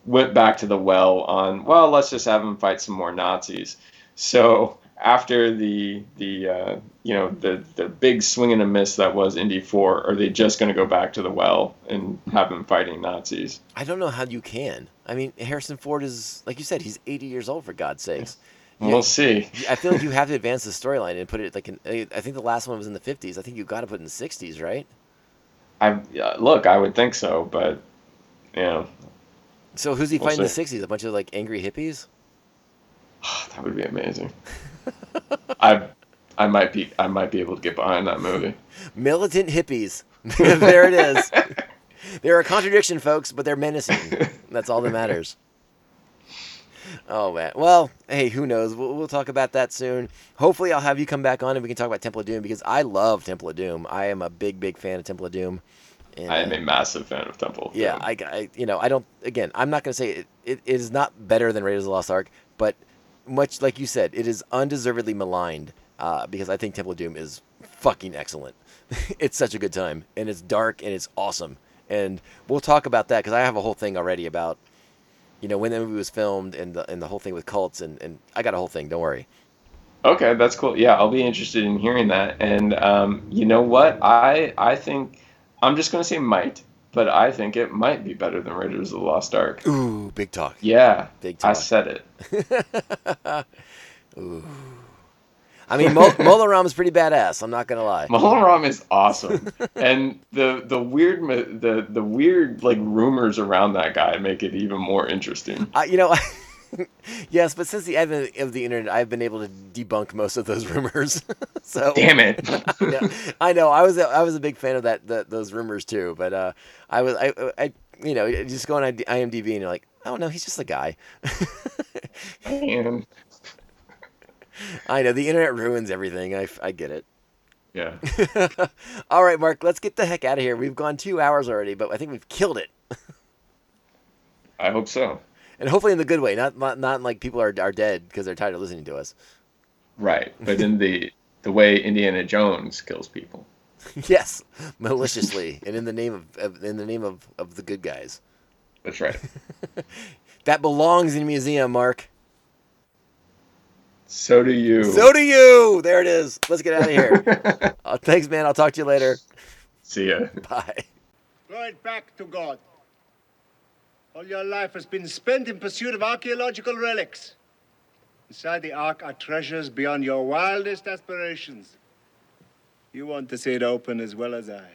went back to the well on, well, let's just have them fight some more Nazis. So after the the uh, you know the the big swing and a miss that was Indy Four, are they just going to go back to the well and have them fighting Nazis? I don't know how you can. I mean, Harrison Ford is like you said, he's 80 years old for God's sakes. You- We'll see. I feel like you have to advance the storyline and put it like in. I think the last one was in the 50s. I think you got to put it in the 60s, right? I uh, look, I would think so, but you know, So who's he We'll fighting in the 60s? A bunch of like angry hippies? that would be amazing. I I might be I might be able to get behind that movie. Militant hippies. there it is. They're a contradiction, folks, but they're menacing. That's all that matters. Oh man. Well, hey, who knows? We'll, we'll talk about that soon. Hopefully, I'll have you come back on and we can talk about Temple of Doom because I love Temple of Doom. I am a big, big fan of Temple of Doom. And, I am a massive fan of Temple. of Yeah, I, I, you know, I don't. Again, I'm not going to say it, it. It is not better than Raiders of the Lost Ark, but much like you said, it is undeservedly maligned uh, because I think Temple of Doom is fucking excellent. it's such a good time, and it's dark and it's awesome. And we'll talk about that because I have a whole thing already about, you know, when the movie was filmed and the and the whole thing with cults, and and I got a whole thing. Don't worry. Okay, that's cool. Yeah, I'll be interested in hearing that. And um, you know what? I I think I'm just gonna say might, but I think it might be better than Raiders of the Lost Ark. Ooh, big talk. Yeah, Big talk. I said it. Ooh. I mean, Mul- Mola Ram is pretty badass. I'm not gonna lie. Mola Ram is awesome, and the the weird the the weird like rumors around that guy make it even more interesting. I, you know, yes, but since the advent of the internet, I've been able to debunk most of those rumors. so Damn it. I, know, I know. I was a, I was a big fan of that, that those rumors too. But uh, I was I, I you know just go on IMDb and you're like, oh no, he's just a guy. Damn. I know the internet ruins everything. I, I get it. Yeah. All right, Mark, let's get the heck out of here. We've gone two hours already, but I think we've killed it. I hope so. And hopefully in the good way, not not, not like people are, are dead because they're tired of listening to us. Right, but in the the way Indiana Jones kills people. yes, maliciously and in the name of, of in the name of, of the good guys. That's right. that belongs in a museum, Mark. So do you. So do you. There it is. Let's get out of here. uh, thanks, man. I'll talk to you later. See ya. Bye. Throw it back to God. All your life has been spent in pursuit of archaeological relics. Inside the ark are treasures beyond your wildest aspirations. You want to see it open as well as I.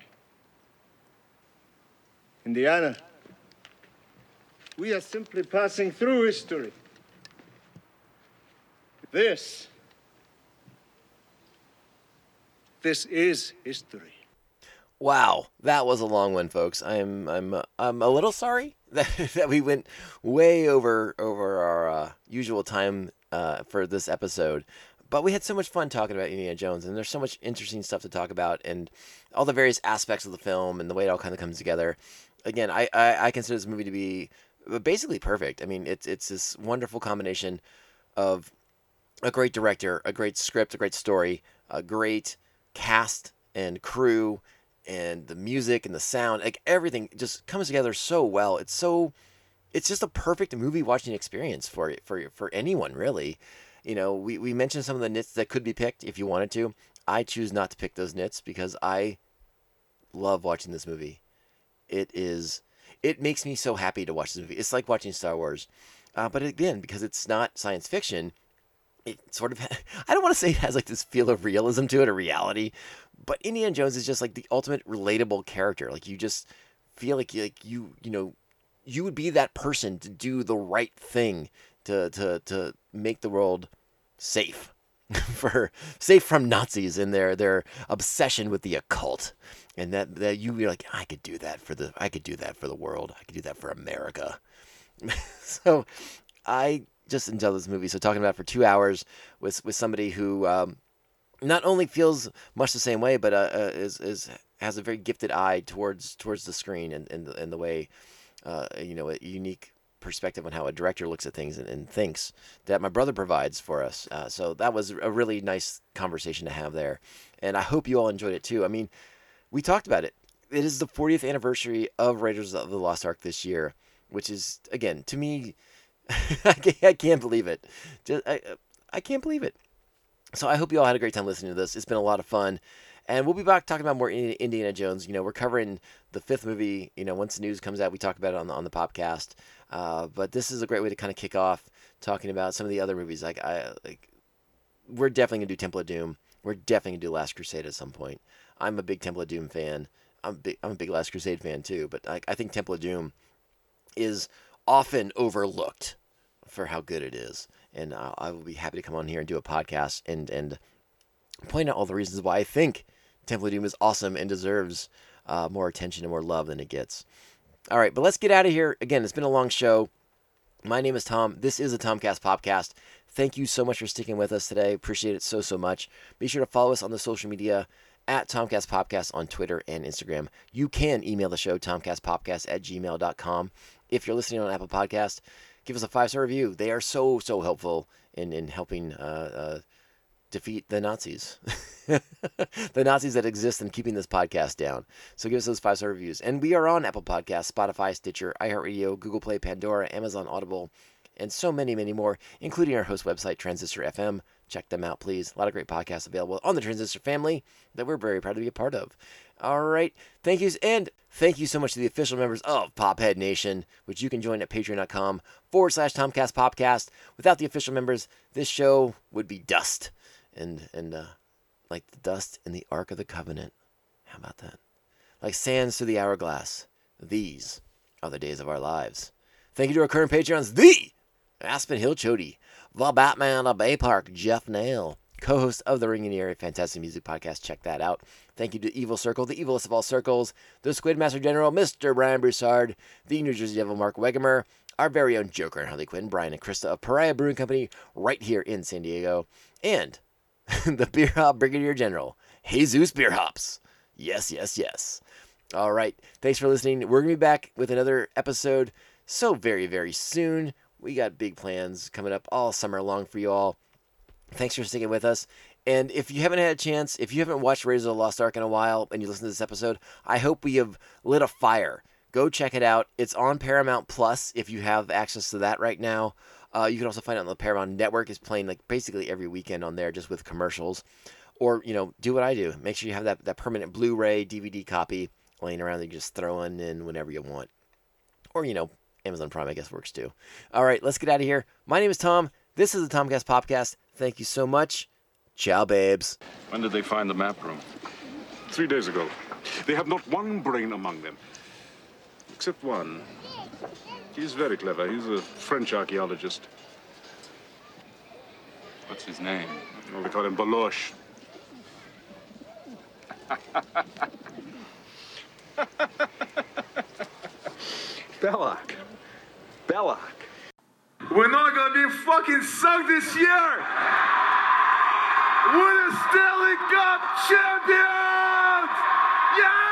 Indiana, we are simply passing through history. This. This is history. Wow, that was a long one, folks. I'm I'm I'm a little sorry that, that we went way over over our uh, usual time uh, for this episode, but we had so much fun talking about Indiana Jones, and there's so much interesting stuff to talk about, and all the various aspects of the film and the way it all kind of comes together. Again, I I, I consider this movie to be basically perfect. I mean, it's it's this wonderful combination of a great director, a great script, a great story, a great cast and crew and the music and the sound like everything just comes together so well. It's so it's just a perfect movie watching experience for for for anyone really. You know we, we mentioned some of the nits that could be picked if you wanted to. I choose not to pick those nits because i love watching this movie. It is it makes me so happy to watch this movie. It's like watching star wars. Uh, but again because it's not science fiction it sort of I don't want to say it has like this feel of realism to it or reality, but Indiana Jones is just like the ultimate relatable character. Like you just feel like you like you you know you would be that person to do the right thing to to to make the world safe for safe from Nazis and their their obsession with the occult. And that that you be like I could do that for the I could do that for the world. I could do that for America. so I just enjoy this movie. So talking about for two hours with with somebody who um, not only feels much the same way, but uh, uh, is is has a very gifted eye towards towards the screen and and, and the way uh, you know a unique perspective on how a director looks at things and, and thinks that my brother provides for us. Uh, so that was a really nice conversation to have there, and I hope you all enjoyed it too. I mean, we talked about it. It is the 40th anniversary of Raiders of the Lost Ark this year, which is again to me I, can't, believe it. Just, I, I can't believe it. So I hope you all had a great time listening to this. It's been a lot of fun. And we'll be back talking about more Indiana Jones. You know, we're covering the fifth movie. You know, once the news comes out, we talk about it on the on the podcast. Uh, but this is a great way to kind of kick off talking about some of the other movies. Like I like, we're definitely gonna do Temple of Doom. We're definitely gonna do Last Crusade at some point. I'm a big Temple of Doom fan. I'm big, I'm a big Last Crusade fan too. But I, I think Temple of Doom is often overlooked for how good it is. And uh, I will be happy to come on here and do a podcast and and point out all the reasons why I think Temple of Doom is awesome and deserves uh, more attention and more love than it gets. All right, but let's get out of here. Again, it's been a long show. My name is Tom. This is the Tomcast Podcast. Thank you so much for sticking with us today. Appreciate it so, so much. Be sure to follow us on the social media at Tomcast Podcast on Twitter and Instagram. You can email the show, tomcastpopcast at gmail.com. If you're listening on Apple Podcast, give us a five star review. They are so so helpful in in helping uh, uh, defeat the Nazis, the Nazis that exist in keeping this podcast down. So give us those five star reviews. And we are on Apple Podcasts, Spotify, Stitcher, iHeartRadio, Google Play, Pandora, Amazon Audible, and so many many more, including our host website Transistor FM. Check them out, please. A lot of great podcasts available on the Transistor family that we're very proud to be a part of. All right. Thank yous. And thank you so much to the official members of Pophead Nation, which you can join at patreon.com forward slash Tomcast Popcast. Without the official members, this show would be dust. And, and, uh, like the dust in the Ark of the Covenant. How about that? Like sands through the hourglass. These are the days of our lives. Thank you to our current Patreons, the Aspen Hill Chody, the Batman of Bay Park, Jeff Nail, co host of the Ringing Ear Fantastic Music Podcast. Check that out. Thank you to Evil Circle, the evilest of all circles, the Squid Master General, Mr. Brian Broussard, the New Jersey Devil, Mark Wegemer, our very own Joker and Harley Quinn, Brian and Krista of Pariah Brewing Company, right here in San Diego, and the Beer Hop Brigadier General, Jesus Beer Hops. Yes, yes, yes. All right. Thanks for listening. We're going to be back with another episode so very, very soon. We got big plans coming up all summer long for you all. Thanks for sticking with us. And if you haven't had a chance, if you haven't watched Raiders of the Lost Ark in a while and you listen to this episode, I hope we have lit a fire. Go check it out. It's on Paramount Plus if you have access to that right now. Uh, you can also find it on the Paramount Network. It's playing like basically every weekend on there, just with commercials. Or you know, do what I do. Make sure you have that that permanent Blu-ray DVD copy laying around that you just throw in, in whenever you want. Or you know, Amazon Prime I guess works too. All right, let's get out of here. My name is Tom. This is the Tomcast Podcast. Thank you so much. Ciao, babes. When did they find the map room? Three days ago. They have not one brain among them. Except one. He's very clever. He's a French archaeologist. What's his name? Well, they call him Baloche. Belloq. Belloq. We're not gonna be fucking sunk this year! We're the Stanley Cup champions! Yeah!